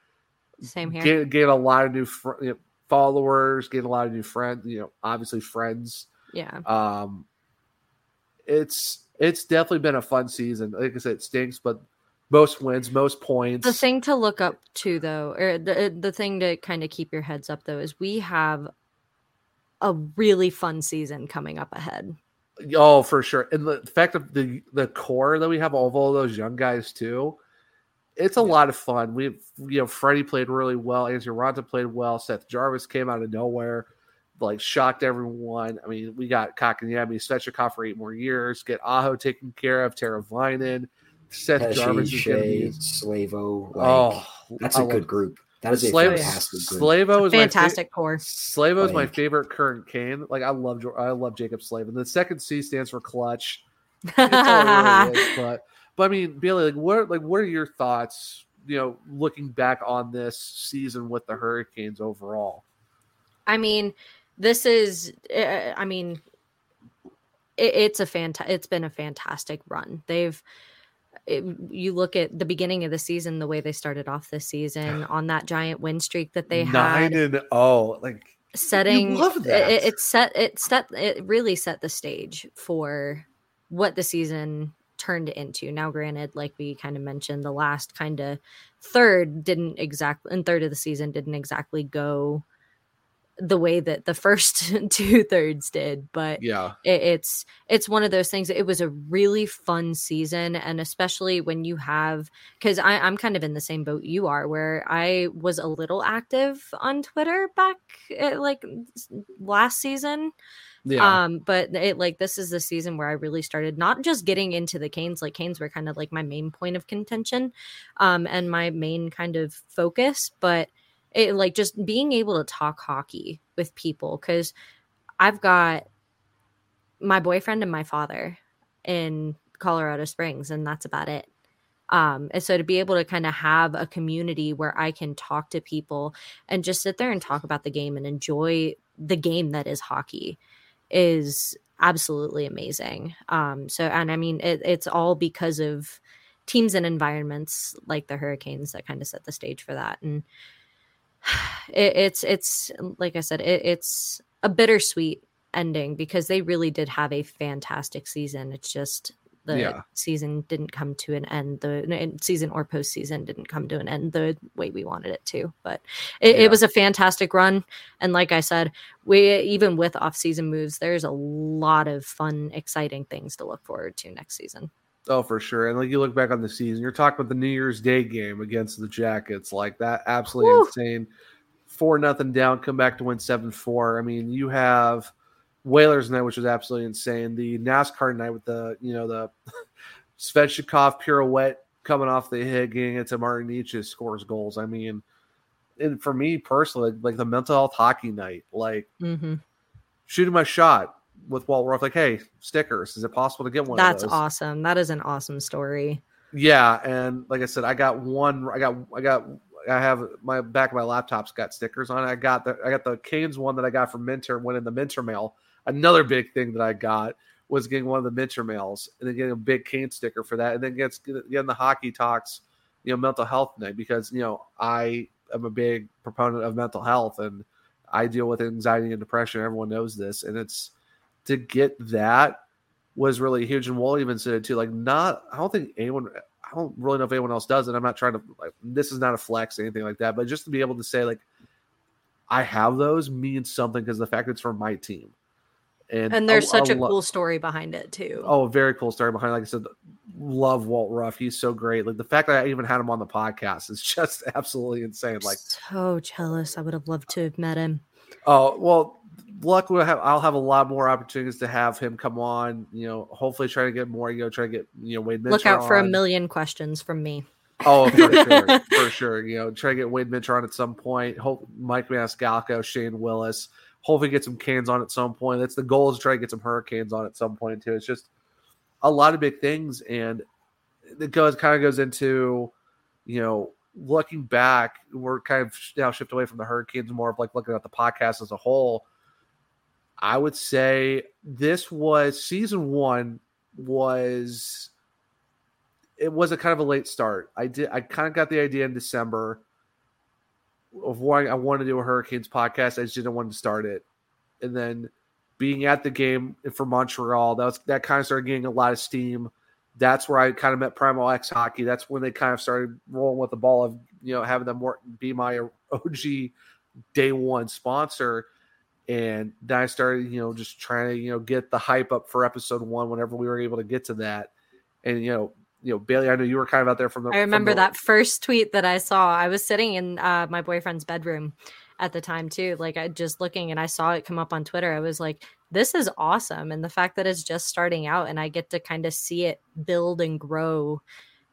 S4: Same here.
S2: gain, gain a lot of new fr- you know, followers, gain a lot of new friends. You know, obviously friends.
S4: Yeah.
S2: Um, it's it's definitely been a fun season. Like I said, it stinks, but most wins, most points.
S4: The thing to look up to, though, or the the thing to kind of keep your heads up, though, is we have a really fun season coming up ahead.
S2: Oh, for sure. And the fact of the the core that we have all of all those young guys too, it's a lot of fun. We you know Freddie played really well. Antti Raanta played well. Seth Jarvis came out of nowhere, like shocked everyone. I mean, we got Kotkaniemi, Svechnikov for eight more years. Get Aho taken care of. Teravainen, Seth
S3: Pesce,
S2: Jarvis is
S3: Shea,
S2: be.
S3: Slavo. Like,
S2: Oh,
S3: that's
S2: I
S3: a
S2: love-
S3: good group. That is a fantastic group.
S2: Slavo is
S4: Fantastic
S2: my
S4: core.
S2: Slavo is my favorite current Cane. Like I love Jo- I love Jaccob Slavo. The second C stands for clutch. That's all really is. But but I mean, Bailey, like what like what are your thoughts? You know, looking back on this season with the Hurricanes overall.
S4: I mean, this is. uh, I mean, it, it's a fanta- It's been a fantastic run. They've. It, you look at the beginning of the season, the way they started off this season on that giant win streak that they
S2: Nine
S4: had.
S2: and oh, like
S4: setting
S2: that.
S4: It, it set it set it really set the stage for what the season turned into now granted like we kind of mentioned the last kind of third didn't exactly and third of the season didn't exactly go the way that the first two thirds did but
S2: Yeah.
S4: it, it's it's one of those things it was a really fun season and especially when you have because i'm kind of in the same boat you are where i was a little active on twitter back at, like last season
S2: Yeah.
S4: um but it like this is the season where i really started not just getting into the canes like canes were kind of like my main point of contention um and my main kind of focus but it like just being able to talk hockey with people because I've got my boyfriend and my father in Colorado Springs, and that's about it. Um, and so to be able to kind of have a community where I can talk to people and just sit there and talk about the game and enjoy the game that is hockey is absolutely amazing. Um, so, and I mean, it, it's all because of teams and environments like the Hurricanes that kind of set the stage for that. And it, it's it's like I said, it, it's a bittersweet ending because they really did have a fantastic season. It's just the
S2: Yeah.
S4: season didn't come to an end. The season or postseason didn't come to an end the way we wanted it to. But it,
S2: Yeah.
S4: it was a fantastic run. And like I said, we even with off-season moves, there's a lot of fun, exciting things to look forward to next season.
S2: Oh, for sure. And like you look back on the season, you're talking about the New Year's Day game against the Jackets, like that absolutely
S4: Woo.
S2: insane. Four nothing down, come back to win seven four. I mean, you have Whalers night, which was absolutely insane. The NASCAR night with the you know the Svechnikov pirouette coming off the hit, getting it to Martin Necas scores goals. I mean, and for me personally, like the mental health hockey night, like
S4: Mm-hmm.
S2: shooting my shot with Walt Ruff, like, hey, stickers. Is it possible to get one?
S4: That's
S2: of those?
S4: awesome. That is an awesome story.
S2: Yeah, and like I said, I got one. I got, I got, I have my back of my laptop's got stickers on it. I got the, I got the Canes one that I got from Minter. Went in the Minter mail. Another big thing that I got was getting one of the Minter mails and then getting a big Cane sticker for that, and then gets getting the hockey talks, you know, mental health night because you know I am a big proponent of mental health and I deal with anxiety and depression. Everyone knows this, and it's to get that was really huge. And Walt even said it too. Like, not I don't think anyone I don't really know if anyone else does it. I'm not trying to like this is not a flex or anything like that, but just to be able to say like I have those means something because the fact it's from my team. And,
S4: And there's
S2: I-
S4: such
S2: I
S4: a
S2: lo-
S4: cool story behind it too.
S2: Oh, a very cool story behind. it. Like I said, love Walt Ruff. He's so great. Like the fact that I even had him on the podcast is just absolutely insane. Like,
S4: so jealous. I would have loved to have met him.
S2: oh well, luckily we'll have, I'll have a lot more opportunities to have him come on. You know, hopefully try to get more. You know, try to get you know Wade.
S4: Look out for a million questions from me.
S2: Oh, for sure, for sure. You know, try to get Wade Minter on at some point. Hope Mike Maniscalco, Shane Willis. Hopefully, get some cans on at some point. That's the goal is to try to get some Hurricanes on at some point too. It's just a lot of big things, and it goes kind of goes into you know looking back. We're kind of now shift away from the Hurricanes, more of like looking at the podcast as a whole. I would say this was season one was it was a kind of a late start. I did I kind of got the idea in December of why I wanted to do a Hurricanes podcast. I just didn't want to start it. And then being at the game for Montreal, that was that kind of started getting a lot of steam. That's where I kind of met Primo X Hockey. That's when they kind of started rolling with the ball of you know having them be my OG day one sponsor. And then I started, you know, just trying to, you know, get the hype up for episode one whenever we were able to get to that. And you know, you know, Bailey, I know you were kind of out there from the.
S4: I remember
S2: the-
S4: that first tweet that I saw. I was sitting in uh, my boyfriend's bedroom at the time too, like I just looking and I saw it come up on Twitter. I was like, "This is awesome!" And the fact that it's just starting out and I get to kind of see it build and grow,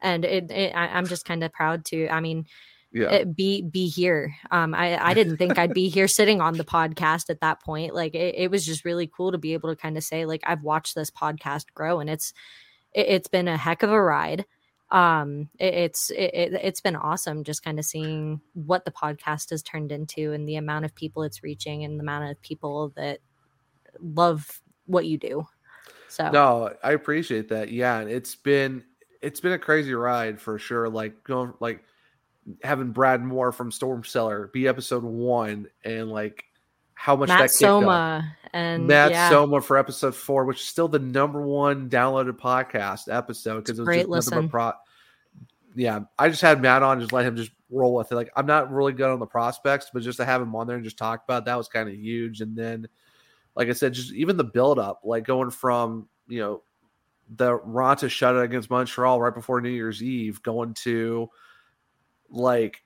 S4: and it, it I, I'm just kind of proud to. I mean,
S2: Yeah.
S4: it- be be here. Um, I I didn't think I'd be here sitting on the podcast at that point. Like it, it was just really cool to be able to kind of say like I've watched this podcast grow, and it's it, it's been a heck of a ride um it, it's it, it's been awesome just kind of seeing what the podcast has turned into and the amount of people it's reaching and the amount of people that love what you do so
S2: No, I appreciate that. Yeah, and it's been it's been a crazy ride for sure. Like going like having Brad Moore from Storm Cellar be episode one and like how much
S4: matt
S2: that kicked up.
S4: soma and
S2: Matt
S4: yeah,
S2: Soma for episode four, which is still the number one downloaded podcast episode because it was
S4: Great
S2: just
S4: listen.
S2: pro. Yeah, I just had Matt on, just let him just roll with it. Like I'm not really good on the prospects, but just to have him on there and just talk about it, that was kind of huge. And then, like I said, just even the build up, like going from you know the Raanta shutout against Montreal right before New Year's Eve, going to like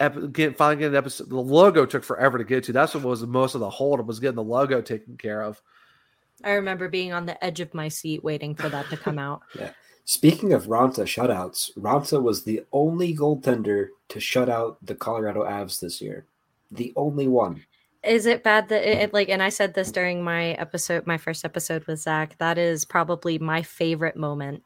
S2: ep- get finally getting an episode. The logo took forever to get to. That's what was most of the holdup was getting the logo taken care of.
S4: i remember being on the edge of my seat waiting for that to come out
S3: Yeah. Speaking of Raanta shutouts, Raanta was the only goaltender to shut out the Colorado Avs this year. The only one.
S4: is it bad that it, it, mm-hmm. like and i said this during my episode my first episode with zach that is probably my favorite moment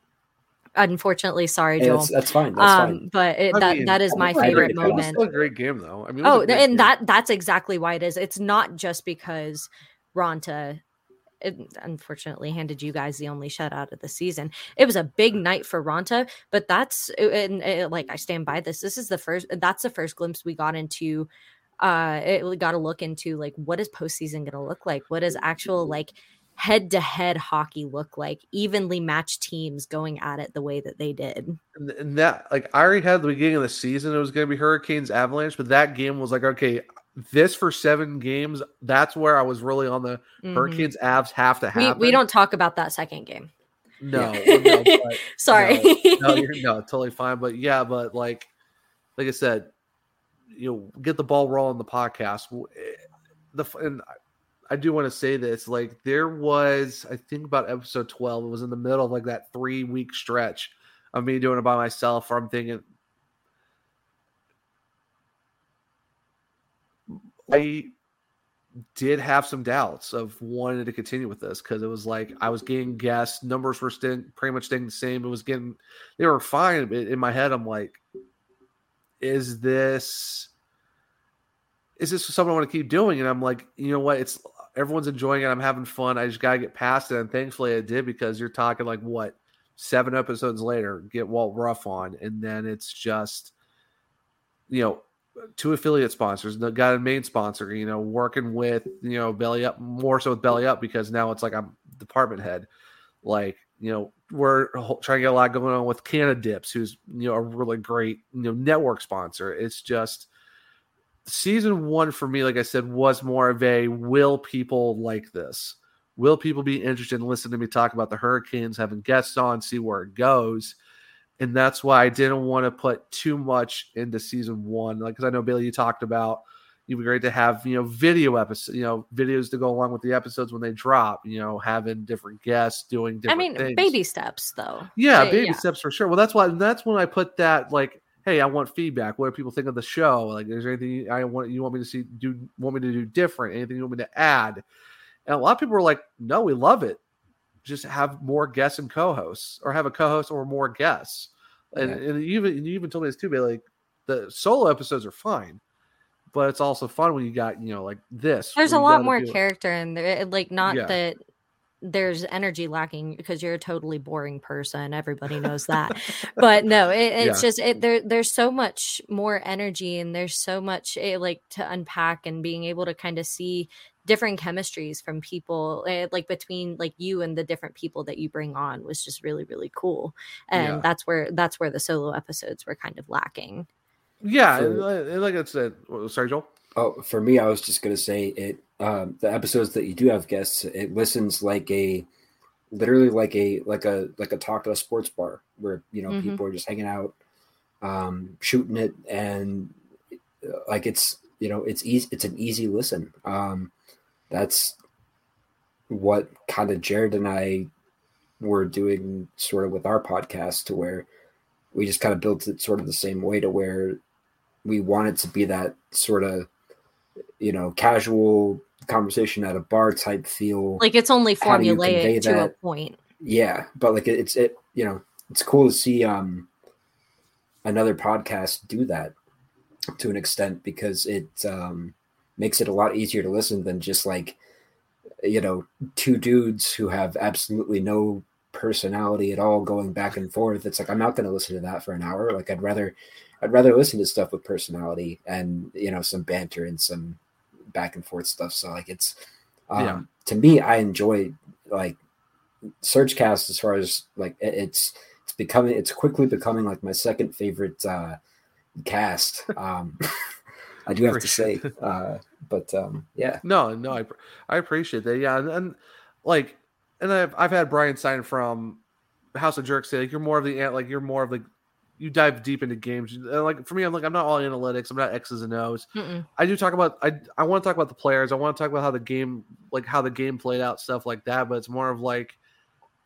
S4: unfortunately sorry
S3: Hey,
S4: joel
S3: that's- that's fine, that's
S4: um
S3: fine.
S4: but it, that
S2: mean,
S4: that is my
S2: it was a
S4: favorite
S2: great- it was
S4: moment
S2: still a great game though. I mean,
S4: oh and
S2: game.
S4: that that's exactly why it is it's not just because Raanta it unfortunately handed you guys the only shutout of the season. It was a big night for Raanta, but that's and, and, like I stand by this. This is the first. That's the first glimpse we got into uh it we got to look into like what is postseason going to look like what is actual like head to head hockey look like evenly matched teams going at it the way that they did
S2: And, and that like I already had the beginning of the season. It was going to be Hurricanes Avalanche, but that game was like okay. This for seven games. That's where I was really on the
S4: Mhm.
S2: Hurricanes Avs have to
S4: we,
S2: happen.
S4: we don't talk about that second game
S2: No, no, but-
S4: Sorry.
S2: No, no, you're, no, totally fine. But yeah, but like, like I said, you know, get the ball rolling the podcast. Eh, The f- and I- do want to say this. Like, there was, I think about episode twelve. It was in the middle of like that three week stretch of me doing it by myself. Where I'm thinking, I did have some doubts of wanting to continue with this because it was like I was getting guests, numbers were staying pretty much staying the same. It was getting they were fine. But in my head, I'm like, is this is this something I want to keep doing? And I'm like, you know what? It's everyone's enjoying it. I'm having fun. I just gotta get past it. And thankfully I did because you're talking like what seven episodes later, get Walt Ruff on, and then it's just you know two affiliate sponsors, got a main sponsor, you know, working with, you know, Belly Up more so with Belly Up because now it's like I'm department head. Like, you know, we're trying to get a lot going on with Cannadips, who's, you know, a really great, you know, network sponsor. It's just season one for me, like I said, was more of a will people like this? Will people be interested in listening to me talk about the Hurricanes, having guests on, see where it goes? and that's why I didn't want to put too much into season one. Like, because I know Bailey, you talked about it'd be great to have you know video episodes, you know, videos to go along with the episodes when they drop. You know, having different guests doing different i
S4: mean
S2: things.
S4: baby steps though
S2: Yeah, baby steps for sure. Well, that's why that's when I put that like, hey, I want feedback. What do people think of the show? Like, is there anything I want you want me to see do want me to do different? Anything you want me to add? And a lot of people were like, no, we love it. Just have more guests and co-hosts, or have a co-host or more guests. And,
S3: Yeah.
S2: and you even you even told me this too, Bailey. Like the solo episodes are fine, but it's also fun when you got you know like this.
S4: there's a lot more
S2: do it.
S4: character in there like not
S2: Yeah.
S4: that there's energy lacking because you're a totally boring person everybody knows that but no it, it's
S2: Yeah.
S4: just it, there there's so much more energy and there's so much eh, like to unpack and being able to kind of see different chemistries from people eh, like between like you and the different people that you bring on was just really really cool and
S2: Yeah.
S4: that's where that's where the solo episodes were kind of lacking
S2: Yeah,
S3: For-
S2: like- I said, sorry, Joel.
S3: Oh, for me, I was just gonna say it. Um, the episodes that you do have guests, it listens like a, literally like a like a like a talk at a sports bar where you know
S4: Mhm.
S3: people are just hanging out, um, shooting it, and uh, like it's you know it's easy. It's an easy listen. Um, that's what kind of Jared and I were doing sort of with our podcast to where we just kind of built it sort of the same way to where we wanted to be that sort of you know casual conversation at a bar type feel.
S4: Like it's only
S3: How do you convey
S4: formulaic to a point.
S3: Yeah but like it's it you know it's cool to see um another podcast do that to an extent because it um makes it a lot easier to listen than just like you know two dudes who have absolutely no personality at all going back and forth. It's like i'm not going to listen to that for an hour. Like i'd rather i'd rather listen to stuff with personality and you know some banter and some back and forth stuff so like it's um
S2: Yeah.
S3: to me i enjoy like SurgeCast as far as like it- it's it's becoming it's quickly becoming like my second favorite uh cast. Um I do have to say. Uh but um yeah.
S2: No, no, I I appreciate that. Yeah, and, and like, and I've I've had Brian sign from House of Jerks say like you're more of the ant, like you're more of like you dive deep into games. Like for me, I'm like I'm not all analytics. I'm not X's and O's.
S4: Mm-mm.
S2: I do talk about I I want to talk about the players. I want to talk about how the game like how the game played out, stuff like that. But it's more of like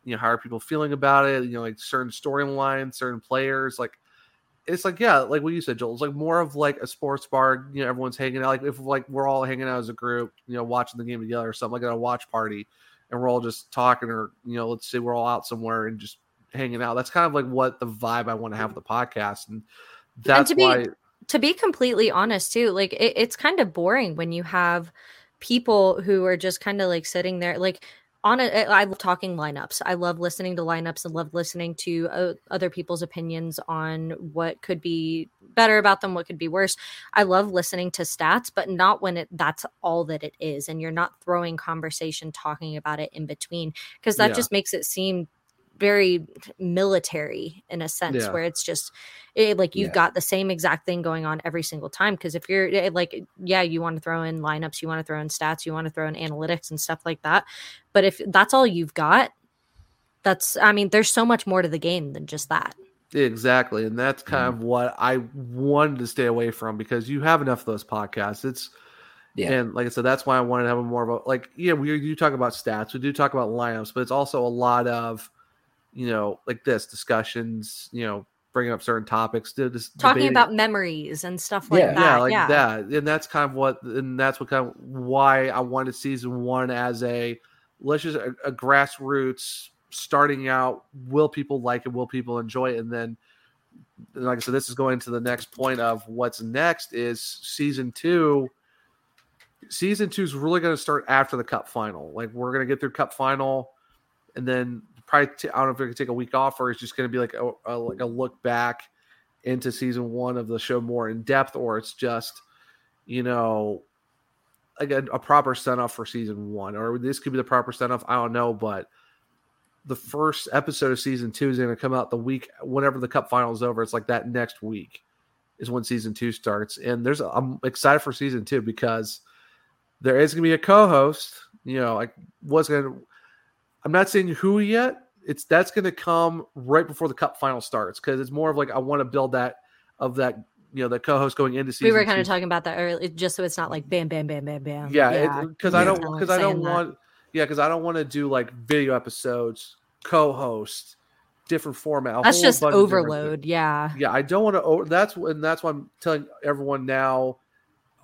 S2: you know how are people feeling about it? You know, like certain storylines, certain players, like it's like yeah, like what you said, Joel. It's like more of like a sports bar. You know, everyone's hanging out. Like if like we're all hanging out as a group, you know, watching the game together or something like at a watch party, and we're all just talking, or you know, let's say we're all out somewhere and just hanging out. That's kind of like what the vibe I want to have with the podcast, and that's
S4: to be-
S2: why.
S4: to be completely honest too like it, it's kind of boring when you have people who are just kind of like sitting there like on a i love talking lineups i love listening to lineups and love listening to uh, other people's opinions on what could be better about them, what could be worse. I love listening to stats, but not when it that's all that it is, and you're not throwing conversation talking about it in between because that
S10: Yeah.
S4: just makes it seem very military in a sense
S10: Yeah.
S4: where it's just it, like you've
S10: Yeah.
S4: got the same exact thing going on every single time because if you're like yeah you want to throw in lineups you want to throw in stats you want to throw in analytics and stuff like that but if that's all you've got that's i mean there's so much more to the game than just that
S2: Exactly. And that's kind
S3: Mm-hmm.
S2: of what I wanted to stay away from because you have enough of those podcasts. It's
S3: Yeah.
S2: and like I said, that's why I wanted to have a more of a like yeah, we do talk about stats, we do talk about lineups, but it's also a lot of you know, like this discussions, you know, bringing up certain topics, d-
S4: talking
S2: debating-
S4: about memories and stuff like
S2: yeah,
S4: that
S2: yeah, like
S4: yeah
S2: that, and that's kind of what, and that's what kind of why I wanted season one as a let's just a, a grassroots starting out. Will people like it? Will people enjoy it? And then, like I said, this is going to the next point of what's next is season two. Season two is really going to start after the cup final. Like we're going to get through cup final, and then probably t- I don't know if we can take a week off or it's just going to be like a, a like a look back into season one of the show more in depth, or it's just you know like a, a proper send off for season one, or this could be the proper send off. I don't know, but the first episode of season two is going to come out the week whenever the cup final is over. It's like that next week is when season two starts, and there's I'm excited for season two because there is going to be a co-host. You know, like what's going to. I'm not saying who yet. It's that's going to come right before the cup final starts because it's more of like I want to build that of that you know the co-host going into season.
S4: we were kind
S2: two
S4: of talking about that earlier just so it's not like bam bam bam bam bam
S2: yeah, because I don't because I don't
S4: that.
S2: want yeah because I don't want to do like video episodes, co-host, different format.
S4: that's just
S2: bunch of different
S4: overload yeah
S2: yeah, I don't want to. That's and that's why I'm telling everyone now.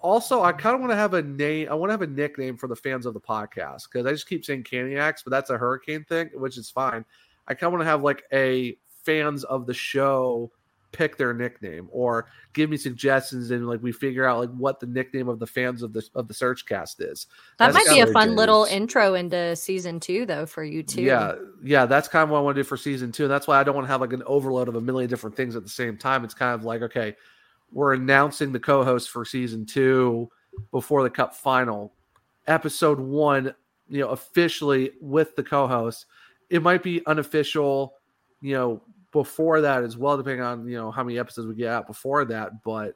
S2: Also, I kind of want to have a name. I want to have a nickname for the fans of the podcast because I just keep saying Caniacs, but that's a hurricane thing, which is fine. I kind of want to have like a fans of the show pick their nickname or give me suggestions and like we figure out like what the nickname of the fans of the of the SurgeCast is.
S4: that
S2: That's
S4: might be a fun little intro into season two though for you too
S2: yeah, yeah, that's kind of what I want to do for season two. And that's why I don't want to have like an overload of a million different things at the same time. It's kind of like, okay, we're announcing the co-host for season two before the cup final. Episode one, you know, officially with the co-host. It might be unofficial, you know, before that as well, depending on you know how many episodes we get out before that. But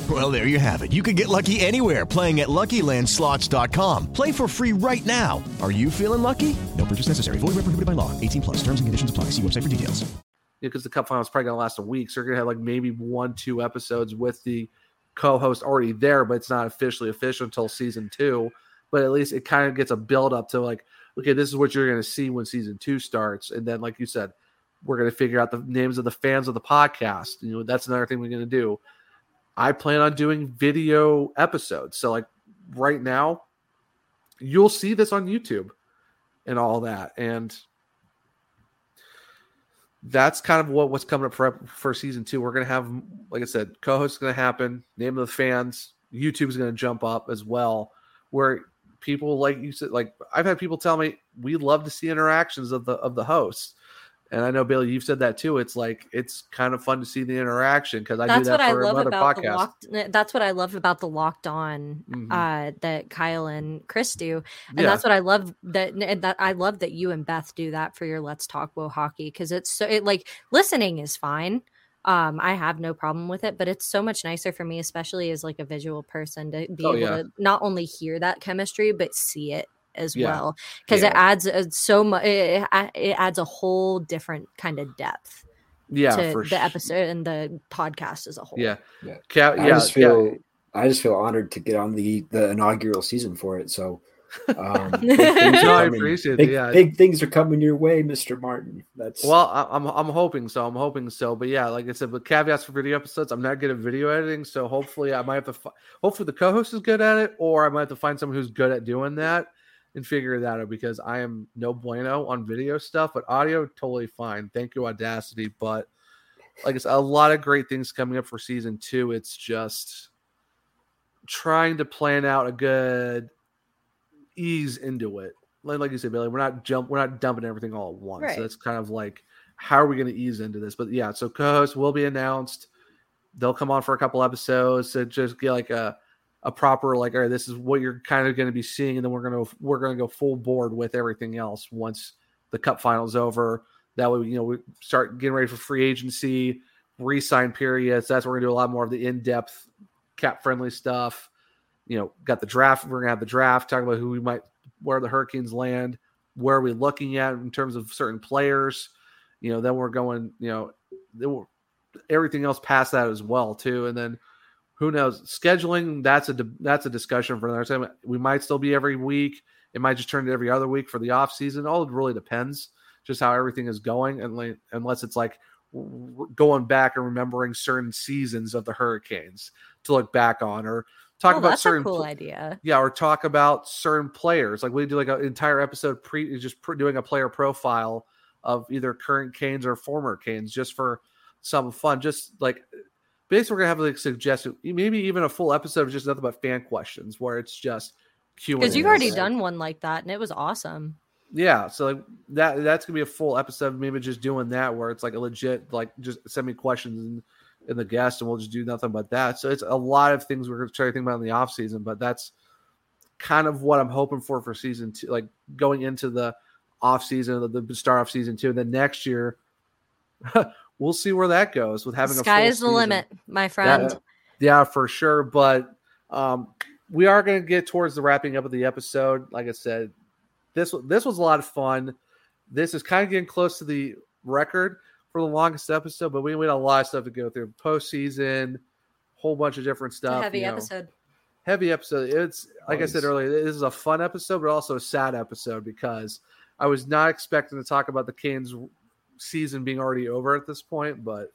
S7: Well, there you have it. You can get lucky anywhere playing at LuckyLandSlots.com. Play for free right now. Are you feeling lucky? No purchase necessary. Void where prohibited by law. 18 plus. Terms and conditions apply. See website for details.
S2: Yeah, because the cup final is probably going to last a week. So you're going to have like maybe one, two episodes with the co-host already there, but it's not officially official until season two. But at least it kind of gets a build up to like, okay, this is what you're going to see when season two starts, and then like you said, we're going to figure out the names of the fans of the podcast. You know, that's another thing we're going to do. I plan on doing video episodes. So like right now, you'll see this on YouTube and all that, and that's kind of what what's coming up for for season two. We're gonna have, like I said, co-host is gonna happen. Name of the fans. YouTube is gonna jump up as well, where people like you said, like I've had people tell me we love to see interactions of the of the hosts, and I know Bailey, you've said that too. It's like it's kind of fun to see the interaction because I
S4: that's
S2: do
S4: what
S2: that
S4: I
S2: for
S4: love
S2: another
S4: about the
S2: podcast.
S4: locked. That's what I love about the locked on
S2: Mhm.
S4: uh, that Kyle and Chris do, and
S2: Yeah.
S4: that's what I love that and that I love that you and Beth do that for your Let's Talk Wo Hockey because it's so it like listening is fine. Um, I have no problem with it, but it's so much nicer for me, especially as like a visual person, to be
S2: Oh,
S4: able
S2: yeah.
S4: to not only hear that chemistry but see it as
S2: Yeah.
S4: well because it adds uh, so much it, it adds a whole different kind of depth
S2: Yeah,
S4: to
S2: for
S4: the
S2: sh-
S4: episode and the podcast as a whole
S2: Yeah,
S3: Yeah.
S2: Cap,
S3: I just
S2: Cap-
S3: feel I just feel honored to get on the the inaugural season for it. So um, big things are
S2: No, I
S3: coming-
S2: appreciate it,
S3: big,
S2: yeah.
S3: big things are coming your way, Mister Martin. That's
S2: Well, I- I'm I'm hoping so. I'm hoping so. But yeah, like I said, with caveats for video episodes. I'm not good at video editing, so hopefully I might have to. Fi- hopefully the co-host is good at it, or I might have to find someone who's good at doing that and figure that out because I am no bueno on video stuff, but audio totally fine. Thank you, Audacity. But like it's a lot of great things coming up for season two. It's just trying to plan out a good ease into it. Like, like you said, Billy, we're not jump, we're not dumping everything all at once.
S4: Right.
S2: So it's kind of like, how are we going to ease into this? But yeah, so co-hosts will be announced. They'll come on for a couple episodes to just get like a a proper like, all right, this is what you're kind of going to be seeing, and then we're gonna we're gonna go full board with everything else once the cup finals over. That way, you know, we start getting ready for free agency, re-sign periods. That's where we're gonna do a lot more of the in-depth cap friendly stuff. You know, got the draft. We're gonna have the draft. Talk about who we might, where the Hurricanes land, where are we looking at in terms of certain players. You know, then we're going. You know, everything else past that as well too, and then who knows? Scheduling that's a that's a discussion for another time. We might still be every week. It might just turn to every other week for the off season. All it really depends just how everything is going and like, unless it's like going back and remembering certain seasons of the hurricanes to look back on or talk
S4: Oh,
S2: about
S4: that's a
S2: certain
S4: cool
S2: pl-
S4: idea.
S2: yeah or talk about certain players. Like we do like an entire episode pre just pre- doing a player profile of either current canes or former canes just for some fun just like basically we're gonna have like suggested maybe even a full episode of just nothing but fan questions where it's just Q
S4: because you've already done one like that and it was awesome.
S2: Yeah so like that that's gonna be a full episode maybe just doing that where it's like a legit like just send me questions and in the guest and we'll just do nothing but that. So it's a lot of things we're gonna try to think about in the off season but that's kind of what i'm hoping for for season two like going into the off season the, the start off season two and then next year we'll see where that goes with having a
S4: sky is the
S2: season.
S4: limit my friend
S2: Yeah, yeah, for sure. But um, we are going to get towards the wrapping up of the episode. Like I said, this this was a lot of fun. This is kind of getting close to the record for the longest episode, but we, we had a lot of stuff to go through. Postseason, whole bunch of different stuff.
S4: heavy
S2: you know.
S4: episode
S2: Heavy episode. It's like I said earlier, this is a fun episode, but also a sad episode because I was not expecting to talk about the Canes season being already over at this point, but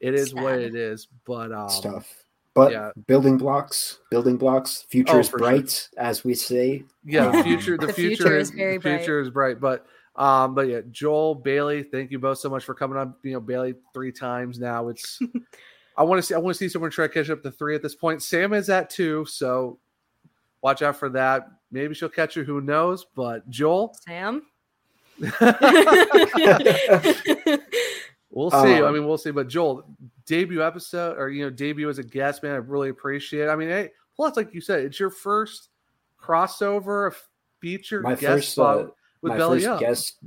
S2: it is what it is. But um,
S3: stuff. But
S2: yeah.
S3: building blocks, building blocks. Future
S2: Oh,
S3: is
S2: for sure.
S3: bright, as we say.
S2: Yeah,
S3: Um,
S2: future. The,
S4: The
S2: future,
S4: future
S2: is
S4: is very
S2: the future is bright. But um, but yeah, Joel Bailey, thank you both so much for coming on. You know, Bailey three times now. It's I want to see. I want to see someone try to catch up to three at this point. Sam is at two, so watch out for that. Maybe she'll catch you. Who knows? But Joel,
S4: sam
S2: we'll see. I
S3: Um,
S2: mean, we'll see. But Joel, debut episode or you know, debut as a guest, man, I really appreciate. it. I mean, hey, plus like you said, it's your first crossover feature
S3: my
S2: guest
S3: first,
S2: spot
S3: uh,
S2: with
S3: my
S2: Belly
S3: first
S2: Up.
S3: guest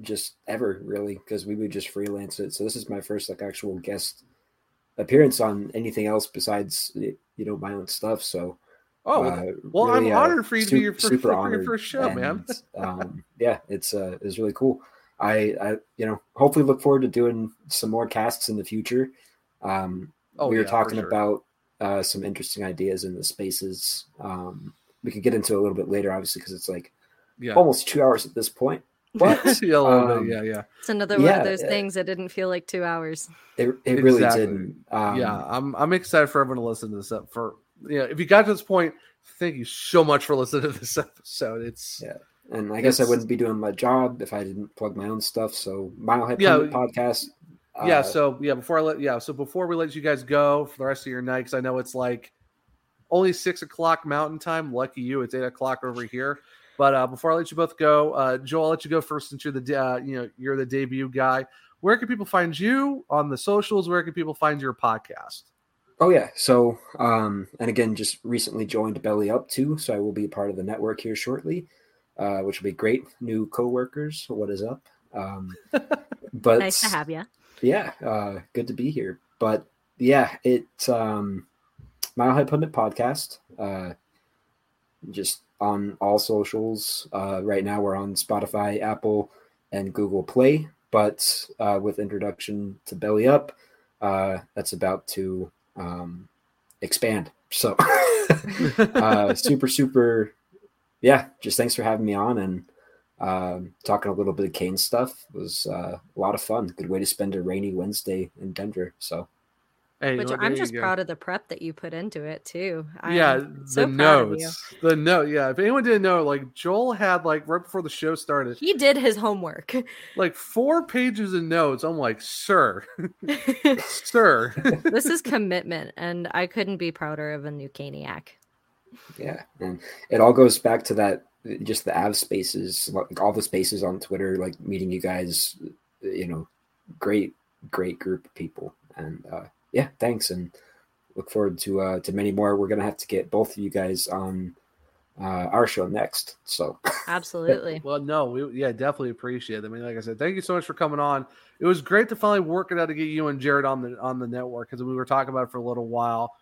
S3: just ever really because we would just freelance it. So this is my first like actual guest appearance on anything else besides you know my own stuff. So
S2: Oh,
S3: uh,
S2: well, I'm
S3: really, uh,
S2: honored for you to be
S3: su-
S2: your first,
S3: super
S2: for your first show, man.
S3: um, yeah, it's uh, it's really cool. I, I, you know, hopefully look forward to doing some more casts in the future. Um,
S2: Oh,
S3: we were
S2: yeah,
S3: talking
S2: sure.
S3: about uh, some interesting ideas in the spaces. Um, we could get into a little bit later, obviously, because it's like
S2: Yeah.
S3: almost two hours at this point. But
S2: yeah,
S3: um,
S2: yeah, yeah.
S4: it's another one of those
S3: uh,
S4: things that didn't feel like two hours
S3: it, it really didn't. Um,
S2: yeah, I'm I'm excited for everyone to listen to this up for yeah. If you got to this point, thank you so much for listening to this episode. It's
S3: Yeah. And I guess I wouldn't be doing my job if I didn't plug my own stuff. So Mile High
S2: Yeah,
S3: podcast.
S2: yeah.
S3: uh,
S2: So yeah, before I let yeah, so before we let you guys go for the rest of your night, because I know it's like only six o'clock Mountain Time. Lucky you, it's eight o'clock over here. But uh, before I let you both go, uh, Joel, I'll let you go first since you're the uh, you know you're the debut guy. Where can people find you on the socials? Where can people find your podcast?
S3: Oh yeah. So um and again just recently joined Belly Up too, so I will be a part of the network here shortly, uh, which will be great. New coworkers, what is up? Um but
S4: nice to have you
S3: yeah, uh good to be here. But yeah, it um Mile High Pundit podcast. Uh just on all socials. Uh, right now, we're on Spotify, Apple, and Google Play. But uh, with introduction to Belly Up, uh, that's about to um, expand. So, uh, super, super, yeah. Just thanks for having me on and um, talking a little bit of Cane stuff was uh, a lot of fun. Good way to spend a rainy Wednesday in Denver. So,
S2: Hey,
S4: Which
S2: well,
S4: I'm just proud of the prep that you put into it too. I'm
S2: yeah,
S4: so
S2: the
S4: proud of you.
S2: notes, the note. Yeah, if anyone didn't know, like Joel had like right before the show started,
S4: He did his homework.
S2: like four pages of notes. I'm like, sir, sir.
S4: this is commitment, and I couldn't be prouder of a new Caniac.
S3: yeah, and it all goes back to that just the av spaces, like all the spaces on Twitter, like meeting you guys. You know, great, great group of people, and uh, yeah, thanks, and look forward to uh, to many more. We're gonna have to get both of you guys on uh, our show next. So.
S4: Absolutely.
S2: Well, no, we yeah, definitely appreciate it. I mean, like I said, thank you so much for coming on. It was great to finally work it out to get you and Jared on the on the network because we were talking about it for a little while.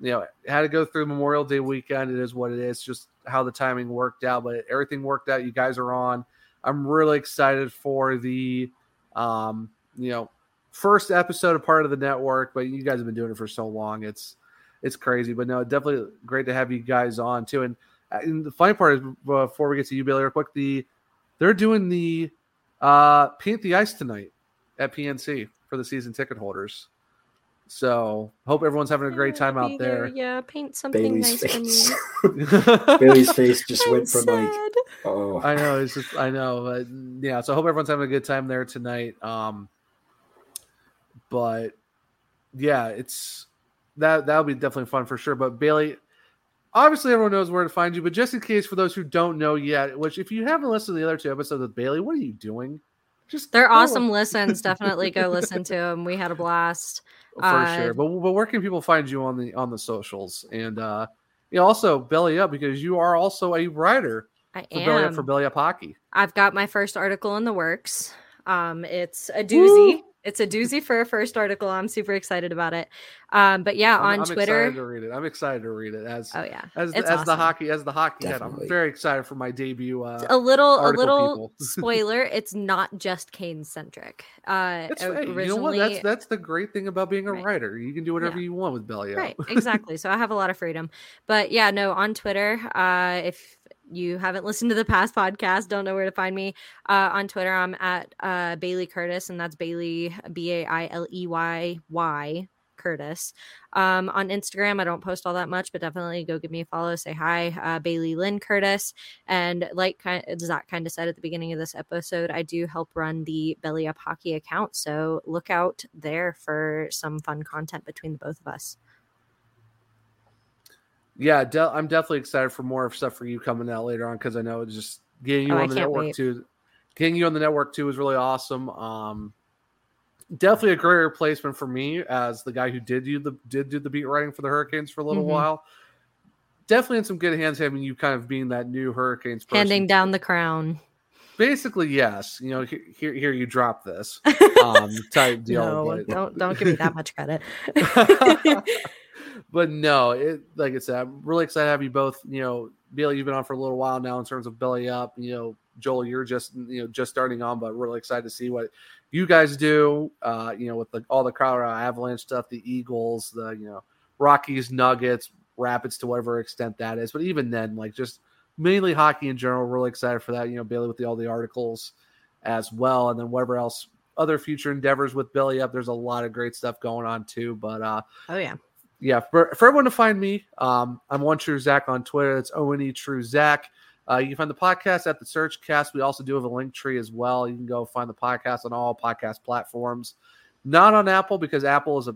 S2: You know, had to go through Memorial Day weekend. It is what it is. Just how the timing worked out, but everything worked out. You guys are on. I'm really excited for the, um, you know, first episode of part of the network. But you guys have been doing it for so long. It's it's crazy. But no, definitely great to have you guys on too. And, uh, and the funny part is before we get to you, Bailey, real quick, the they're doing the uh paint the ice tonight at PNC for the season ticket holders. So hope everyone's having a great time out there.
S4: Yeah, paint something
S3: Bailey's
S4: nice for me.
S3: face. Bailey's face just
S4: I'm
S3: went from like, oh,
S2: I know it's just I know, but yeah. So I hope everyone's having a good time there tonight. Um, but yeah, it's that that'll be definitely fun for sure. But Bailey, obviously everyone knows where to find you, but just in case for those who don't know yet, which if you haven't listened to the other two episodes with Bailey, what are you doing? Just
S4: They're awesome listens. Definitely go listen to them. We had a blast.
S2: for
S4: Uh,
S2: sure. But but where can people find you on the on the socials and uh you know, also belly up because you are also a writer
S4: I
S2: for belly up
S4: am.
S2: for belly up hockey.
S4: I've got my first article in the works. Um, it's a doozy. It's a doozy for a first article. I'm super excited about it. Um, but yeah,
S2: I'm- I'm
S4: Twitter.
S2: excited to read it. I'm excited to read it as
S4: Oh yeah,
S2: as the,
S4: it's
S2: as the hockey as the hockey head. I'm very excited for my debut. Uh,
S4: a little a little spoiler it's not just cane centric uh
S2: It's, hey, you know what?
S4: originally
S2: That's that's the great thing about being a
S4: Right.
S2: writer. You can do whatever you want with belly
S4: right exactly so i have a lot of freedom but yeah no on twitter uh if you haven't listened to the past podcast don't know where to find me uh on twitter. I'm at uh bailey curtis and that's bailey b-a-i-l-e-y-y curtis. Um on instagram i don't post all that much but definitely go give me a follow say hi uh bailey lynn curtis. And like zach kind of said at the beginning of this episode i do help run the belly up hockey account so look out there for some fun content between the both of us
S2: Yeah, de- I'm definitely excited for more of stuff for you coming out later on because I know it's just getting you
S4: Oh,
S2: on the network
S4: wait.
S2: too. Getting you on the network too is really awesome. Um, definitely a great replacement for me as the guy who did you the did do the beat writing for the Hurricanes for a little
S4: Mhm.
S2: while. Definitely in some good hands having you kind of being that new Hurricanes person.
S4: handing down the crown
S2: Basically, yes. You know, here here, here you drop this um, type deal.
S4: no don't don't give me that much credit
S2: but no, it like I said, I'm really excited to have you both. You know, Bailey, you've been on for a little while now in terms of belly up. You know, Joel, you're just you know just starting on, but really excited to see what you guys do. Uh, you know, with the, all the Colorado Avalanche stuff, the Eagles, the you know Rockies, Nuggets, Rapids to whatever extent that is. But even then, like just mainly hockey in general, really excited for that. You know, Bailey with the, all the articles as well, and then whatever else other future endeavors with Belly Up. There's a lot of great stuff going on too. But uh,
S4: oh yeah
S2: yeah, for, for everyone to find me, um, I'm one true Zach on Twitter. That's O N E True Zach. Uh, you can find the podcast at the SurgeCast. We also do have a link tree as well. You can go find the podcast on all podcast platforms. Not on Apple because Apple has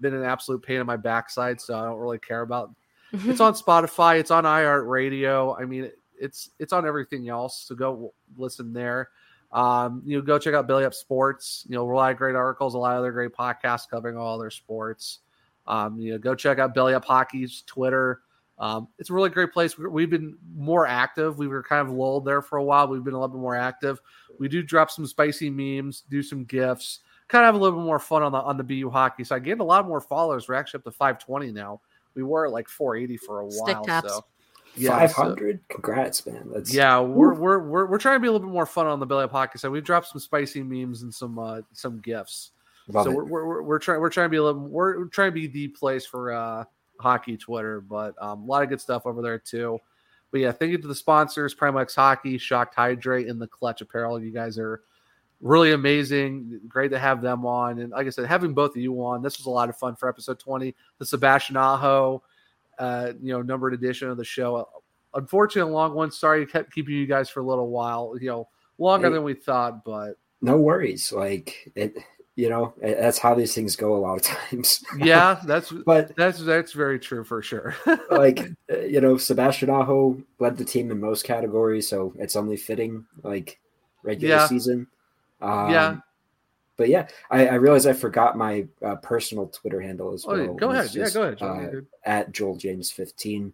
S2: been an absolute pain in my backside, so I don't really care about. It's on Spotify. It's on iHeartRadio. I mean, it's it's on everything else. So go listen there. Um, you know, go check out Belly Up Sports. You know, a lot of great articles, a lot of other great podcasts covering all their sports. Um, you know, go check out Belly Up Hockey's Twitter. Um, it's a really great place. We- We've been more active. We were kind of lulled there for a while. We've been a little bit more active. We do drop some spicy memes, do some gifts, kind of have a little bit more fun on the on the BU hockey side. Gained a lot more followers. We're actually up to 520 now. We were at like 480 for a
S4: Stick
S2: while.
S4: taps.
S2: So Yeah,
S3: Five
S2: so-
S3: Congrats, man. That's
S2: yeah, we're, we're we're we're trying to be a little bit more fun on the Belly Up Hockey side. We've dropped some spicy memes and some uh some gifts.
S3: Love
S2: so
S3: it.
S2: we're, we're we're trying we're trying to be a little we're, we're trying to be the place for uh hockey Twitter, but um, a lot of good stuff over there too. But yeah, thank you to the sponsors, Primo X Hockey, Shocked Hydrate, and the Clutch Apparel. You guys are really amazing. Great to have them on. And like I said, having both of you on, this was a lot of fun for episode 20. The Sebastian Aho, uh, you know, numbered edition of the show. Unfortunately, a long one. Sorry, kept keeping you guys for a little while. You know, longer
S3: Hey.
S2: than we thought, but
S3: no worries. Like it, you know, that's how these things go a lot of times.
S2: yeah, that's
S3: but
S2: that's that's very true for sure.
S3: like uh, you know, Sebastian Aho led the team in most categories, so it's only fitting. Like regular
S2: Yeah.
S3: season. Um,
S2: Yeah.
S3: But yeah, I, I realized I forgot my uh, personal Twitter handle as
S2: Oh,
S3: well.
S2: yeah, go ahead. Yeah, go ahead,
S3: uh, at Joel James fifteen.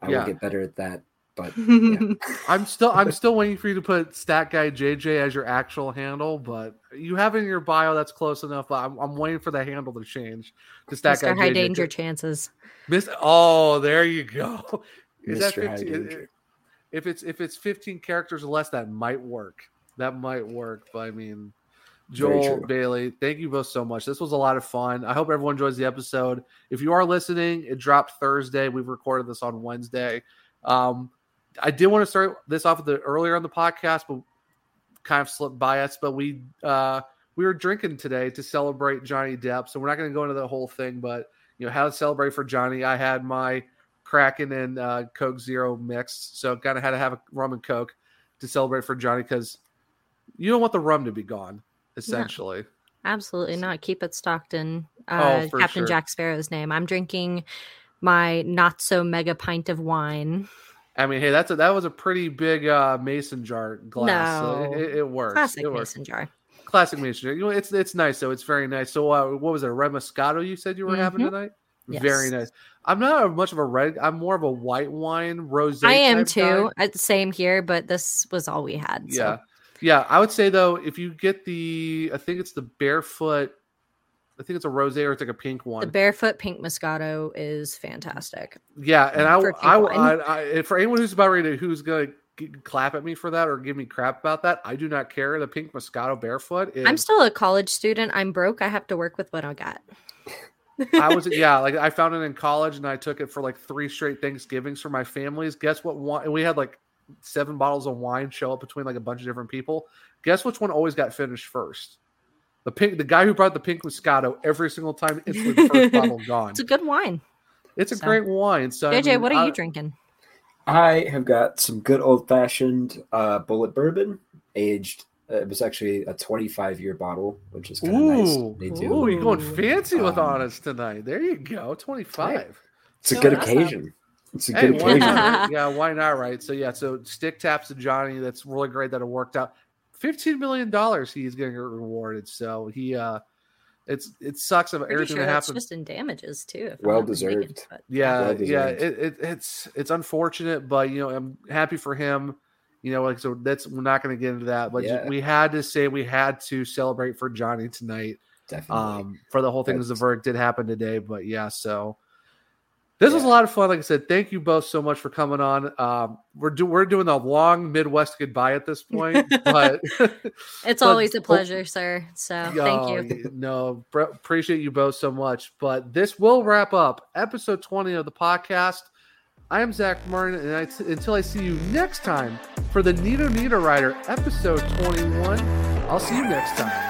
S3: I
S2: Yeah.
S3: will get better at that, but
S2: I'm still I'm still waiting for you to put Stat Guy JJ as your actual handle, but you have it in your bio. That's close enough. But I'm, I'm waiting for the handle to change to Stat Guy
S4: Mr. High
S2: JJ.
S4: danger chances.
S2: Miss. Oh, there you go. Is that
S3: Mr. High
S2: 15?
S3: Danger.
S2: If it's if it's 15 characters or less, that might work. That might work. But I mean, Joel. Bailey, thank you both so much. This was a lot of fun. I hope everyone enjoys the episode. If you are listening, it dropped Thursday. We've recorded this on Wednesday. Um, I did want to start this off with the earlier on the podcast, but kind of slipped by us. But we uh, we were drinking today to celebrate Johnny Depp, so we're not going to go into the whole thing. But you know how to celebrate for Johnny. I had my Kraken and uh, Coke Zero mixed, so kind of had to have a rum and Coke to celebrate for Johnny because you don't want the rum to be gone. Essentially,
S4: Absolutely not. Keep it stocked in
S2: Oh,
S4: uh,
S2: for
S4: Captain
S2: sure.
S4: Jack Sparrow's name. I'm drinking my not so mega pint of wine.
S2: I mean, hey, that's a, that was a pretty big uh, mason jar glass.
S4: No.
S2: it, it, it works.
S4: Classic
S2: it works.
S4: mason jar.
S2: Classic mason jar. You know, it's it's nice though. It's very nice. So, uh, what was it? A red Moscato? You said you were having
S4: Mhm.
S2: tonight.
S4: Yes.
S2: Very nice. I'm not much of a red. I'm more of a white wine rosé.
S4: I am too.
S2: guy.
S4: Uh, Same here, but this was all we had. So.
S2: Yeah, yeah. I would say though, if you get the, I think it's the barefoot. I think it's a rosé or it's like a pink one.
S4: The barefoot pink Moscato is fantastic.
S2: Yeah, and I, I. I, I, for anyone who's about ready to, who's gonna clap at me for that or give me crap about that, I do not care. The pink Moscato barefoot. Is,
S4: I'm still a college student. I'm broke. I have to work with what I got.
S2: I was, yeah, like I found it in college and I took it for like three straight Thanksgivings for my families. Guess what? And we had like seven bottles of wine show up between like a bunch of different people. Guess which one always got finished first? The pink, the guy who brought the pink Moscato every single time. It's the first bottle gone.
S4: It's a good wine.
S2: It's a
S4: So-
S2: great wine. So I
S4: JJ,
S2: mean,
S4: what are
S2: I-
S4: you drinking?
S3: I have got some good old fashioned uh, Bulleit bourbon, aged. Uh, it was actually a 25 year bottle, which is kind of nice.
S2: Ooh,
S3: They do.
S2: ooh, you're going fancy with
S3: Um,
S2: honest tonight. There you go, twenty five.
S3: It's a good occasion. It's a good
S2: why
S3: occasion.
S2: not? yeah, why not? Right. So yeah, so stick taps to Johnny. That's really great that it worked out. Fifteen million dollars he's getting rewarded. So he uh it's it sucks of
S4: Pretty
S2: everything
S4: sure
S2: that
S4: that's
S2: happened.
S4: just in damages too. if
S3: Well
S4: not mistaken,
S3: deserved.
S2: Yeah,
S3: Well
S2: yeah,
S3: deserved.
S2: it, it, it's it's unfortunate, but you know, I'm happy for him. You know, like so that's we're not going to get into that, but
S3: Yeah.
S2: we had to say we had to celebrate for Johnny tonight.
S3: Definitely.
S2: Um, for the whole thing, as the
S3: That's-
S2: verdict did happen today, but yeah, so this was a lot of fun. Like I said, thank you both so much for coming on. Um, we're do we're doing a long Midwest goodbye at this point, but
S4: It's
S2: but-
S4: always a pleasure, sir. So thank
S2: Oh,
S4: you.
S2: No, br- appreciate you both so much. But this will wrap up episode 20 of the podcast. I am Zach Martin, and I t- until I see you next time for the Nito Niederreiter episode 21, I'll see you next time.